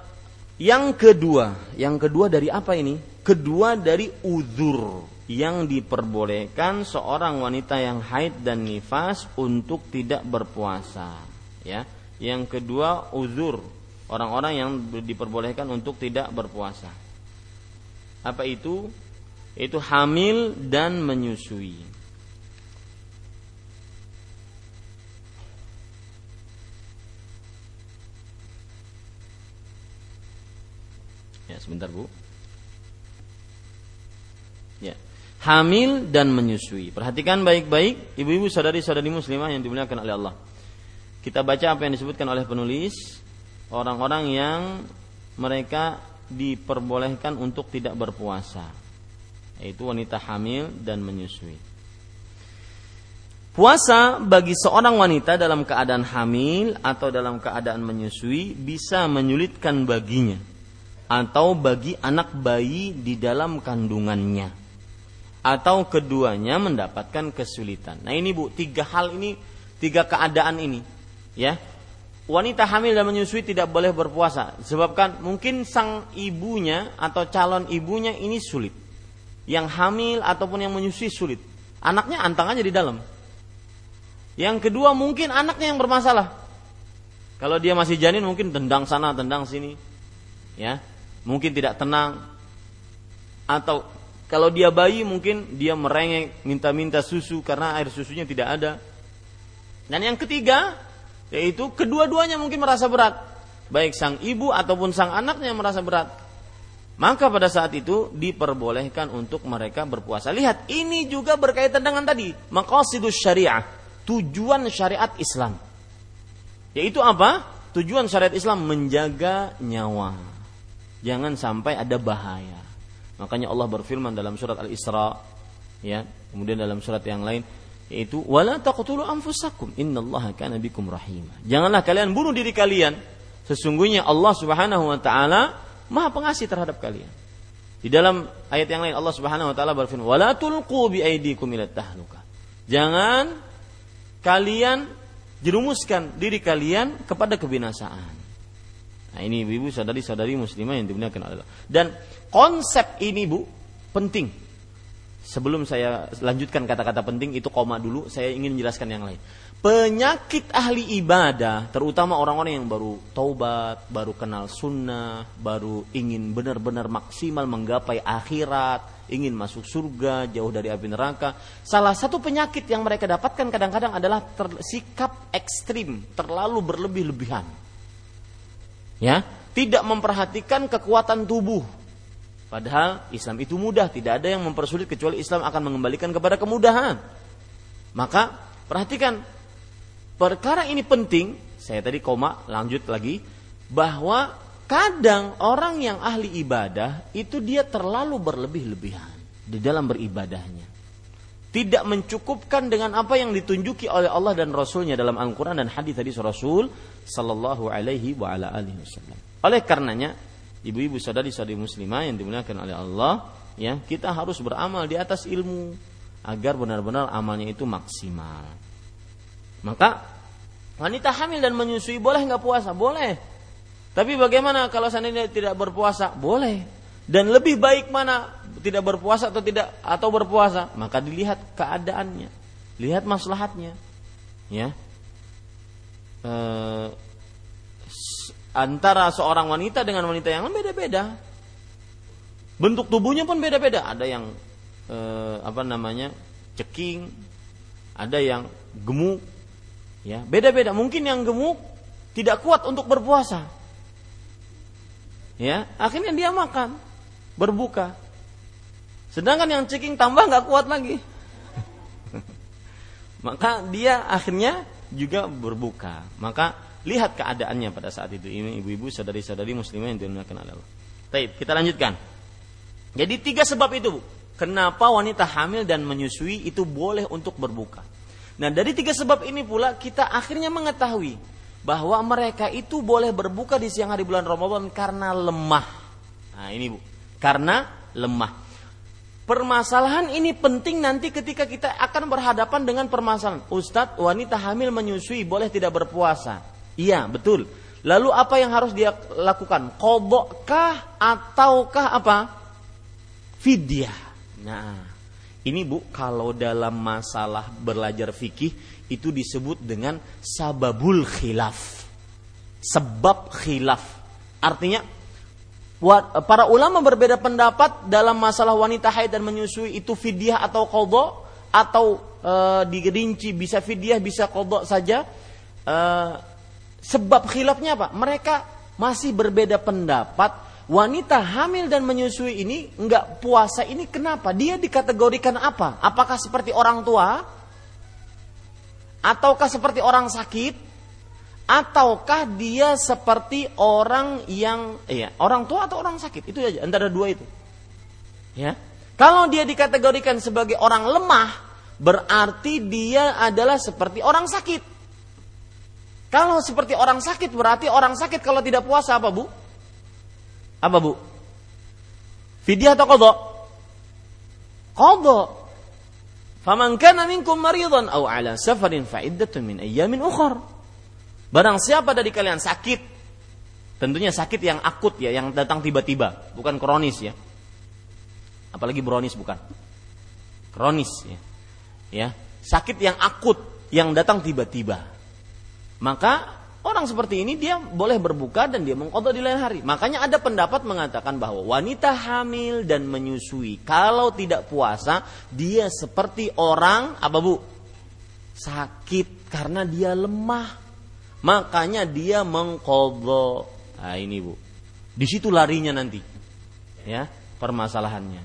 yang kedua, yang kedua dari apa ini? Kedua dari uzur yang diperbolehkan seorang wanita yang haid dan nifas untuk tidak berpuasa ya yang kedua uzur orang-orang yang diperbolehkan untuk tidak berpuasa. Apa itu? Itu hamil dan menyusui. Ya sebentar Bu. Ya. Hamil dan menyusui. Perhatikan baik-baik ibu-ibu saudari-saudari muslimah yang dimuliakan oleh Allah. Kita baca apa yang disebutkan oleh penulis, orang-orang yang mereka diperbolehkan untuk tidak berpuasa, yaitu wanita hamil dan menyusui. Puasa bagi seorang wanita dalam keadaan hamil atau dalam keadaan menyusui bisa menyulitkan baginya atau bagi anak bayi di dalam kandungannya atau keduanya mendapatkan kesulitan. Nah ini bu, tiga hal ini, tiga keadaan ini, ya. Wanita hamil dan menyusui tidak boleh berpuasa, sebabkan mungkin sang ibunya atau calon ibunya ini sulit. Yang hamil ataupun yang menyusui sulit. Anaknya antang aja di dalam. Yang kedua mungkin anaknya yang bermasalah. Kalau dia masih janin mungkin tendang sana, tendang sini. Ya, mungkin tidak tenang atau kalau dia bayi mungkin dia merengek, minta-minta susu karena air susunya tidak ada. Dan yang ketiga, yaitu kedua-duanya mungkin merasa berat. Baik sang ibu ataupun sang anaknya merasa berat. Maka pada saat itu diperbolehkan untuk mereka berpuasa. Lihat, ini juga berkaitan dengan tadi. Maqasidus syariah. Tujuan syariat Islam. Yaitu apa? Tujuan syariat Islam menjaga nyawa. Jangan sampai ada bahaya. Makanya Allah berfirman dalam surat Al-Isra ya, kemudian dalam surat yang lain yaitu wala taqtulu anfusakum innallaha kana bikum rahima. Janganlah kalian bunuh diri kalian. Sesungguhnya Allah Subhanahu wa taala Maha pengasih terhadap kalian. Di dalam ayat yang lain Allah Subhanahu wa taala berfirman, "Wala tulqu bi aydikum ila tahluka." Jangan kalian jerumuskan diri kalian kepada kebinasaan. Nah, ini ibu-ibu saudari-saudari muslimah yang dimuliakan Allah. Dan Konsep ini Bu penting. Sebelum saya lanjutkan kata-kata penting itu koma dulu, saya ingin menjelaskan yang lain. Penyakit ahli ibadah, terutama orang-orang yang baru taubat, baru kenal sunnah, baru ingin benar-benar maksimal menggapai akhirat, ingin masuk surga, jauh dari api neraka. Salah satu penyakit yang mereka dapatkan kadang-kadang adalah ter, sikap ekstrim, terlalu berlebih-lebihan. Ya, tidak memperhatikan kekuatan tubuh, Padahal Islam itu mudah, tidak ada yang mempersulit kecuali Islam akan mengembalikan kepada kemudahan. Maka perhatikan perkara ini penting. Saya tadi koma lanjut lagi bahwa kadang orang yang ahli ibadah itu dia terlalu berlebih-lebihan di dalam beribadahnya. Tidak mencukupkan dengan apa yang ditunjuki oleh Allah dan Rasulnya dalam Al-Quran dan hadis-hadis Rasul Sallallahu Alaihi wa ala alihi Wasallam. Oleh karenanya ibu-ibu sadari-sadari muslimah yang dimuliakan oleh Allah, ya, kita harus beramal di atas ilmu agar benar-benar amalnya itu maksimal. Maka wanita hamil dan menyusui boleh nggak puasa? Boleh. Tapi bagaimana kalau seandainya tidak berpuasa? Boleh. Dan lebih baik mana tidak berpuasa atau tidak atau berpuasa? Maka dilihat keadaannya, lihat maslahatnya. Ya. E, antara seorang wanita dengan wanita yang beda-beda. Bentuk tubuhnya pun beda-beda. Ada yang eh, apa namanya ceking, ada yang gemuk, Ya, beda-beda. Mungkin yang gemuk tidak kuat untuk berpuasa. Ya, akhirnya dia makan, berbuka. Sedangkan yang ceking tambah nggak kuat lagi. Maka dia akhirnya juga berbuka. Maka lihat keadaannya pada saat itu. Ini ibu-ibu, saudari-saudari muslimah yang dimuliakan Allah. Baik, kita lanjutkan. Jadi tiga sebab itu. Kenapa wanita hamil dan menyusui itu boleh untuk berbuka? Nah, dari tiga sebab ini pula kita akhirnya mengetahui bahwa mereka itu boleh berbuka di siang hari bulan Ramadan karena lemah. Nah, ini Bu. Karena lemah. Permasalahan ini penting nanti ketika kita akan berhadapan dengan permasalahan. Ustadz, wanita hamil menyusui boleh tidak berpuasa. Iya, betul. Lalu apa yang harus dia lakukan? Kodokkah ataukah apa? Fidyah. Nah, ini bu, kalau dalam masalah belajar fikih itu disebut dengan sababul khilaf. Sebab khilaf. Artinya para ulama berbeda pendapat dalam masalah wanita haid dan menyusui itu fidyah atau kodok atau e, dirinci bisa fidyah bisa kodok saja. E, sebab khilafnya apa? Mereka masih berbeda pendapat wanita hamil dan menyusui ini enggak puasa ini kenapa? Dia dikategorikan apa? Apakah seperti orang tua? Ataukah seperti orang sakit? Ataukah dia seperti orang yang iya, orang tua atau orang sakit? Itu aja antara dua itu. Ya. Kalau dia dikategorikan sebagai orang lemah, berarti dia adalah seperti orang sakit. Kalau seperti orang sakit berarti orang sakit kalau tidak puasa apa, Bu? Apa bu? Fidyah atau kodok? Kodok. Faman kana minkum maridan aw ala safarin fa min ayyamin ukhar. Barang siapa dari kalian sakit, tentunya sakit yang akut ya, yang datang tiba-tiba, bukan kronis ya. Apalagi bronis bukan. Kronis ya. Ya, sakit yang akut yang datang tiba-tiba. Maka Orang seperti ini dia boleh berbuka dan dia mengkodok di lain hari. Makanya ada pendapat mengatakan bahwa wanita hamil dan menyusui kalau tidak puasa dia seperti orang apa bu? Sakit karena dia lemah. Makanya dia mengkodok. Nah ini bu. Di situ larinya nanti. Ya permasalahannya.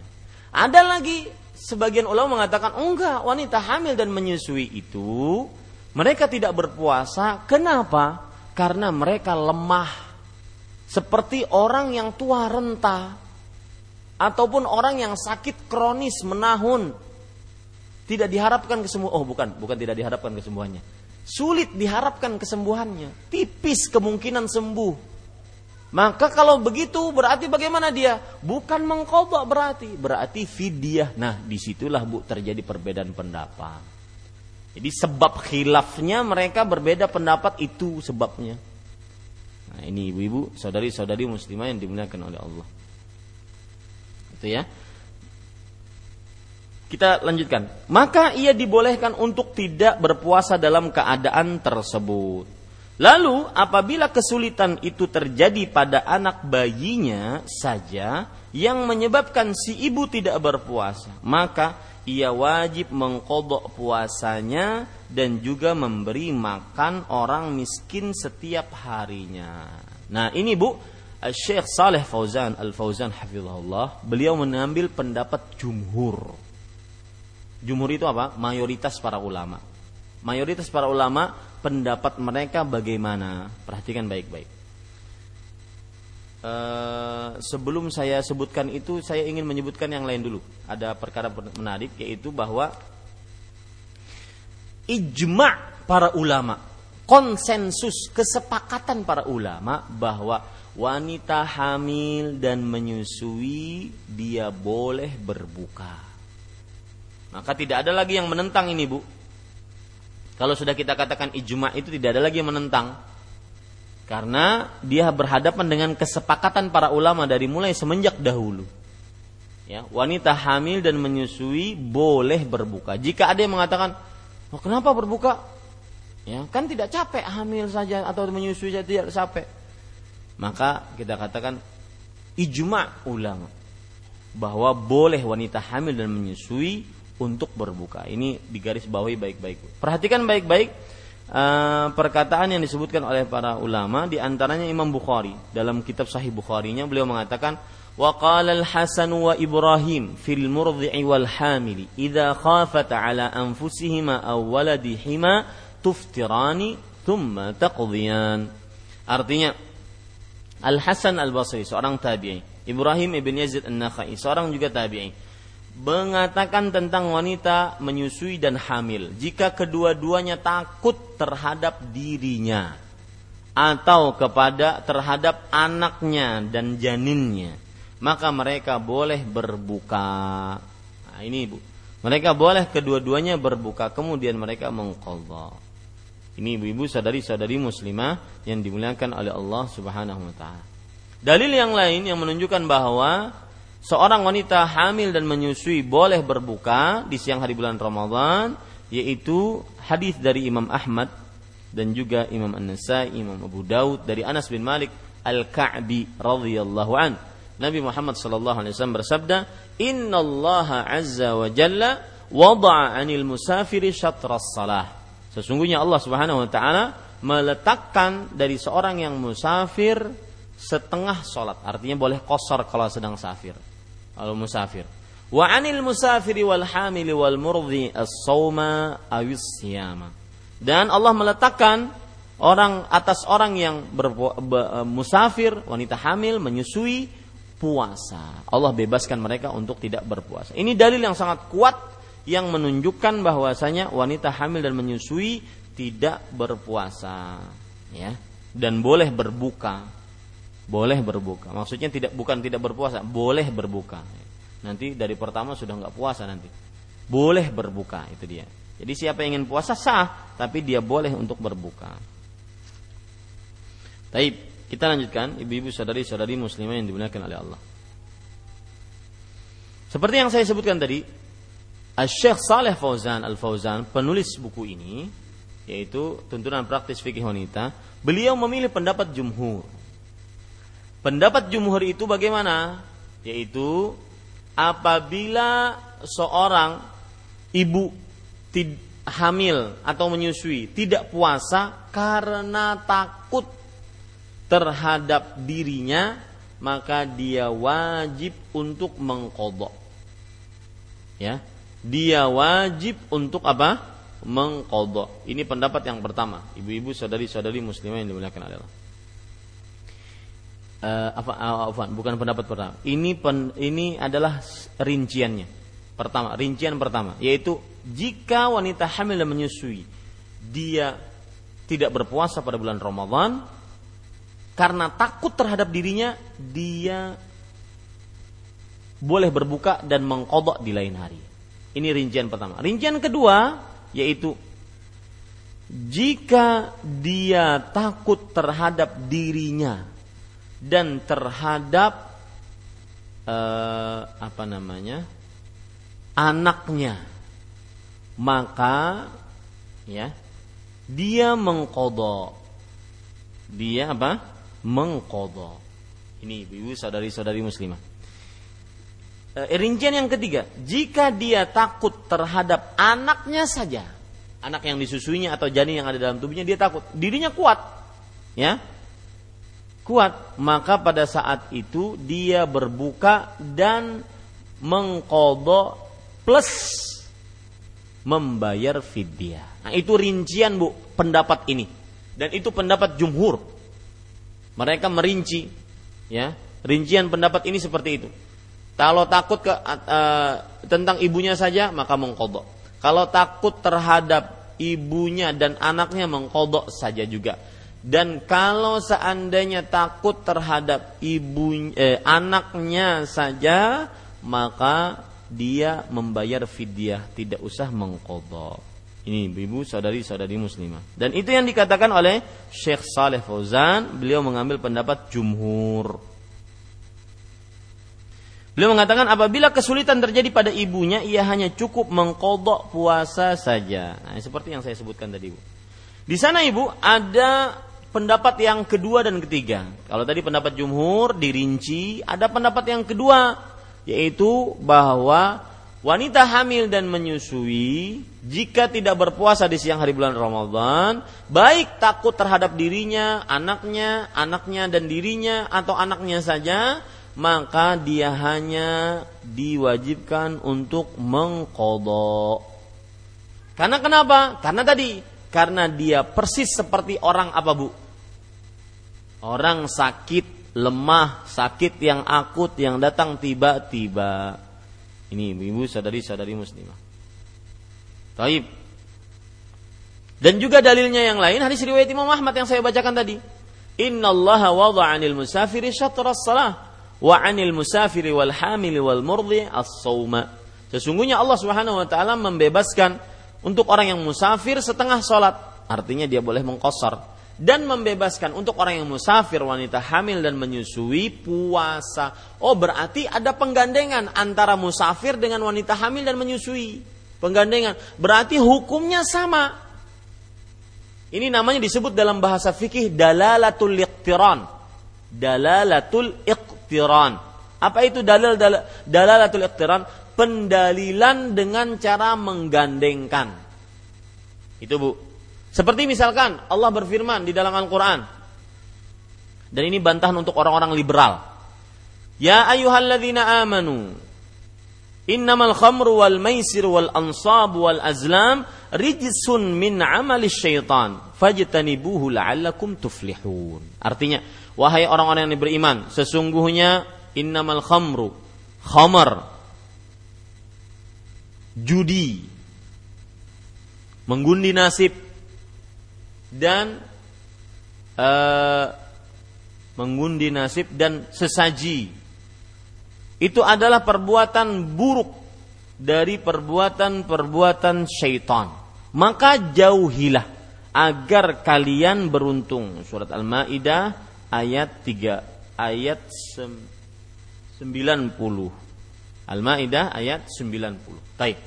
Ada lagi sebagian ulama mengatakan enggak wanita hamil dan menyusui itu mereka tidak berpuasa. Kenapa? karena mereka lemah seperti orang yang tua renta ataupun orang yang sakit kronis menahun. Tidak diharapkan kesembuhan oh bukan bukan tidak diharapkan kesembuhannya. Sulit diharapkan kesembuhannya tipis kemungkinan sembuh. Maka kalau begitu berarti bagaimana dia? Bukan mengkodok berarti berarti fidyah. Nah di situlah bu terjadi perbedaan pendapat jadi sebab khilafnya mereka berbeda pendapat itu sebabnya. Nah, ini ibu-ibu, saudari-saudari muslimah yang dimuliakan oleh Allah. Itu ya. Kita lanjutkan. Maka ia dibolehkan untuk tidak berpuasa dalam keadaan tersebut. Lalu apabila kesulitan itu terjadi pada anak bayinya saja yang menyebabkan si ibu tidak berpuasa, maka ia wajib mengkodok puasanya dan juga memberi makan orang miskin setiap harinya. Nah ini bu, Syekh Saleh Fauzan Al Fauzan Hafizahullah, beliau mengambil pendapat jumhur. Jumhur itu apa? Mayoritas para ulama. Mayoritas para ulama pendapat mereka bagaimana? Perhatikan baik-baik. Eh, sebelum saya sebutkan itu saya ingin menyebutkan yang lain dulu. Ada perkara menarik yaitu bahwa ijma para ulama, konsensus kesepakatan para ulama bahwa wanita hamil dan menyusui dia boleh berbuka. Maka tidak ada lagi yang menentang ini, Bu. Kalau sudah kita katakan ijma itu tidak ada lagi yang menentang karena dia berhadapan dengan kesepakatan para ulama dari mulai semenjak dahulu. Ya, wanita hamil dan menyusui boleh berbuka. Jika ada yang mengatakan, "Oh, kenapa berbuka?" Ya, kan tidak capek hamil saja atau menyusui saja tidak capek. Maka kita katakan ijma ulama bahwa boleh wanita hamil dan menyusui untuk berbuka. Ini digaris bawahi baik-baik. Perhatikan baik-baik Eh, perkataan yang disebutkan oleh para ulama di antaranya Imam Bukhari. Dalam kitab Sahih Bukharinya beliau mengatakan wa qala al-Hasan wa Ibrahim fil murdhi'i wal hamili idza khafat ala anfusihima aw waladihima tuftirani thumma taqdiyan. Artinya Al Hasan Al Basri seorang tabi'i. Ibrahim ibn Yazid An-Nakhai seorang juga tabi'i mengatakan tentang wanita menyusui dan hamil. Jika kedua-duanya takut terhadap dirinya atau kepada terhadap anaknya dan janinnya maka mereka boleh berbuka. Nah, ini ibu mereka boleh kedua-duanya berbuka kemudian mereka mengqadha. Ini ibu-ibu sadari-sadari muslimah yang dimuliakan oleh Allah Subhanahu wa taala. Dalil yang lain yang menunjukkan bahwa seorang wanita hamil dan menyusui boleh berbuka di siang hari bulan Ramadan yaitu hadis dari Imam Ahmad dan juga Imam An-Nasai, Imam Abu Daud dari Anas bin Malik Al-Ka'bi radhiyallahu an. Nabi Muhammad sallallahu alaihi wasallam bersabda, "Inna Allah azza wa jalla wada'a 'anil musafiri syatras salah." Sesungguhnya Allah Subhanahu wa taala meletakkan dari seorang yang musafir setengah sholat artinya boleh kosor kalau sedang safir al musafir. Wa anil musafiri wal hamili wal awis siyama. Dan Allah meletakkan orang atas orang yang musafir, wanita hamil, menyusui puasa. Allah bebaskan mereka untuk tidak berpuasa. Ini dalil yang sangat kuat yang menunjukkan bahwasanya wanita hamil dan menyusui tidak berpuasa, ya, dan boleh berbuka boleh berbuka. Maksudnya tidak bukan tidak berpuasa, boleh berbuka. Nanti dari pertama sudah nggak puasa nanti. Boleh berbuka itu dia. Jadi siapa yang ingin puasa sah, tapi dia boleh untuk berbuka. Taib, kita lanjutkan ibu-ibu saudari-saudari muslimah yang dimuliakan oleh Allah. Seperti yang saya sebutkan tadi, Syekh Saleh Fauzan Al-Fauzan, penulis buku ini, yaitu tuntunan praktis fikih wanita, beliau memilih pendapat jumhur Pendapat jumhur itu bagaimana? Yaitu apabila seorang ibu hamil atau menyusui tidak puasa karena takut terhadap dirinya maka dia wajib untuk mengkodok. Ya dia wajib untuk apa? Mengkodok. Ini pendapat yang pertama. Ibu-ibu saudari-saudari muslimah yang dimuliakan Allah uh, apa, uh, bukan pendapat pertama. Ini pen, ini adalah rinciannya. Pertama, rincian pertama yaitu jika wanita hamil dan menyusui dia tidak berpuasa pada bulan Ramadan karena takut terhadap dirinya dia boleh berbuka dan mengkodok di lain hari. Ini rincian pertama. Rincian kedua yaitu jika dia takut terhadap dirinya dan terhadap eh, apa namanya anaknya. Maka ya dia mengkodok dia apa? Mengkodok ini ibu saudari-saudari muslimah. E, rincian yang ketiga jika dia takut terhadap anaknya saja anak yang disusuinya atau janin yang ada dalam tubuhnya dia takut. Dirinya kuat ya kuat, maka pada saat itu dia berbuka dan mengkodok plus membayar fidyah. Nah, itu rincian Bu pendapat ini. Dan itu pendapat jumhur. Mereka merinci ya, rincian pendapat ini seperti itu. Kalau takut ke uh, tentang ibunya saja maka mengkodok. Kalau takut terhadap ibunya dan anaknya mengkodok saja juga dan kalau seandainya takut terhadap ibu eh, anaknya saja maka dia membayar fidyah tidak usah mengkodok ini ibu saudari saudari muslimah dan itu yang dikatakan oleh Syekh Saleh Fauzan beliau mengambil pendapat jumhur Beliau mengatakan apabila kesulitan terjadi pada ibunya, ia hanya cukup mengkodok puasa saja. Nah, seperti yang saya sebutkan tadi, Bu. Di sana ibu ada pendapat yang kedua dan ketiga. Kalau tadi pendapat jumhur dirinci, ada pendapat yang kedua yaitu bahwa wanita hamil dan menyusui jika tidak berpuasa di siang hari bulan Ramadan, baik takut terhadap dirinya, anaknya, anaknya dan dirinya atau anaknya saja, maka dia hanya diwajibkan untuk mengkodok. Karena kenapa? Karena tadi, karena dia persis seperti orang apa bu? Orang sakit, lemah, sakit yang akut yang datang tiba-tiba. Ini ibu sadari-sadari muslimah. Taib. Dan juga dalilnya yang lain hadis riwayat Imam Ahmad yang saya bacakan tadi. Inna Allah wada'a 'anil musafiri syatra salah wa 'anil musafiri wal hamil wal murdi as-sauma. Sesungguhnya Allah Subhanahu wa taala membebaskan untuk orang yang musafir setengah salat, artinya dia boleh mengkosor dan membebaskan untuk orang yang musafir, wanita hamil dan menyusui puasa. Oh, berarti ada penggandengan antara musafir dengan wanita hamil dan menyusui penggandengan. Berarti hukumnya sama. Ini namanya disebut dalam bahasa fikih dalalatul iqtiran. Dalalatul iqtiran. Apa itu dalal dalalatul iqtiran? Pendalilan dengan cara menggandengkan. Itu Bu. Seperti misalkan Allah berfirman di dalam Al-Qur'an. Dan ini bantahan untuk orang-orang liberal. Ya ayyuhalladzina amanu Innamal khamru wal maisir wal ansab wal azlam rijsun min amali syaitan fajtanibuhu la'allakum tuflihun. Artinya, wahai orang-orang yang beriman, sesungguhnya innamal khamru khamar judi mengundi nasib dan uh, mengundi nasib dan sesaji itu adalah perbuatan buruk dari perbuatan-perbuatan syaitan. Maka jauhilah agar kalian beruntung. Surat Al-Maidah ayat 3 ayat 90. Al-Maidah ayat 90. Baik.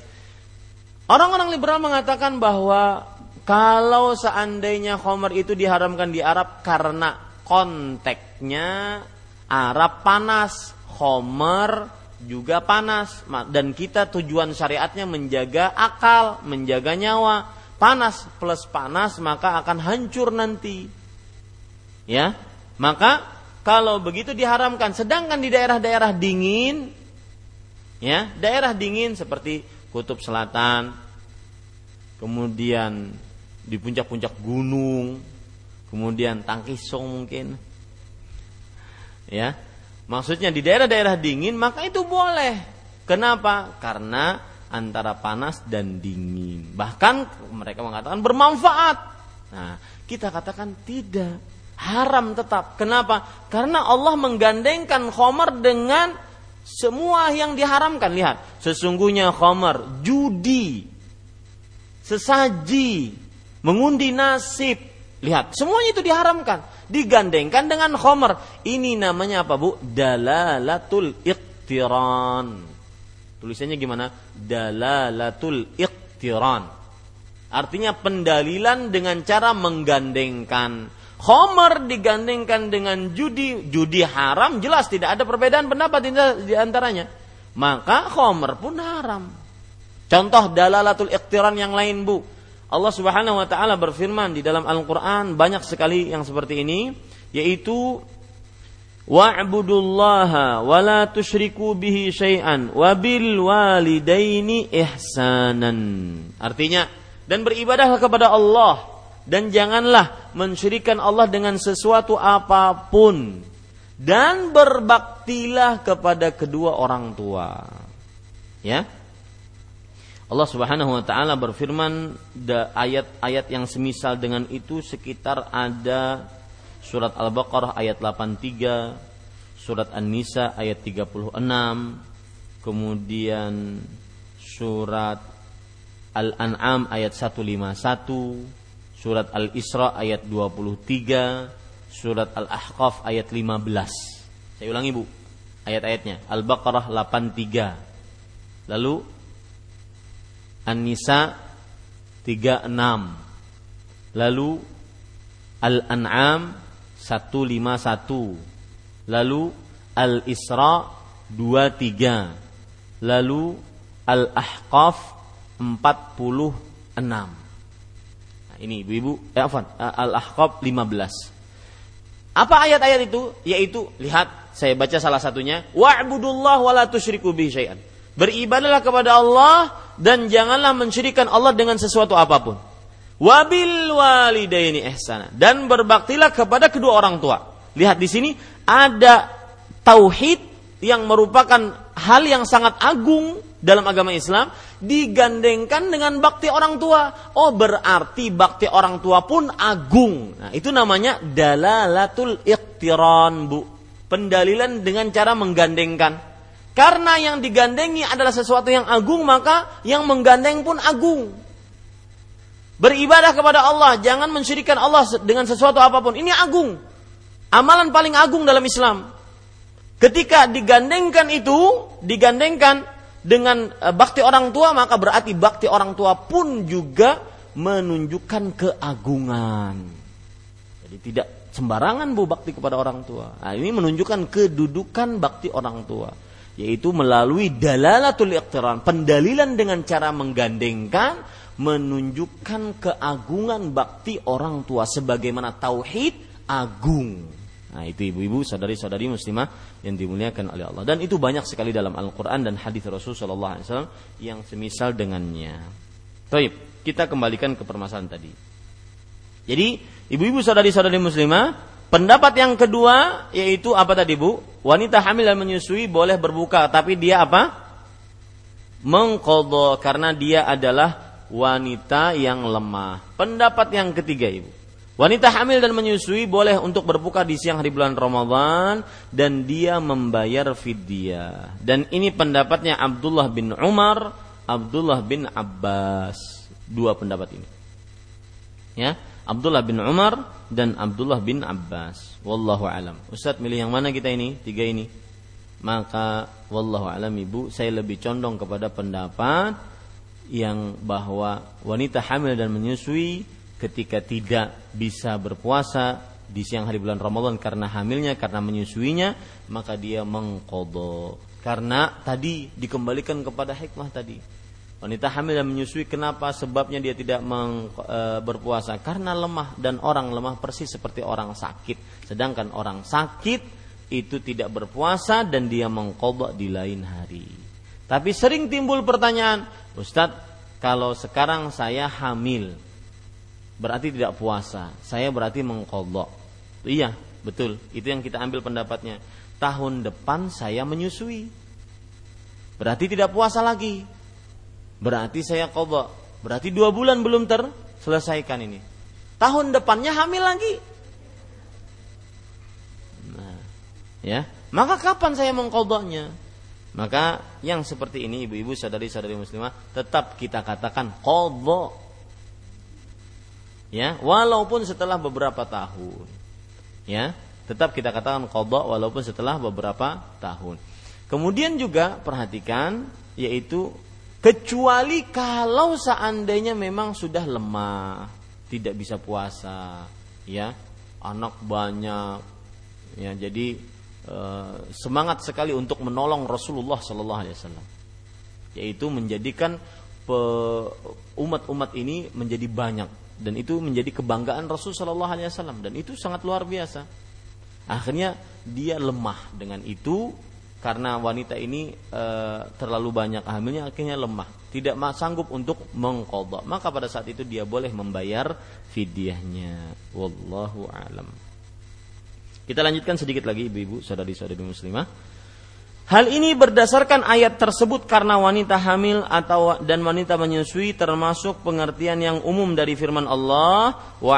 Orang-orang liberal mengatakan bahwa kalau seandainya khomer itu diharamkan di Arab karena konteksnya Arab panas, khomer juga panas dan kita tujuan syariatnya menjaga akal, menjaga nyawa. Panas plus panas maka akan hancur nanti. Ya. Maka kalau begitu diharamkan sedangkan di daerah-daerah dingin ya, daerah dingin seperti kutub selatan kemudian di puncak-puncak gunung, kemudian Tangkisong mungkin. Ya, Maksudnya di daerah-daerah dingin maka itu boleh. Kenapa? Karena antara panas dan dingin. Bahkan mereka mengatakan bermanfaat. Nah, kita katakan tidak. Haram tetap. Kenapa? Karena Allah menggandengkan khomer dengan semua yang diharamkan. Lihat, sesungguhnya khomer, judi, sesaji, mengundi nasib. Lihat, semuanya itu diharamkan digandengkan dengan khomer. Ini namanya apa bu? Dalalatul iqtiran. Tulisannya gimana? Dalalatul iqtiran. Artinya pendalilan dengan cara menggandengkan. Khomer digandengkan dengan judi. Judi haram jelas tidak ada perbedaan pendapat di antaranya. Maka khomer pun haram. Contoh dalalatul iqtiran yang lain bu Allah Subhanahu wa taala berfirman di dalam Al-Qur'an banyak sekali yang seperti ini yaitu wa'budullaha wa la tusyriku bihi syai'an wa bil walidaini ihsanan. Artinya dan beribadahlah kepada Allah dan janganlah mensyirikan Allah dengan sesuatu apa pun dan berbaktilah kepada kedua orang tua. Ya, Allah Subhanahu wa taala berfirman ayat-ayat yang semisal dengan itu sekitar ada surat Al-Baqarah ayat 83, surat An-Nisa ayat 36, kemudian surat Al-An'am ayat 151, surat Al-Isra ayat 23, surat Al-Ahqaf ayat 15. Saya ulangi Bu, ayat-ayatnya. Al-Baqarah 83. Lalu An-Nisa 36. Lalu Al-An'am 151. Lalu Al-Isra 23. Lalu Al-Ahqaf 46. Ini ibu-ibu, eh, afan, Al-Ahqaf 15. Apa ayat-ayat itu? Yaitu lihat saya baca salah satunya, wa'budullah wa la tusyriku bihi syai'an. Beribadahlah kepada Allah dan janganlah mensyirikan Allah dengan sesuatu apa pun. Wabil walidaini ihsana dan berbaktilah kepada kedua orang tua. Lihat di sini ada tauhid yang merupakan hal yang sangat agung dalam agama Islam digandengkan dengan bakti orang tua. Oh, berarti bakti orang tua pun agung. Nah, itu namanya dalalatul iqtiran, Bu. Pendalilan dengan cara menggandengkan. Karena yang digandengi adalah sesuatu yang agung, maka yang menggandeng pun agung. Beribadah kepada Allah, jangan mensyirikan Allah dengan sesuatu apa pun. Ini agung. Amalan paling agung dalam Islam. Ketika digandengkan itu, digandengkan dengan e, bakti orang tua, maka berarti bakti orang tua pun juga menunjukkan keagungan. Jadi tidak sembarangan bu bakti kepada orang tua. Nah, ini menunjukkan kedudukan bakti orang tua, yaitu melalui dalalatul iqtiran, pendalilan dengan cara menggandengkan menunjukkan keagungan bakti orang tua sebagaimana tauhid agung. Nah, itu ibu-ibu, saudari-saudari muslimah yang dimuliakan oleh Allah. Dan itu banyak sekali dalam Al-Qur'an dan hadis Rasul sallallahu alaihi yang semisal dengannya. Baik, kita kembalikan ke permasalahan tadi. Jadi, ibu-ibu saudari-saudari muslimah, pendapat yang kedua yaitu apa tadi, Bu? Wanita hamil dan menyusui boleh berbuka, tapi dia apa? Mengqadha karena dia adalah wanita yang lemah. Pendapat yang ketiga ibu. Wanita hamil dan menyusui boleh untuk berbuka di siang hari bulan Ramadan dan dia membayar fidyah. Dan ini pendapatnya Abdullah bin Umar, Abdullah bin Abbas. Dua pendapat ini. Ya, Abdullah bin Umar dan Abdullah bin Abbas. Wallahu alam. Ustaz milih yang mana kita ini? Tiga ini. Maka wallahu alam Ibu, saya lebih condong kepada pendapat yang bahwa wanita hamil dan menyusui ketika tidak bisa berpuasa di siang hari bulan Ramadan karena hamilnya karena menyusuinya maka dia mengkodok karena tadi dikembalikan kepada hikmah tadi. Wanita hamil dan menyusui kenapa? Sebabnya dia tidak meng, e, berpuasa. Karena lemah dan orang lemah persis seperti orang sakit. Sedangkan orang sakit itu tidak berpuasa dan dia mengkodok di lain hari. Tapi sering timbul pertanyaan Ustadz, kalau sekarang saya hamil, berarti tidak puasa. Saya berarti mengkodok. Iya, betul. Itu yang kita ambil pendapatnya. Tahun depan saya menyusui. Berarti tidak puasa lagi. Berarti saya kodok. Berarti dua bulan belum terselesaikan ini. Tahun depannya hamil lagi. Nah, ya. Maka kapan saya mengkodoknya? Maka yang seperti ini ibu-ibu sadari-sadari muslimah tetap kita katakan qadha. Ya, walaupun setelah beberapa tahun. Ya, tetap kita katakan qadha walaupun setelah beberapa tahun. Kemudian juga perhatikan yaitu kecuali kalau seandainya memang sudah lemah, tidak bisa puasa, ya, anak banyak, ya, jadi Eh, semangat sekali untuk menolong Rasulullah Sallallahu Alaihi Wasallam, yaitu menjadikan umat-umat ini menjadi banyak dan itu menjadi kebanggaan Rasul Sallallahu Alaihi Wasallam. Dan itu sangat luar biasa. Akhirnya dia lemah dengan itu karena wanita ini e, terlalu banyak hamilnya akhirnya lemah. Tidak sanggup untuk mengkodok maka pada saat itu dia boleh membayar fidyahnya. Wallahu alam. Kita lanjutkan sedikit lagi ibu-ibu, saudari-saudari muslimah. Hal ini berdasarkan ayat tersebut karena wanita hamil atau dan wanita menyusui termasuk pengertian yang umum dari firman Allah wa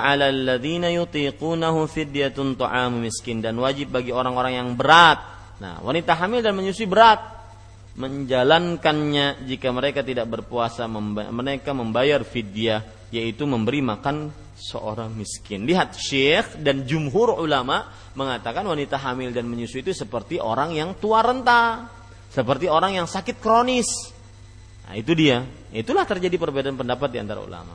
miskin dan wajib bagi orang-orang yang berat. Nah, wanita hamil dan menyusui berat menjalankannya jika mereka tidak berpuasa mereka membayar fidyah yaitu memberi makan seorang miskin. Lihat Syekh dan jumhur ulama mengatakan wanita hamil dan menyusui itu seperti orang yang tua renta, seperti orang yang sakit kronis. Nah, itu dia. Itulah terjadi perbedaan pendapat di antara ulama.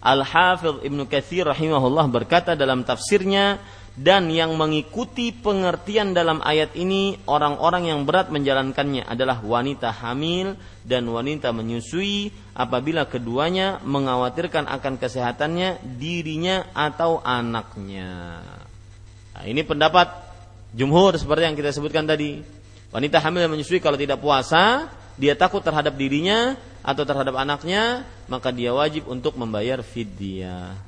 Al-Hafidh Ibnu Katsir rahimahullah berkata dalam tafsirnya dan yang mengikuti pengertian dalam ayat ini orang-orang yang berat menjalankannya adalah wanita hamil dan wanita menyusui apabila keduanya mengkhawatirkan akan kesehatannya dirinya atau anaknya. Nah, ini pendapat jumhur seperti yang kita sebutkan tadi. Wanita hamil dan menyusui kalau tidak puasa, dia takut terhadap dirinya atau terhadap anaknya, maka dia wajib untuk membayar fidyah.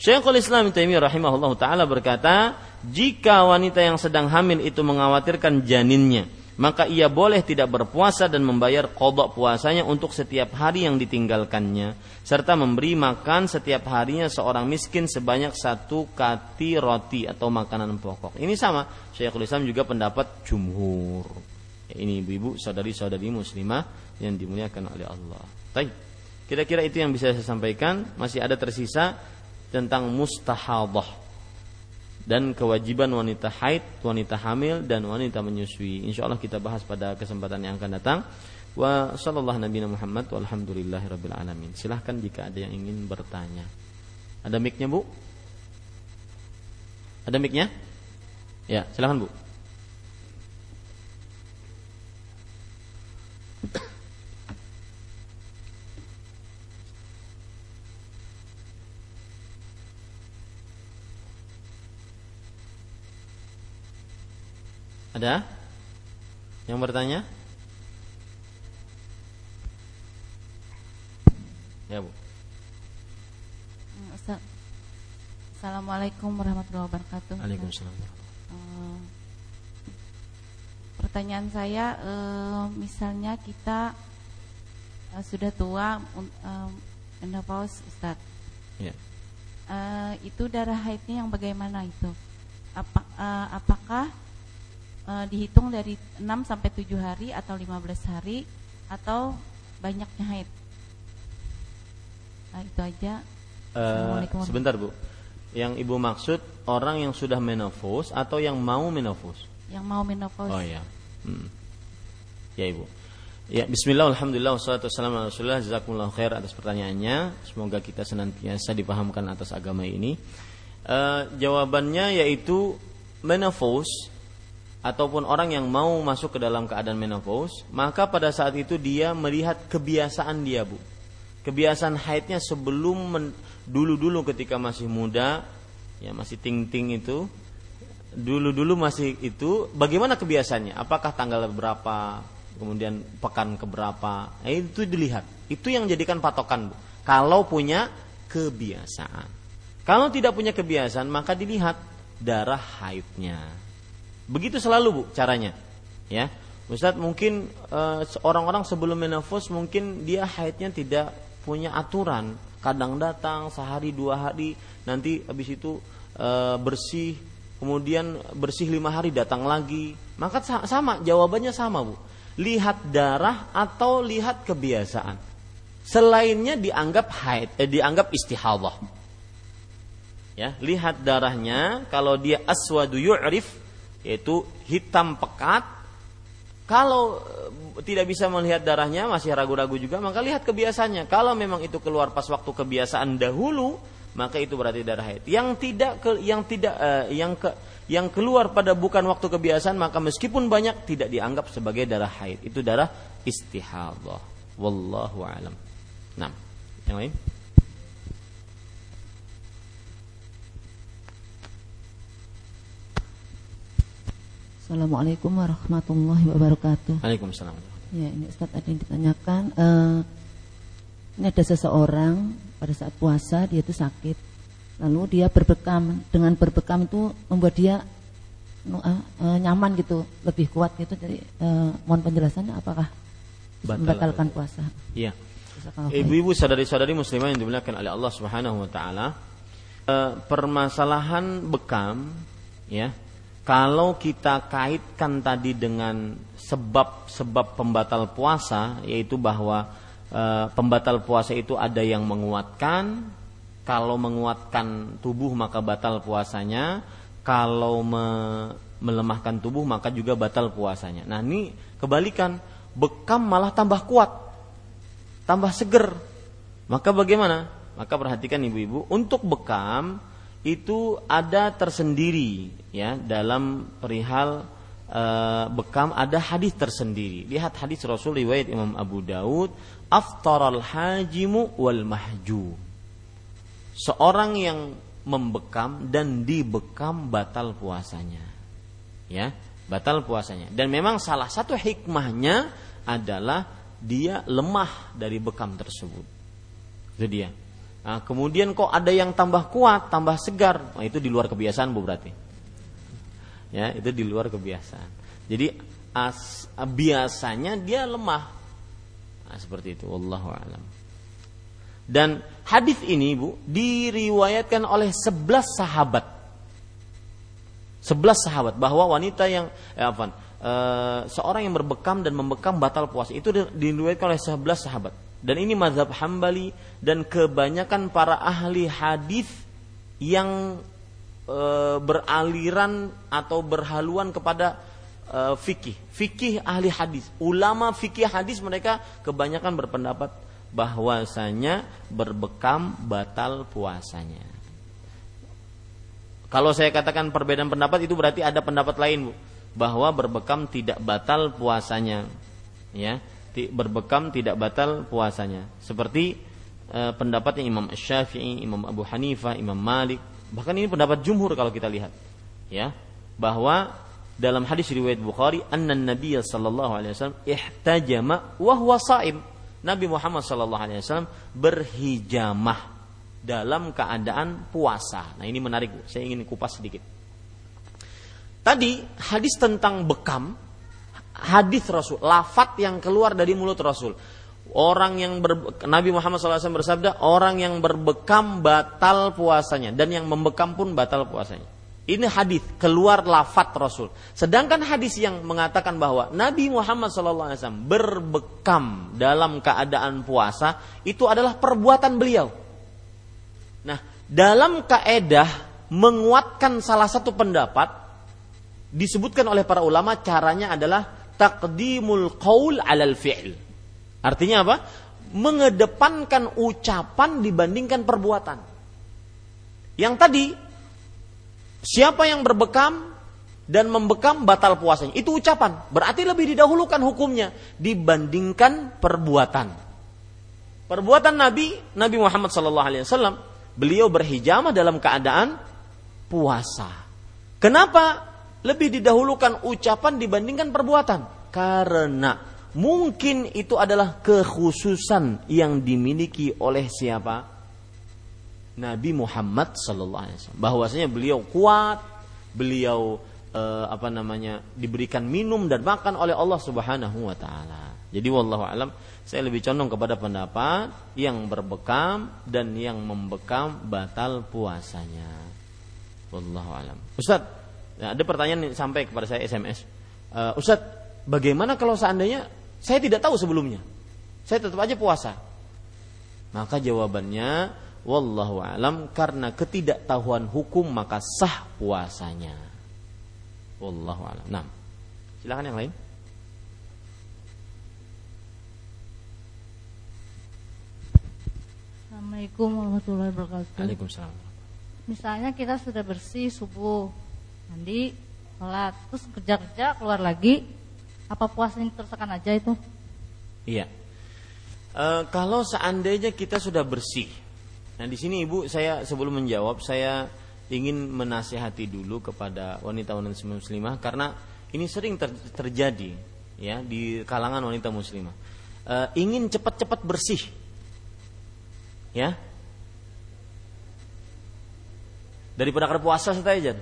Syekhul Islam Taimiyah rahimahullah taala berkata, jika wanita yang sedang hamil itu mengkhawatirkan janinnya, maka ia boleh tidak berpuasa dan membayar kodok puasanya untuk setiap hari yang ditinggalkannya, serta memberi makan setiap harinya seorang miskin sebanyak satu kati roti atau makanan pokok. Ini sama, Syekhul Islam juga pendapat jumhur. Ini ibu-ibu, saudari-saudari muslimah yang dimuliakan oleh Allah. Baik. Kira-kira itu yang bisa saya sampaikan. Masih ada tersisa tentang mustahadah dan kewajiban wanita haid, wanita hamil dan wanita menyusui. Insya Allah kita bahas pada kesempatan yang akan datang. Wa sallallahu nabi Muhammad walhamdulillahi rabbil alamin. Silahkan jika ada yang ingin bertanya. Ada mic-nya, Bu? Ada mic-nya? Ya, silahkan Bu. Ada? Yang bertanya? Ya, Bu. Assalamualaikum warahmatullahi wabarakatuh. Waalaikumsalam. Uh, pertanyaan saya, uh, misalnya kita uh, sudah tua, uh, menopause, Ustaz. Ya. Itu darah haidnya yang bagaimana itu? Apa, apakah uh, dihitung dari 6 sampai 7 hari atau 15 hari atau banyaknya haid. Nah, itu aja. Uh, sebentar, Bu. Yang Ibu maksud orang yang sudah menopause atau yang mau menopause? Yang mau menopause. Oh ya. Hmm. Ya, Ibu. Ya, bismillah, alhamdulillah, wassalatu wassalamu ala rasulullah, jazakumullah khair atas pertanyaannya. Semoga kita senantiasa dipahamkan atas agama ini. Uh, jawabannya yaitu menopause ataupun orang yang mau masuk ke dalam keadaan menopause, maka pada saat itu dia melihat kebiasaan dia, Bu. Kebiasaan haidnya sebelum dulu-dulu ketika masih muda, ya masih ting-ting itu, dulu-dulu masih itu, bagaimana kebiasaannya? Apakah tanggal berapa, kemudian pekan keberapa? Eh, itu dilihat. Itu yang jadikan patokan, Bu. Kalau punya kebiasaan. Kalau tidak punya kebiasaan, maka dilihat darah haidnya. Begitu selalu Bu caranya. Ya. Ustaz mungkin uh, orang-orang sebelum menopause mungkin dia haidnya tidak punya aturan. Kadang datang sehari dua hari, nanti habis itu uh, bersih, kemudian bersih lima hari datang lagi. Maka sama, jawabannya sama bu. Lihat darah atau lihat kebiasaan. Selainnya dianggap haid, eh, dianggap istihadah. Ya, lihat darahnya kalau dia aswadu yu'rif yaitu hitam pekat. Kalau e, tidak bisa melihat darahnya masih ragu-ragu juga maka lihat kebiasaannya. Kalau memang itu keluar pas waktu kebiasaan dahulu maka itu berarti darah haid. Yang tidak ke, yang tidak uh, yang ke yang keluar pada bukan waktu kebiasaan maka meskipun banyak tidak dianggap sebagai darah haid. Itu darah istihadah. Wallahu alam. Nah, yang lain? Assalamualaikum warahmatullahi wabarakatuh. Waalaikumsalam. Ya, ini Ustaz ada yang ditanyakan. Uh, ini ada seseorang pada saat puasa dia itu sakit. Lalu dia berbekam. Dengan berbekam itu membuat dia uh, uh, nyaman gitu, lebih kuat gitu. Jadi uh, mohon penjelasannya apakah Batal membatalkan puasa? Iya. Ibu-ibu sadari-sadari muslimah yang dimuliakan oleh Allah Subhanahu wa taala, uh, permasalahan bekam ya kalau kita kaitkan tadi dengan sebab-sebab pembatal puasa yaitu bahwa e, pembatal puasa itu ada yang menguatkan kalau menguatkan tubuh maka batal puasanya kalau me, melemahkan tubuh maka juga batal puasanya. Nah ini kebalikan bekam malah tambah kuat tambah seger. Maka bagaimana? Maka perhatikan ibu-ibu, untuk bekam itu ada tersendiri ya dalam perihal e, bekam ada hadis tersendiri. Lihat hadis Rasul riwayat Imam Abu Daud, aftaral hajimu wal mahju. Seorang yang membekam dan dibekam batal puasanya. Ya, batal puasanya. Dan memang salah satu hikmahnya adalah dia lemah dari bekam tersebut. Itu dia. Nah, kemudian kok ada yang tambah kuat, tambah segar, nah, itu di luar kebiasaan bu berarti. Ya, itu di luar kebiasaan. Jadi as, biasanya dia lemah. Nah, seperti itu. Wallahu a'lam. Dan hadis ini bu diriwayatkan oleh sebelas sahabat. Sebelas sahabat bahwa wanita yang eh, apa, eh, seorang yang berbekam dan membekam batal puasa itu diriwayatkan oleh sebelas sahabat. Dan ini mazhab Hambali dan kebanyakan para ahli hadis yang e, beraliran atau berhaluan kepada e, fikih. Fikih ahli hadis. Ulama fikih hadis mereka kebanyakan berpendapat bahwasanya berbekam batal puasanya. Kalau saya katakan perbedaan pendapat itu berarti ada pendapat lain, Bu, bahwa berbekam tidak batal puasanya. Ya berbekam tidak batal puasanya. Seperti uh, pendapatnya Imam Syafi'i, Imam Abu Hanifah, Imam Malik, bahkan ini pendapat jumhur kalau kita lihat. Ya, bahwa dalam hadis riwayat Bukhari, anna Nabi sallallahu alaihi wasallam ihtajama wa huwa shaim. Nabi Muhammad sallallahu alaihi wasallam berhijamah dalam keadaan puasa. Nah, ini menarik, Saya ingin kupas sedikit. Tadi hadis tentang bekam hadis Rasul, lafat yang keluar dari mulut Rasul. Orang yang ber, Nabi Muhammad SAW bersabda, orang yang berbekam batal puasanya dan yang membekam pun batal puasanya. Ini hadis keluar lafat Rasul. Sedangkan hadis yang mengatakan bahwa Nabi Muhammad SAW berbekam dalam keadaan puasa itu adalah perbuatan beliau. Nah, dalam kaedah menguatkan salah satu pendapat disebutkan oleh para ulama caranya adalah taqdimul qaul alal fi'l. Artinya apa? Mengedepankan ucapan dibandingkan perbuatan. Yang tadi siapa yang berbekam dan membekam batal puasanya. Itu ucapan. Berarti lebih didahulukan hukumnya dibandingkan perbuatan. Perbuatan Nabi Nabi Muhammad wasallam beliau berhijamah dalam keadaan puasa. Kenapa lebih didahulukan ucapan dibandingkan perbuatan. Karena mungkin itu adalah kekhususan yang dimiliki oleh siapa? Nabi Muhammad Sallallahu Alaihi Wasallam. Bahwasanya beliau kuat beliau eh, apa namanya diberikan minum dan makan oleh Allah Subhanahu Wa Taala. Jadi wallahu alam saya lebih condong kepada pendapat yang berbekam dan yang membekam batal puasanya. Wallahu alam. Ustaz Nah, ada pertanyaan yang sampai kepada saya SMS. Uh, eh, Ustadz, bagaimana kalau seandainya saya tidak tahu sebelumnya? Saya tetap aja puasa. Maka jawabannya, wallahu alam karena ketidaktahuan hukum maka sah puasanya. Wallahu alam. Nah, silakan yang lain. Assalamualaikum warahmatullahi wabarakatuh. Waalaikumsalam. Misalnya kita sudah bersih subuh, mandi sholat. Terus kerja kerja keluar lagi. Apa puasanya tersekan aja itu? Iya. E, kalau seandainya kita sudah bersih. Nah di sini ibu saya sebelum menjawab saya ingin menasihati dulu kepada wanita-wanita muslimah karena ini sering ter, terjadi ya di kalangan wanita muslimah. E, ingin cepat-cepat bersih. Ya? Daripada kerja puasa saja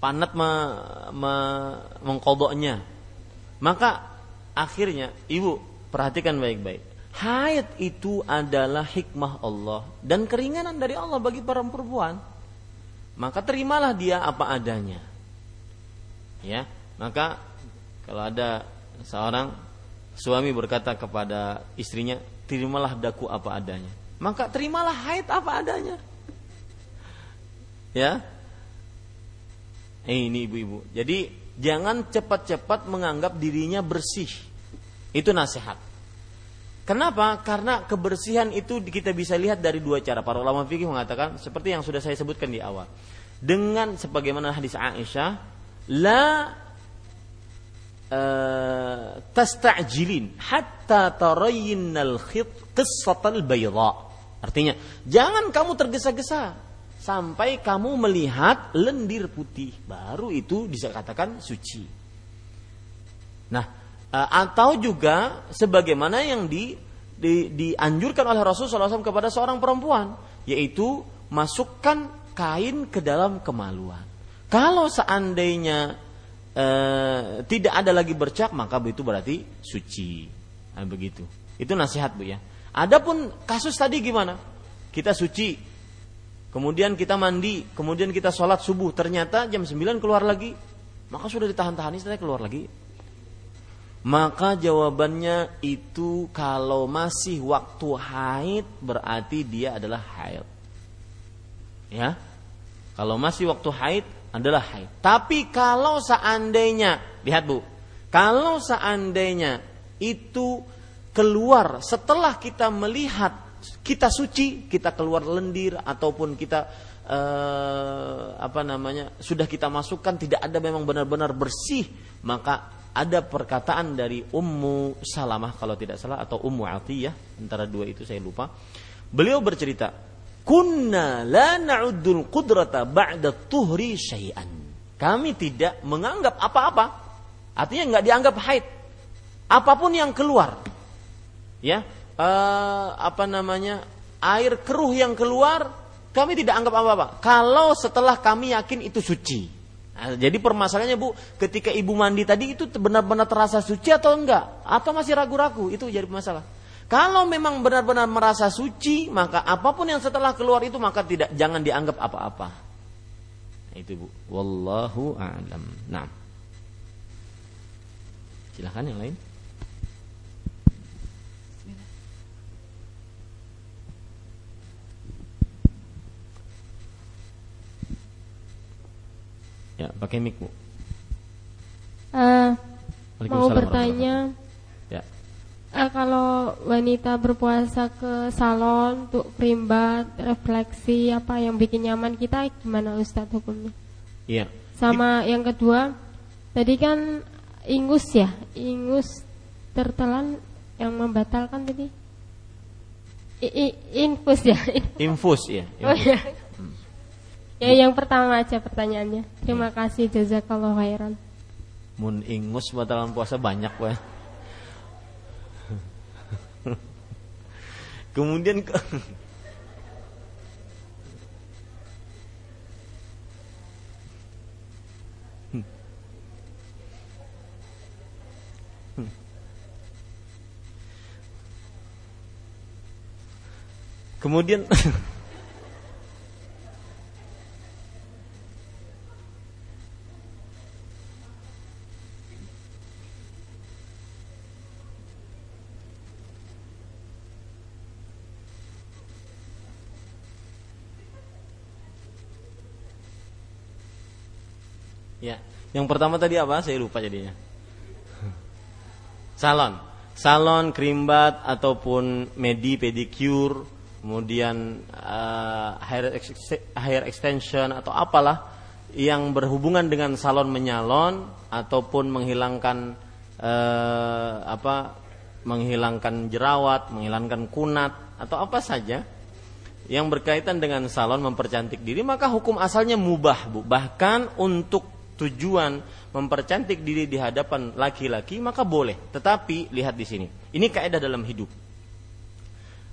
panat me, me, mengkodoknya. Maka akhirnya ibu perhatikan baik-baik. Haid itu adalah hikmah Allah dan keringanan dari Allah bagi para perempuan. Maka terimalah dia apa adanya. Ya, maka kalau ada seorang suami berkata kepada istrinya, "Terimalah daku apa adanya." Maka terimalah haid apa adanya. Ya, Eh, ini ibu-ibu. Jadi jangan cepat-cepat menganggap dirinya bersih. Itu nasihat. Kenapa? Karena kebersihan itu kita bisa lihat dari dua cara. Para ulama fikih mengatakan seperti yang sudah saya sebutkan di awal. Dengan sebagaimana hadis Aisyah, la uh, tasta'jilin hatta tarayinnal qissatal bayda. Artinya, jangan kamu tergesa-gesa sampai kamu melihat lendir putih, baru itu bisa katakan suci. Nah, Eh, atau juga sebagaimana yang di, di, dianjurkan oleh Rasulullah SAW kepada seorang perempuan, yaitu masukkan kain ke dalam kemaluan. Kalau seandainya e, tidak ada lagi bercak, maka itu berarti suci. Nah, begitu. Itu nasihat bu ya. Adapun kasus tadi gimana? Kita suci, kemudian kita mandi, kemudian kita sholat subuh, ternyata jam 9 keluar lagi, maka sudah ditahan-tahan istri keluar lagi maka jawabannya itu kalau masih waktu haid berarti dia adalah haid. Ya. Kalau masih waktu haid adalah haid. Tapi kalau seandainya, lihat Bu, kalau seandainya itu keluar setelah kita melihat kita suci, kita keluar lendir ataupun kita eh, apa namanya sudah kita masukkan tidak ada memang benar-benar bersih, maka ada perkataan dari Ummu Salamah kalau tidak salah atau Ummu Atiyah antara dua itu saya lupa. Beliau bercerita, "Kunna la na'uddul qudrata ba'da tuhri syai'an." Kami tidak menganggap apa-apa. Artinya nggak dianggap haid. Apa pun yang keluar. Ya, uh, apa namanya? Air keruh yang keluar kami tidak anggap apa-apa. Kalau setelah kami yakin itu suci. Nah, jadi permasalahannya Bu, ketika ibu mandi tadi itu benar-benar terasa suci atau enggak? Atau masih ragu-ragu? Itu jadi masalah. Kalau memang benar-benar merasa suci, maka apa pun yang setelah keluar itu maka tidak jangan dianggap apa-apa. Nah, itu Bu. Wallahu a'lam. Nah. Silahkan yang lain. Ya, pakai mic, Bu. Uh, mau bertanya. Ya. Uh, kalau wanita berpuasa ke salon untuk primbat, refleksi apa yang bikin nyaman kita gimana Ustadz hukumnya? Iya. Sama yang kedua, tadi kan ingus ya, ingus tertelan yang membatalkan tadi. I, i, infus ya. Infus ya. Infus. Oh, iya. Ya yang pertama aja pertanyaannya. Terima kasih jazakallah khairan. Mun ingus batalan puasa banyak weh. Kemudian ke Kemudian Ya. Yang pertama tadi apa? Saya lupa jadinya. Salon. Salon, krimbat ataupun medi pedicure, kemudian uh, hair, hair extension atau apalah yang berhubungan dengan salon menyalon ataupun menghilangkan uh, apa menghilangkan jerawat, menghilangkan kunat atau apa saja yang berkaitan dengan salon mempercantik diri maka hukum asalnya mubah Bu. Bahkan untuk tujuan mempercantik diri di hadapan laki-laki maka boleh. Tetapi lihat di sini. Ini kaidah dalam hidup.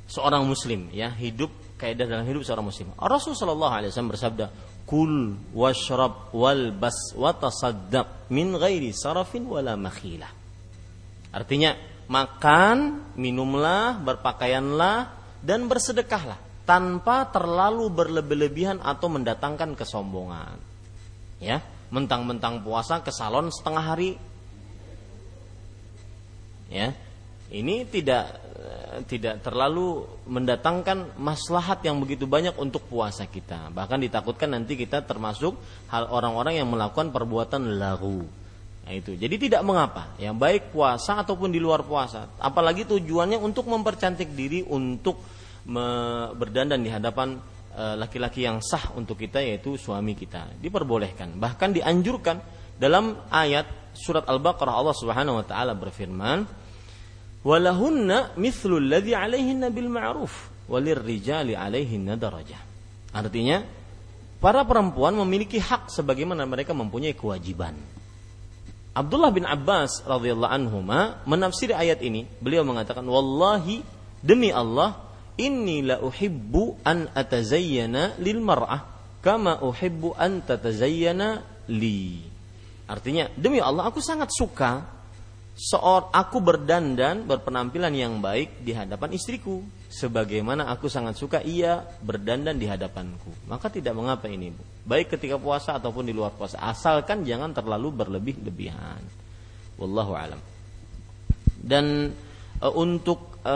Seorang muslim ya, hidup kaidah dalam hidup seorang muslim. Rasulullah sallallahu alaihi wasallam bersabda, "Kul washrab wal bas wa min ghairi sarafin wala makhila." Artinya, makan, minumlah, berpakaianlah dan bersedekahlah tanpa terlalu berlebih-lebihan atau mendatangkan kesombongan. Ya mentang-mentang puasa ke salon setengah hari ya ini tidak tidak terlalu mendatangkan maslahat yang begitu banyak untuk puasa kita bahkan ditakutkan nanti kita termasuk hal orang-orang yang melakukan perbuatan lagu Nah, itu. Jadi tidak mengapa, ya baik puasa ataupun di luar puasa. Apalagi tujuannya untuk mempercantik diri untuk berdandan di hadapan laki-laki yang sah untuk kita yaitu suami kita. Diperbolehkan, bahkan dianjurkan dalam ayat surat Al-Baqarah Allah Subhanahu wa taala berfirman, "Walahunna mithlul ladzi 'alaihinna bil ma'ruf walirrijali 'alaihinna darajah." Artinya, para perempuan memiliki hak sebagaimana mereka mempunyai kewajiban. Abdullah bin Abbas radhiyallahu anhu menafsiri ayat ini, beliau mengatakan, "Wallahi demi Allah, inni la uhibbu an atazayyana lil mar'ah kama uhibbu an tatazayyana li." Artinya, demi Allah aku sangat suka seorang aku berdandan berpenampilan yang baik di hadapan istriku. Sebagaimana aku sangat suka ia berdandan di hadapanku. Maka tidak mengapa ini Bu. Baik ketika puasa ataupun di luar puasa. Asalkan jangan terlalu berlebih-lebihan. Wallahu alam. Dan e, untuk e,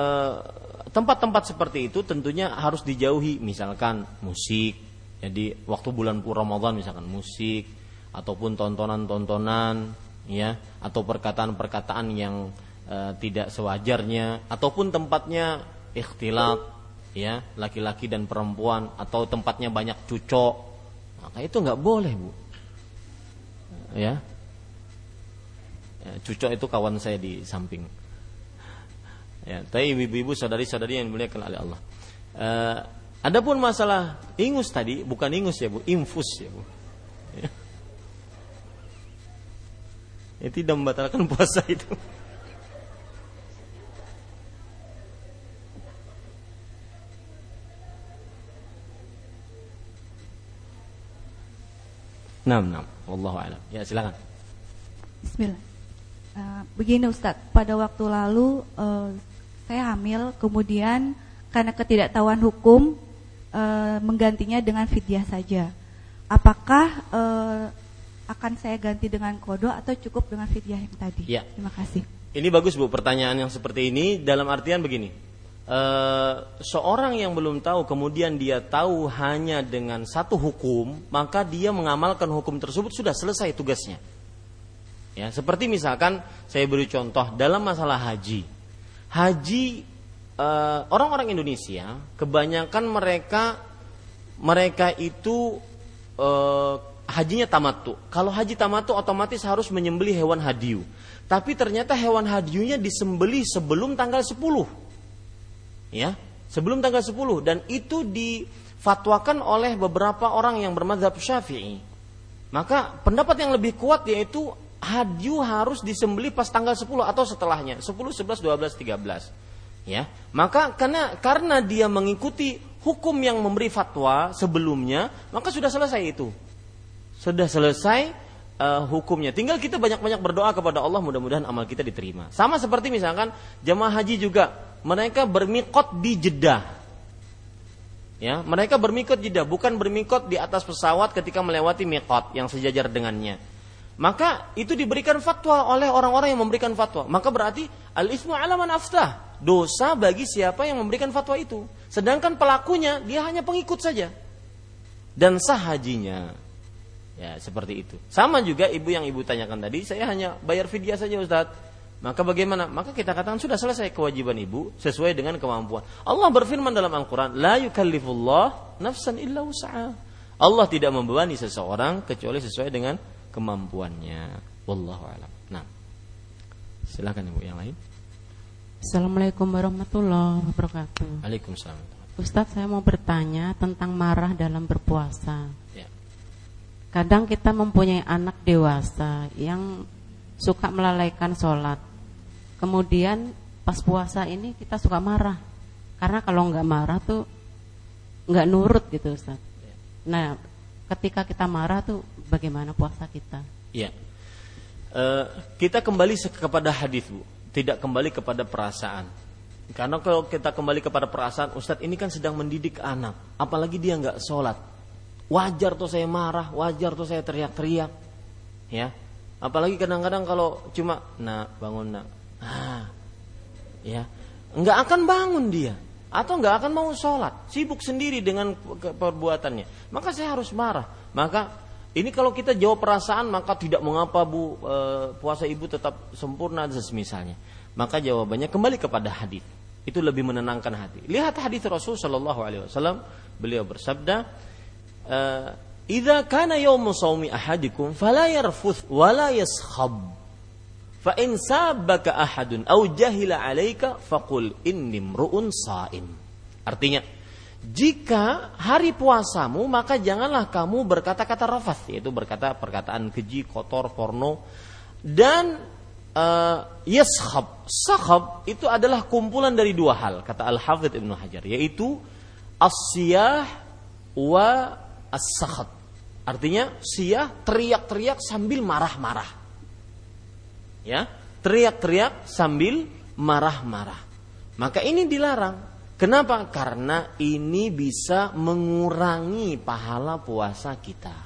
tempat-tempat seperti itu tentunya harus dijauhi. Misalkan musik. Jadi waktu bulan Ramadan misalkan musik ataupun tontonan-tontonan ya atau perkataan-perkataan yang uh, tidak sewajarnya ataupun tempatnya ikhtilat ya laki-laki dan perempuan atau tempatnya banyak cucok maka itu nggak boleh bu. Ya, ya cucok itu kawan saya di samping ya tapi ibu-ibu saudari-saudari yang dimuliakan oleh Allah uh, adapun masalah ingus tadi bukan ingus ya bu infus ya bu ya Ya, tidak membatalkan puasa itu. Nam, nam. Wallahu a'lam. Ya, silakan. Bismillah. Uh, begini Ustadz, pada waktu lalu uh, saya hamil, kemudian karena ketidaktahuan hukum uh, menggantinya dengan fidyah saja. Apakah uh, akan saya ganti dengan kodo atau cukup dengan fidyah yang tadi? Ya. Terima kasih. Ini bagus Bu pertanyaan yang seperti ini dalam artian begini. Uh, seorang yang belum tahu kemudian dia tahu hanya dengan satu hukum maka dia mengamalkan hukum tersebut sudah selesai tugasnya ya seperti misalkan saya beri contoh dalam masalah haji haji eh, orang-orang Indonesia kebanyakan mereka mereka itu uh, hajinya tamatu. Kalau haji tamatu otomatis harus menyembelih hewan hadiu. Tapi ternyata hewan hadiunya disembelih sebelum tanggal 10. Ya, sebelum tanggal 10 dan itu difatwakan oleh beberapa orang yang bermadzhab Syafi'i. Maka pendapat yang lebih kuat yaitu hadiu harus disembelih pas tanggal 10 atau setelahnya, 10, 11, 12, 13. Ya. Maka karena karena dia mengikuti hukum yang memberi fatwa sebelumnya, maka sudah selesai itu sudah selesai uh, hukumnya. Tinggal kita banyak-banyak berdoa kepada Allah mudah-mudahan amal kita diterima. Sama seperti misalkan jemaah haji juga mereka bermikot di Jeddah. Ya, mereka bermikot Jeddah, bukan bermikot di atas pesawat ketika melewati mikot yang sejajar dengannya. Maka itu diberikan fatwa oleh orang-orang yang memberikan fatwa. Maka berarti al-ismu ala man aftah. Dosa bagi siapa yang memberikan fatwa itu. Sedangkan pelakunya dia hanya pengikut saja. Dan sah hajinya. Ya, seperti itu. Sama juga ibu yang ibu tanyakan tadi, saya hanya bayar fidyah saja Ustaz. Maka bagaimana? Maka kita katakan sudah selesai kewajiban ibu sesuai dengan kemampuan. Allah berfirman dalam Al-Qur'an, "La yukallifullah nafsan illa wus'aha." Allah tidak membebani seseorang kecuali sesuai dengan kemampuannya. Wallahu a'lam. Nah. Silakan Ibu yang lain. Assalamualaikum warahmatullahi wabarakatuh. Waalaikumsalam. Ustadz saya mau bertanya tentang marah dalam berpuasa. Kadang kita mempunyai anak dewasa yang suka melalaikan sholat. Kemudian pas puasa ini kita suka marah. Karena kalau nggak marah tuh nggak nurut gitu Ustaz. Nah, ketika kita marah tuh bagaimana puasa kita? Iya. Uh, kita kembali kepada hadis Bu, tidak kembali kepada perasaan. Karena kalau kita kembali kepada perasaan, Ustadz ini kan sedang mendidik anak, apalagi dia nggak sholat, Wajar tuh saya marah, wajar tuh saya teriak-teriak. Ya. Apalagi kadang-kadang kalau cuma nak bangun nak. Ah. Ya. Enggak akan bangun dia atau enggak akan mau sholat, sibuk sendiri dengan perbuatannya. Maka saya harus marah. Maka Ini kalau kita jawab perasaan maka tidak mengapa Bu e, puasa Ibu tetap sempurna semisalnya. Maka jawabannya kembali kepada hadis. Itu lebih menenangkan hati. Lihat hadis Rasul Shallallahu alaihi wasallam, beliau bersabda, e, "Idza kana yaumu shaumi ahadikum fala yarfuth wala yaskhab." Fa in sabaka ahadun au jahila alaika faqul inni mru'un saim. Artinya, jika hari puasamu maka janganlah kamu berkata-kata rafath yaitu berkata perkataan keji, kotor, porno dan uh, yashab. Sahab itu adalah kumpulan dari dua hal kata Al Hafidh Ibnu Hajar yaitu asyah wa as Artinya siyah teriak-teriak sambil marah-marah. Ya, teriak-teriak sambil marah-marah. Maka ini dilarang. Kenapa? Karena ini bisa mengurangi pahala puasa kita.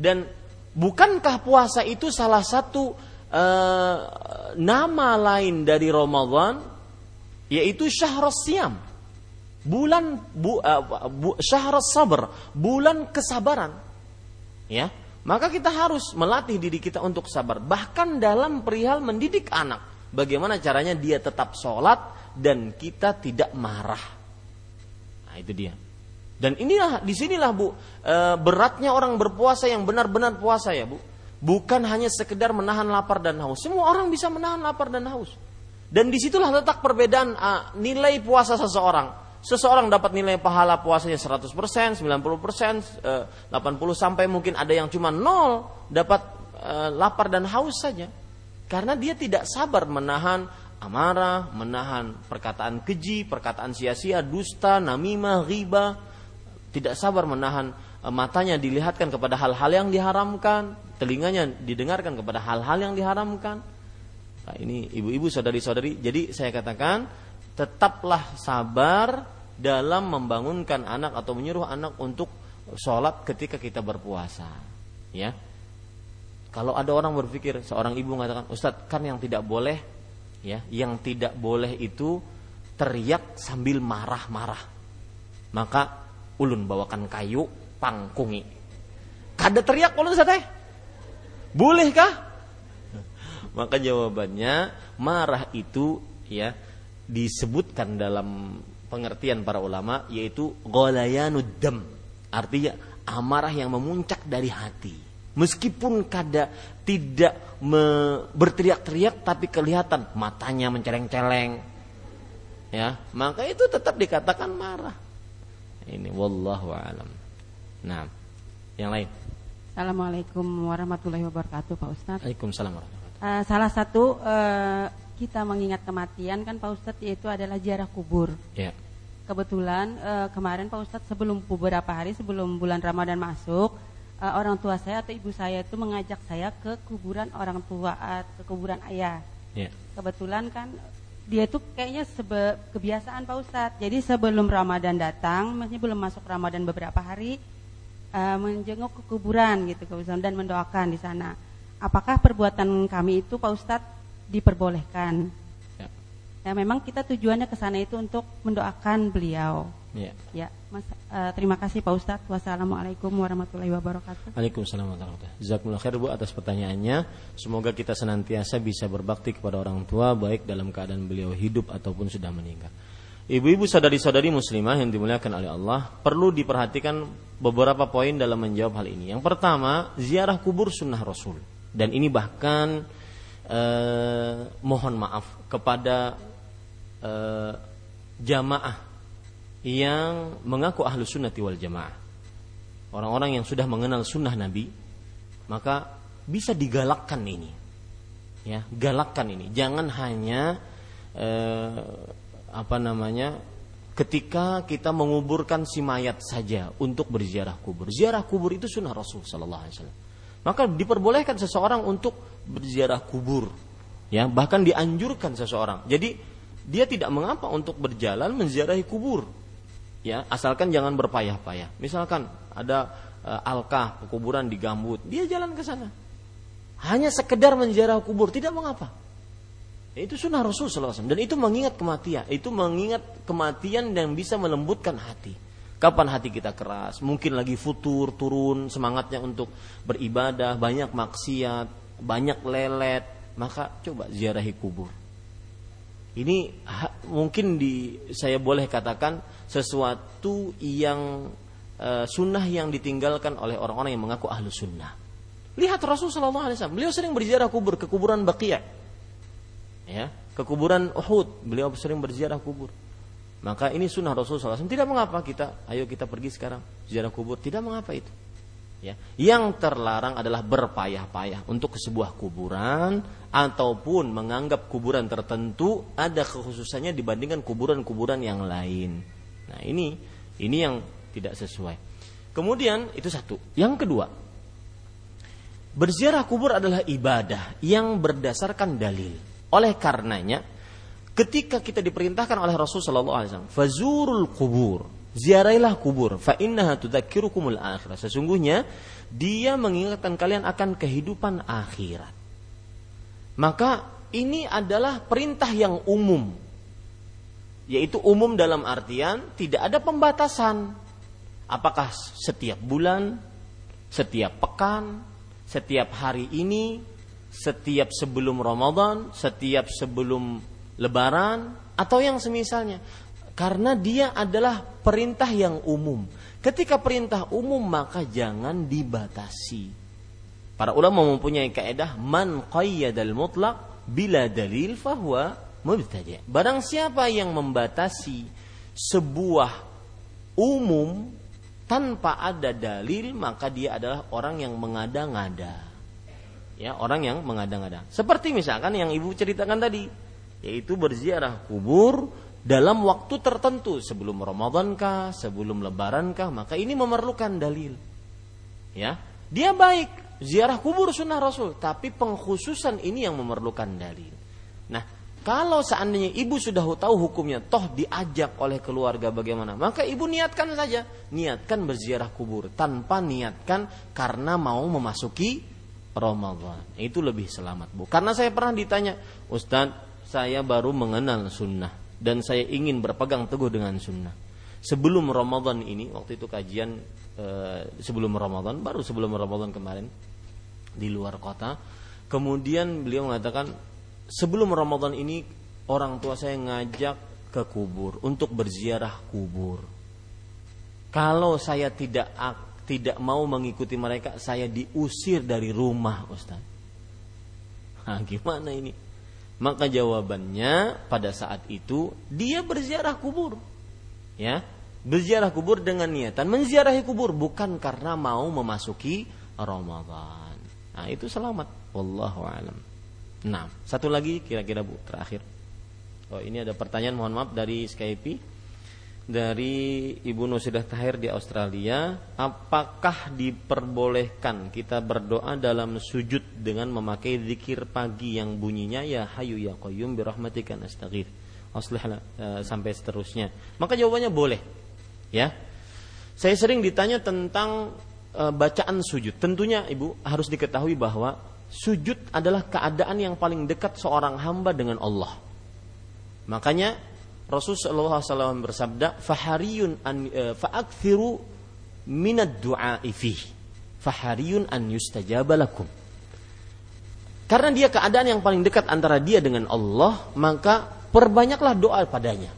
Dan bukankah puasa itu salah satu uh, nama lain dari Ramadan yaitu syahr siam. Bulan bu, uh, bu, sabar, bulan kesabaran. Ya. Maka kita harus melatih diri kita untuk sabar. Bahkan dalam perihal mendidik anak. Bagaimana caranya dia tetap sholat, dan kita tidak marah. Nah, itu dia. Dan inilah di sinilah bu e, beratnya orang berpuasa yang benar-benar puasa ya bu. Bukan hanya sekedar menahan lapar dan haus. Semua orang bisa menahan lapar dan haus. Dan di situlah letak perbedaan e, nilai puasa seseorang. Seseorang dapat nilai pahala puasanya 100%, 90%, e, 80 sampai mungkin ada yang cuma nol dapat e, lapar dan haus saja. Karena dia tidak sabar menahan amarah, menahan perkataan keji, perkataan sia-sia, dusta, namimah, riba, tidak sabar menahan e, matanya dilihatkan kepada hal-hal yang diharamkan, telinganya didengarkan kepada hal-hal yang diharamkan. Nah, ini ibu-ibu saudari-saudari, jadi saya katakan tetaplah sabar dalam membangunkan anak atau menyuruh anak untuk sholat ketika kita berpuasa. Ya, kalau ada orang berpikir seorang ibu mengatakan Ustadz kan yang tidak boleh ya. Yang tidak boleh itu teriak sambil marah-marah. Maka ulun bawakan kayu pangkungi. Kada teriak ulun sate. Bolehkah? Maka jawabannya marah itu ya disebutkan dalam pengertian para ulama yaitu ghalayanud dam. Artinya amarah yang memuncak dari hati. Meskipun kada tidak me, berteriak-teriak tapi kelihatan matanya menceleng-celeng. Ya, maka itu tetap dikatakan marah. Ini wallahu alam. Nah, yang lain. Assalamualaikum warahmatullahi wabarakatuh, Pak Ustadz. Waalaikumsalam warahmatullahi wabarakatuh. Uh, salah satu uh, kita mengingat kematian kan Pak Ustadz yaitu adalah ziarah kubur. Ya. Kebetulan uh, kemarin Pak Ustadz sebelum beberapa hari sebelum bulan Ramadan masuk, uh, orang tua saya atau ibu saya itu mengajak saya ke kuburan orang tua uh, ke kuburan ayah. Yeah. Kebetulan kan dia itu kayaknya sebe kebiasaan Pak Ustadz. Jadi sebelum Ramadan datang, maksudnya belum masuk Ramadan beberapa hari, uh, menjenguk ke kuburan gitu Ustadz dan mendoakan di sana. Apakah perbuatan kami itu Pak Ustadz diperbolehkan? Ya. ya memang kita tujuannya ke sana itu untuk mendoakan beliau. Ya. Ya, Mas, uh, terima kasih Pak Ustadz. Wassalamualaikum warahmatullahi wabarakatuh. Waalaikumsalam warahmatullahi wabarakatuh. Jazakumullah khair Bu atas pertanyaannya. Semoga kita senantiasa bisa berbakti kepada orang tua baik dalam keadaan beliau hidup ataupun sudah meninggal. Ibu-ibu sadari-sadari muslimah yang dimuliakan oleh Allah, perlu diperhatikan beberapa poin dalam menjawab hal ini. Yang pertama, ziarah kubur sunnah Rasul. Dan ini bahkan eh, mohon maaf kepada eh, jamaah yang mengaku ahlu sunnati wal jamaah. Orang-orang yang sudah mengenal sunnah Nabi maka bisa digalakkan ini. Ya galakkan ini. Jangan hanya eh, apa namanya ketika kita menguburkan si mayat saja untuk berziarah kubur. Ziarah kubur itu sunnah Rasul Sallallahu Alaihi Wasallam. Maka diperbolehkan seseorang untuk berziarah kubur. Ya bahkan dianjurkan seseorang. Jadi dia tidak mengapa untuk berjalan menziarahi kubur ya asalkan jangan berpayah-payah. Misalkan ada e, alkah kuburan di gambut dia jalan ke sana. Hanya sekedar menjarah kubur tidak mengapa itu sunnah Rasul SAW dan itu mengingat kematian itu mengingat kematian yang bisa melembutkan hati. Kapan hati kita keras? Mungkin lagi futur, turun semangatnya untuk beribadah, banyak maksiat, banyak lelet, maka coba ziarahi kubur. Ini mungkin di saya boleh katakan sesuatu yang uh, sunnah yang ditinggalkan oleh orang-orang yang mengaku ahlu sunnah. Lihat Rasulullah SAW, beliau sering berziarah kubur ke kuburan Baqiyah. Ya, ke kuburan Uhud, beliau sering berziarah kubur. Maka ini sunnah Rasulullah SAW. Tidak mengapa kita, ayo kita pergi sekarang ziarah kubur. Tidak mengapa itu. Ya. Yang terlarang adalah berpayah-payah untuk ke sebuah kuburan ataupun menganggap kuburan tertentu ada kekhususannya dibandingkan kuburan-kuburan yang lain. Nah ini ini yang tidak sesuai. Kemudian itu satu. Yang kedua, berziarah kubur adalah ibadah yang berdasarkan dalil. Oleh karenanya, ketika kita diperintahkan oleh Rasul sallallahu alaihi fazurul kubur, ziarailah kubur, fa innaha tudzakirukumul akhirat. Sesungguhnya dia mengingatkan kalian akan kehidupan akhirat. Maka ini adalah perintah yang umum. Yaitu umum dalam artian tidak ada pembatasan. Apakah setiap bulan, setiap pekan, setiap hari ini, setiap sebelum Ramadan, setiap sebelum lebaran atau yang semisalnya. Karena dia adalah perintah yang umum. Ketika perintah umum maka jangan dibatasi. Para ulama mempunyai kaidah man qayyadal mutlaq bila dalil fahuwa mubtadi'. Barang siapa yang membatasi sebuah umum tanpa ada dalil maka dia adalah orang yang mengada-ngada. Ya, orang yang mengada-ngada. Seperti misalkan yang Ibu ceritakan tadi, yaitu berziarah kubur dalam waktu tertentu sebelum Ramadan kah, sebelum Lebaran kah, maka ini memerlukan dalil. Ya, dia baik ziarah kubur sunnah Rasul, tapi pengkhususan ini yang memerlukan dalil. Nah, kalau seandainya ibu sudah tahu hukumnya, toh diajak oleh keluarga bagaimana, maka ibu niatkan saja, niatkan berziarah kubur tanpa niatkan karena mau memasuki Ramadan. Itu lebih selamat, Bu. Karena saya pernah ditanya, Ustadz, saya baru mengenal sunnah dan saya ingin berpegang teguh dengan sunnah. Sebelum Ramadan ini, waktu itu kajian e, sebelum Ramadan, baru sebelum Ramadan kemarin di luar kota. Kemudian beliau mengatakan, sebelum Ramadan ini orang tua saya ngajak ke kubur untuk berziarah kubur. Kalau saya tidak tidak mau mengikuti mereka, saya diusir dari rumah, Ustaz. Nah, gimana ini? Maka jawabannya pada saat itu dia berziarah kubur. Ya, berziarah kubur dengan niatan menziarahi kubur bukan karena mau memasuki Ramadan. Nah, itu selamat. Wallahu alam. Nah, satu lagi kira-kira Bu terakhir. Oh, ini ada pertanyaan mohon maaf dari Skype dari Ibu Nusidah Tahir di Australia, apakah diperbolehkan kita berdoa dalam sujud dengan memakai zikir pagi yang bunyinya ya hayu ya qayyum bi rahmatika nastaghith. Aslihlah e, sampai seterusnya. Maka jawabannya boleh. Ya. Saya sering ditanya tentang e, bacaan sujud. Tentunya Ibu harus diketahui bahwa sujud adalah keadaan yang paling dekat seorang hamba dengan Allah. Makanya Rasulullah SAW bersabda, "Fahariyun an uh, fa'akthiru minad du'a'i fih. Fahariyun an yustajaba lakum." Karena dia keadaan yang paling dekat antara dia dengan Allah, maka perbanyaklah doa padanya.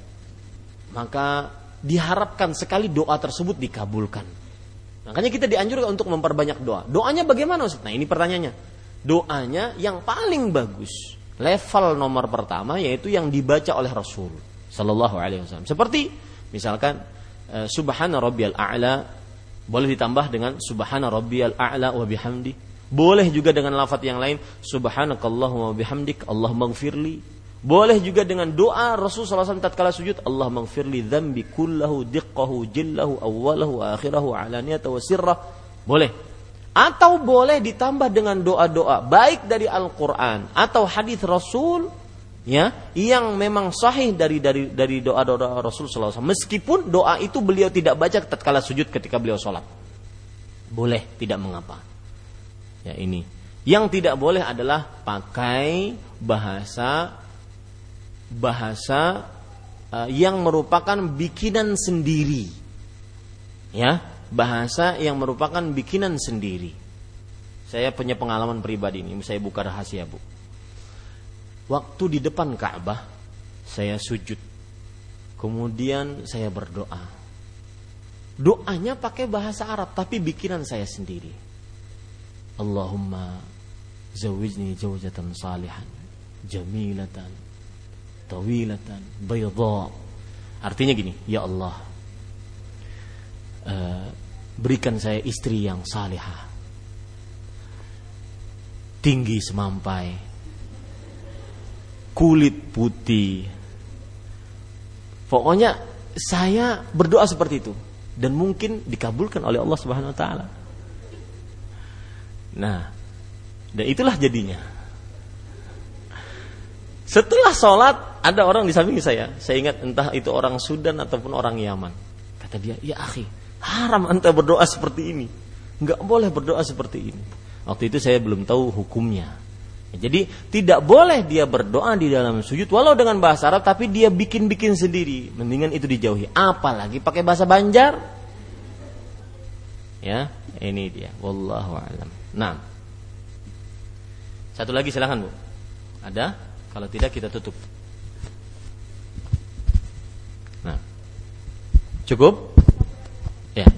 Maka diharapkan sekali doa tersebut dikabulkan. Makanya kita dianjurkan untuk memperbanyak doa. Doanya bagaimana Ustaz? Nah, ini pertanyaannya. Doanya yang paling bagus, level nomor pertama yaitu yang dibaca oleh Rasul Sallallahu Alaihi Wasallam. Seperti misalkan uh, Subhana Rabbiyal A'la boleh ditambah dengan Subhana Rabbiyal A'la wa bihamdi. Boleh juga dengan lafaz yang lain Subhanakallahumma bihamdik Allah maghfirli. Boleh juga dengan doa Rasulullah SAW tatkala sujud Allah maghfirli dzambi kullahu diqqahu jillahu awwalahu akhirahu alaniyata wa sirrah. Boleh. Atau boleh ditambah dengan doa-doa baik dari Al-Qur'an atau hadis Rasul ya yang memang sahih dari dari dari doa doa Rasul SAW. Meskipun doa itu beliau tidak baca tatkala sujud ketika beliau sholat, boleh tidak mengapa. Ya ini. Yang tidak boleh adalah pakai bahasa bahasa uh, yang merupakan bikinan sendiri. Ya, bahasa yang merupakan bikinan sendiri. Saya punya pengalaman pribadi ini, saya buka rahasia, Bu. Waktu di depan Ka'bah, saya sujud. Kemudian saya berdoa. Doanya pakai bahasa Arab, tapi bikinan saya sendiri. Allahumma zawijni zawjatan salihan, jamilatan, tawilatan, bayadha. Artinya gini, ya Allah, uh, berikan saya istri yang salihah, tinggi semampai, kulit putih. Pokoknya saya berdoa seperti itu dan mungkin dikabulkan oleh Allah Subhanahu wa taala. Nah, dan itulah jadinya. Setelah sholat ada orang di samping saya. Saya ingat entah itu orang Sudan ataupun orang Yaman. Kata dia, ya akhi, haram anda berdoa seperti ini. Enggak boleh berdoa seperti ini. Waktu itu saya belum tahu hukumnya. Jadi tidak boleh dia berdoa di dalam sujud walau dengan bahasa Arab tapi dia bikin-bikin sendiri. Mendingan itu dijauhi. Apalagi pakai bahasa Banjar. Ya, ini dia. Wallahu alam. Nah. Satu lagi silahkan Bu. Ada? Kalau tidak kita tutup. Nah. Cukup? Ya.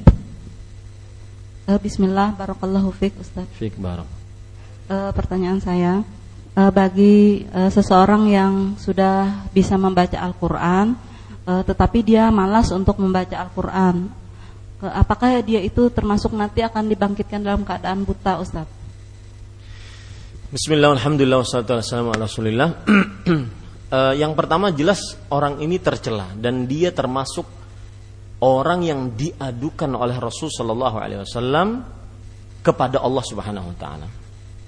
Uh, Bismillah, barakallahu fiik Ustaz. Fiik barok. Uh, pertanyaan saya, uh, bagi uh, seseorang yang sudah bisa membaca Al-Qur'an uh, tetapi dia malas untuk membaca Al-Qur'an. Uh, apakah dia itu termasuk nanti akan dibangkitkan dalam keadaan buta, Ustaz? Bismillah, uh, yang pertama jelas orang ini tercela dan dia termasuk orang yang diadukan oleh Rasul Shallallahu Wasallam kepada Allah Subhanahu Wa Taala.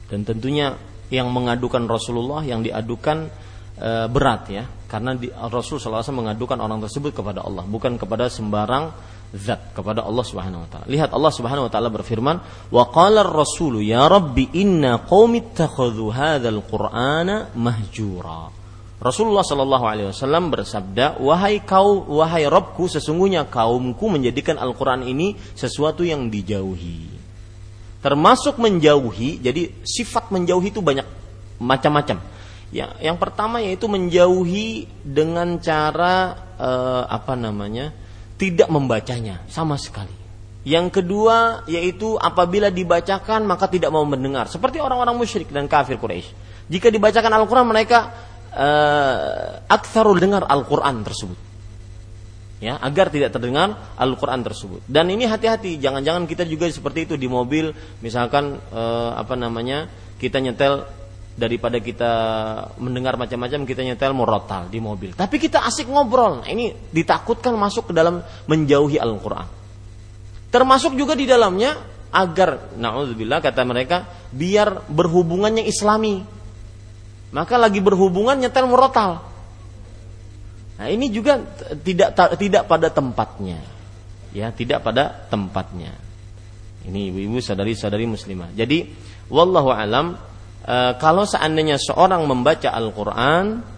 Dan tentunya yang mengadukan Rasulullah yang diadukan e, berat ya, karena di, Rasul Wasallam mengadukan orang tersebut kepada Allah, bukan kepada sembarang zat kepada Allah Subhanahu wa taala. Lihat Allah Subhanahu wa taala berfirman, "Wa qala ar-rasulu ya rabbi inna qaumi ittakhadhu hadzal qur'ana mahjura." Rasulullah Shallallahu alaihi wasallam bersabda, "Wahai kau, wahai Robku, sesungguhnya kaumku menjadikan Al-Qur'an ini sesuatu yang dijauhi." Termasuk menjauhi, jadi sifat menjauhi itu banyak macam-macam. Ya, yang pertama yaitu menjauhi dengan cara eh, apa namanya? tidak membacanya sama sekali. Yang kedua yaitu apabila dibacakan maka tidak mau mendengar. Seperti orang-orang musyrik dan kafir Quraisy. Jika dibacakan Al-Quran mereka uh, aktsarul dengar Al-Quran tersebut. Ya, agar tidak terdengar Al-Quran tersebut. Dan ini hati-hati, jangan-jangan kita juga seperti itu di mobil, misalkan uh, apa namanya kita nyetel daripada kita mendengar macam-macam kita nyetel murotal di mobil. Tapi kita asik ngobrol. Nah, ini ditakutkan masuk ke dalam menjauhi Al-Qur'an. Termasuk juga di dalamnya agar naudzubillah kata mereka biar berhubungannya islami. Maka lagi berhubungan nyetel murotal. Nah, ini juga tidak tidak pada tempatnya. Ya, tidak pada tempatnya. Ini ibu-ibu sadari-sadari muslimah. Jadi wallahu alam e, kalau seandainya seorang membaca Al-Quran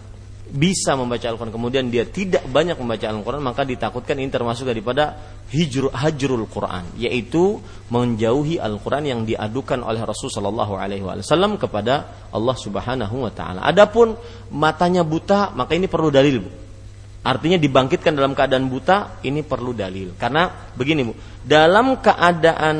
bisa membaca Al-Quran kemudian dia tidak banyak membaca Al-Quran maka ditakutkan ini termasuk daripada hijr, hajrul Quran yaitu menjauhi Al-Quran yang diadukan oleh Rasul Shallallahu Alaihi Wasallam kepada Allah Subhanahu Wa Taala. Adapun matanya buta maka ini perlu dalil bu. Artinya dibangkitkan dalam keadaan buta ini perlu dalil. Karena begini bu dalam keadaan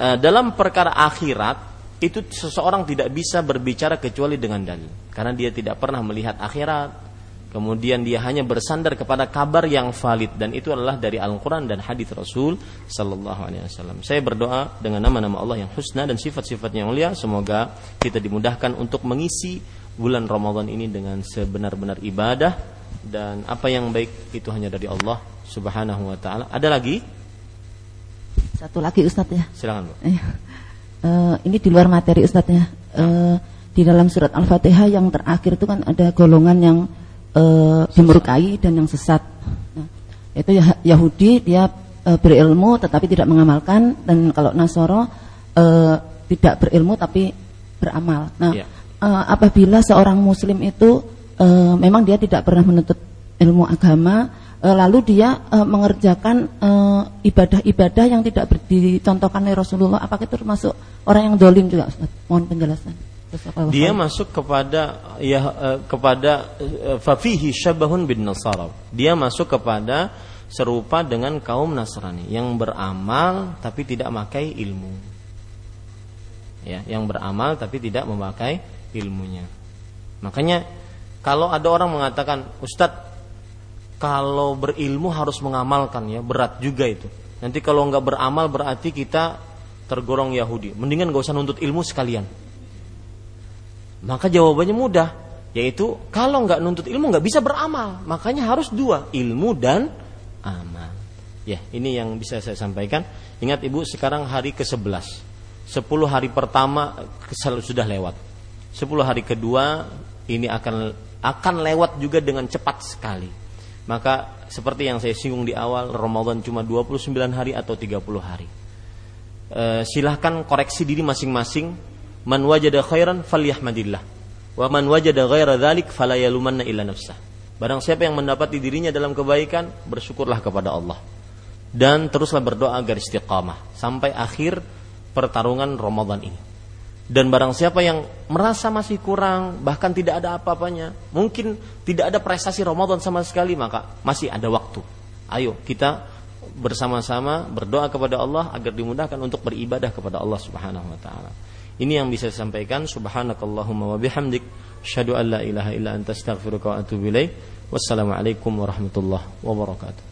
uh, dalam perkara akhirat itu seseorang tidak bisa berbicara kecuali dengan dalil. Karena dia tidak pernah melihat akhirat. Kemudian dia hanya bersandar kepada kabar yang valid. Dan itu adalah dari Al-Qur'an dan hadis Rasul sallallahu alaihi wasallam. Saya berdoa dengan nama-nama Allah yang husna dan sifat-sifatnya yang mulia. Semoga kita dimudahkan untuk mengisi bulan Ramadan ini dengan sebenar-benar ibadah dan apa yang baik itu hanya dari Allah Subhanahu wa taala. Ada lagi? Satu lagi Ustadz ya. Silakan, Bu. Iya uh, ini di luar materi Ustadznya. Uh, di dalam surat Al-Fatihah yang terakhir itu kan ada golongan yang uh, dimurkai dan yang sesat. Nah, itu Yahudi dia uh, berilmu tetapi tidak mengamalkan dan kalau Nasoro uh, tidak berilmu tapi beramal. Nah, yeah. Iya. uh, apabila seorang Muslim itu uh, memang dia tidak pernah menuntut ilmu agama, uh, lalu dia uh, mengerjakan ibadah-ibadah yang tidak dicontohkan oleh Rasulullah apakah itu termasuk orang yang dolim juga Ustaz? Mohon penjelasan. Dia masuk kepada ya kepada fafihi syabahun bin nasara. Dia masuk kepada serupa dengan kaum Nasrani yang beramal tapi tidak memakai ilmu. Ya, yang beramal tapi tidak memakai ilmunya. Makanya kalau ada orang mengatakan, "Ustadz, kalau berilmu harus mengamalkan ya, berat juga itu." Nanti kalau nggak beramal berarti kita tergolong Yahudi. Mendingan gak usah nuntut ilmu sekalian. Maka jawabannya mudah, yaitu kalau nggak nuntut ilmu nggak bisa beramal. Makanya harus dua, ilmu dan amal. Ya, ini yang bisa saya sampaikan. Ingat Ibu, sekarang hari ke-11. 10 hari pertama sudah lewat. 10 hari kedua ini akan akan lewat juga dengan cepat sekali. Maka seperti yang saya singgung di awal, Ramadan cuma 29 hari atau 30 hari. E, silahkan koreksi diri masing-masing. Man wajada khairan falyahmadillah. Wa man wajada ghaira dzalik fala yalumanna illa nafsah. Barang siapa yang mendapati dirinya dalam kebaikan, bersyukurlah kepada Allah. Dan teruslah berdoa agar istiqamah sampai akhir pertarungan Ramadan ini. Dan barang siapa yang merasa masih kurang, bahkan tidak ada apa-apanya, mungkin tidak ada prestasi Ramadan sama sekali, maka masih ada waktu. Ayo kita bersama-sama berdoa kepada Allah agar dimudahkan untuk beribadah kepada Allah Subhanahu wa taala. Ini yang bisa saya sampaikan. Subhanakallahumma wa bihamdik asyhadu an la ilaha illa anta astaghfiruka wa atubu ilaik. Wassalamualaikum warahmatullahi wabarakatuh.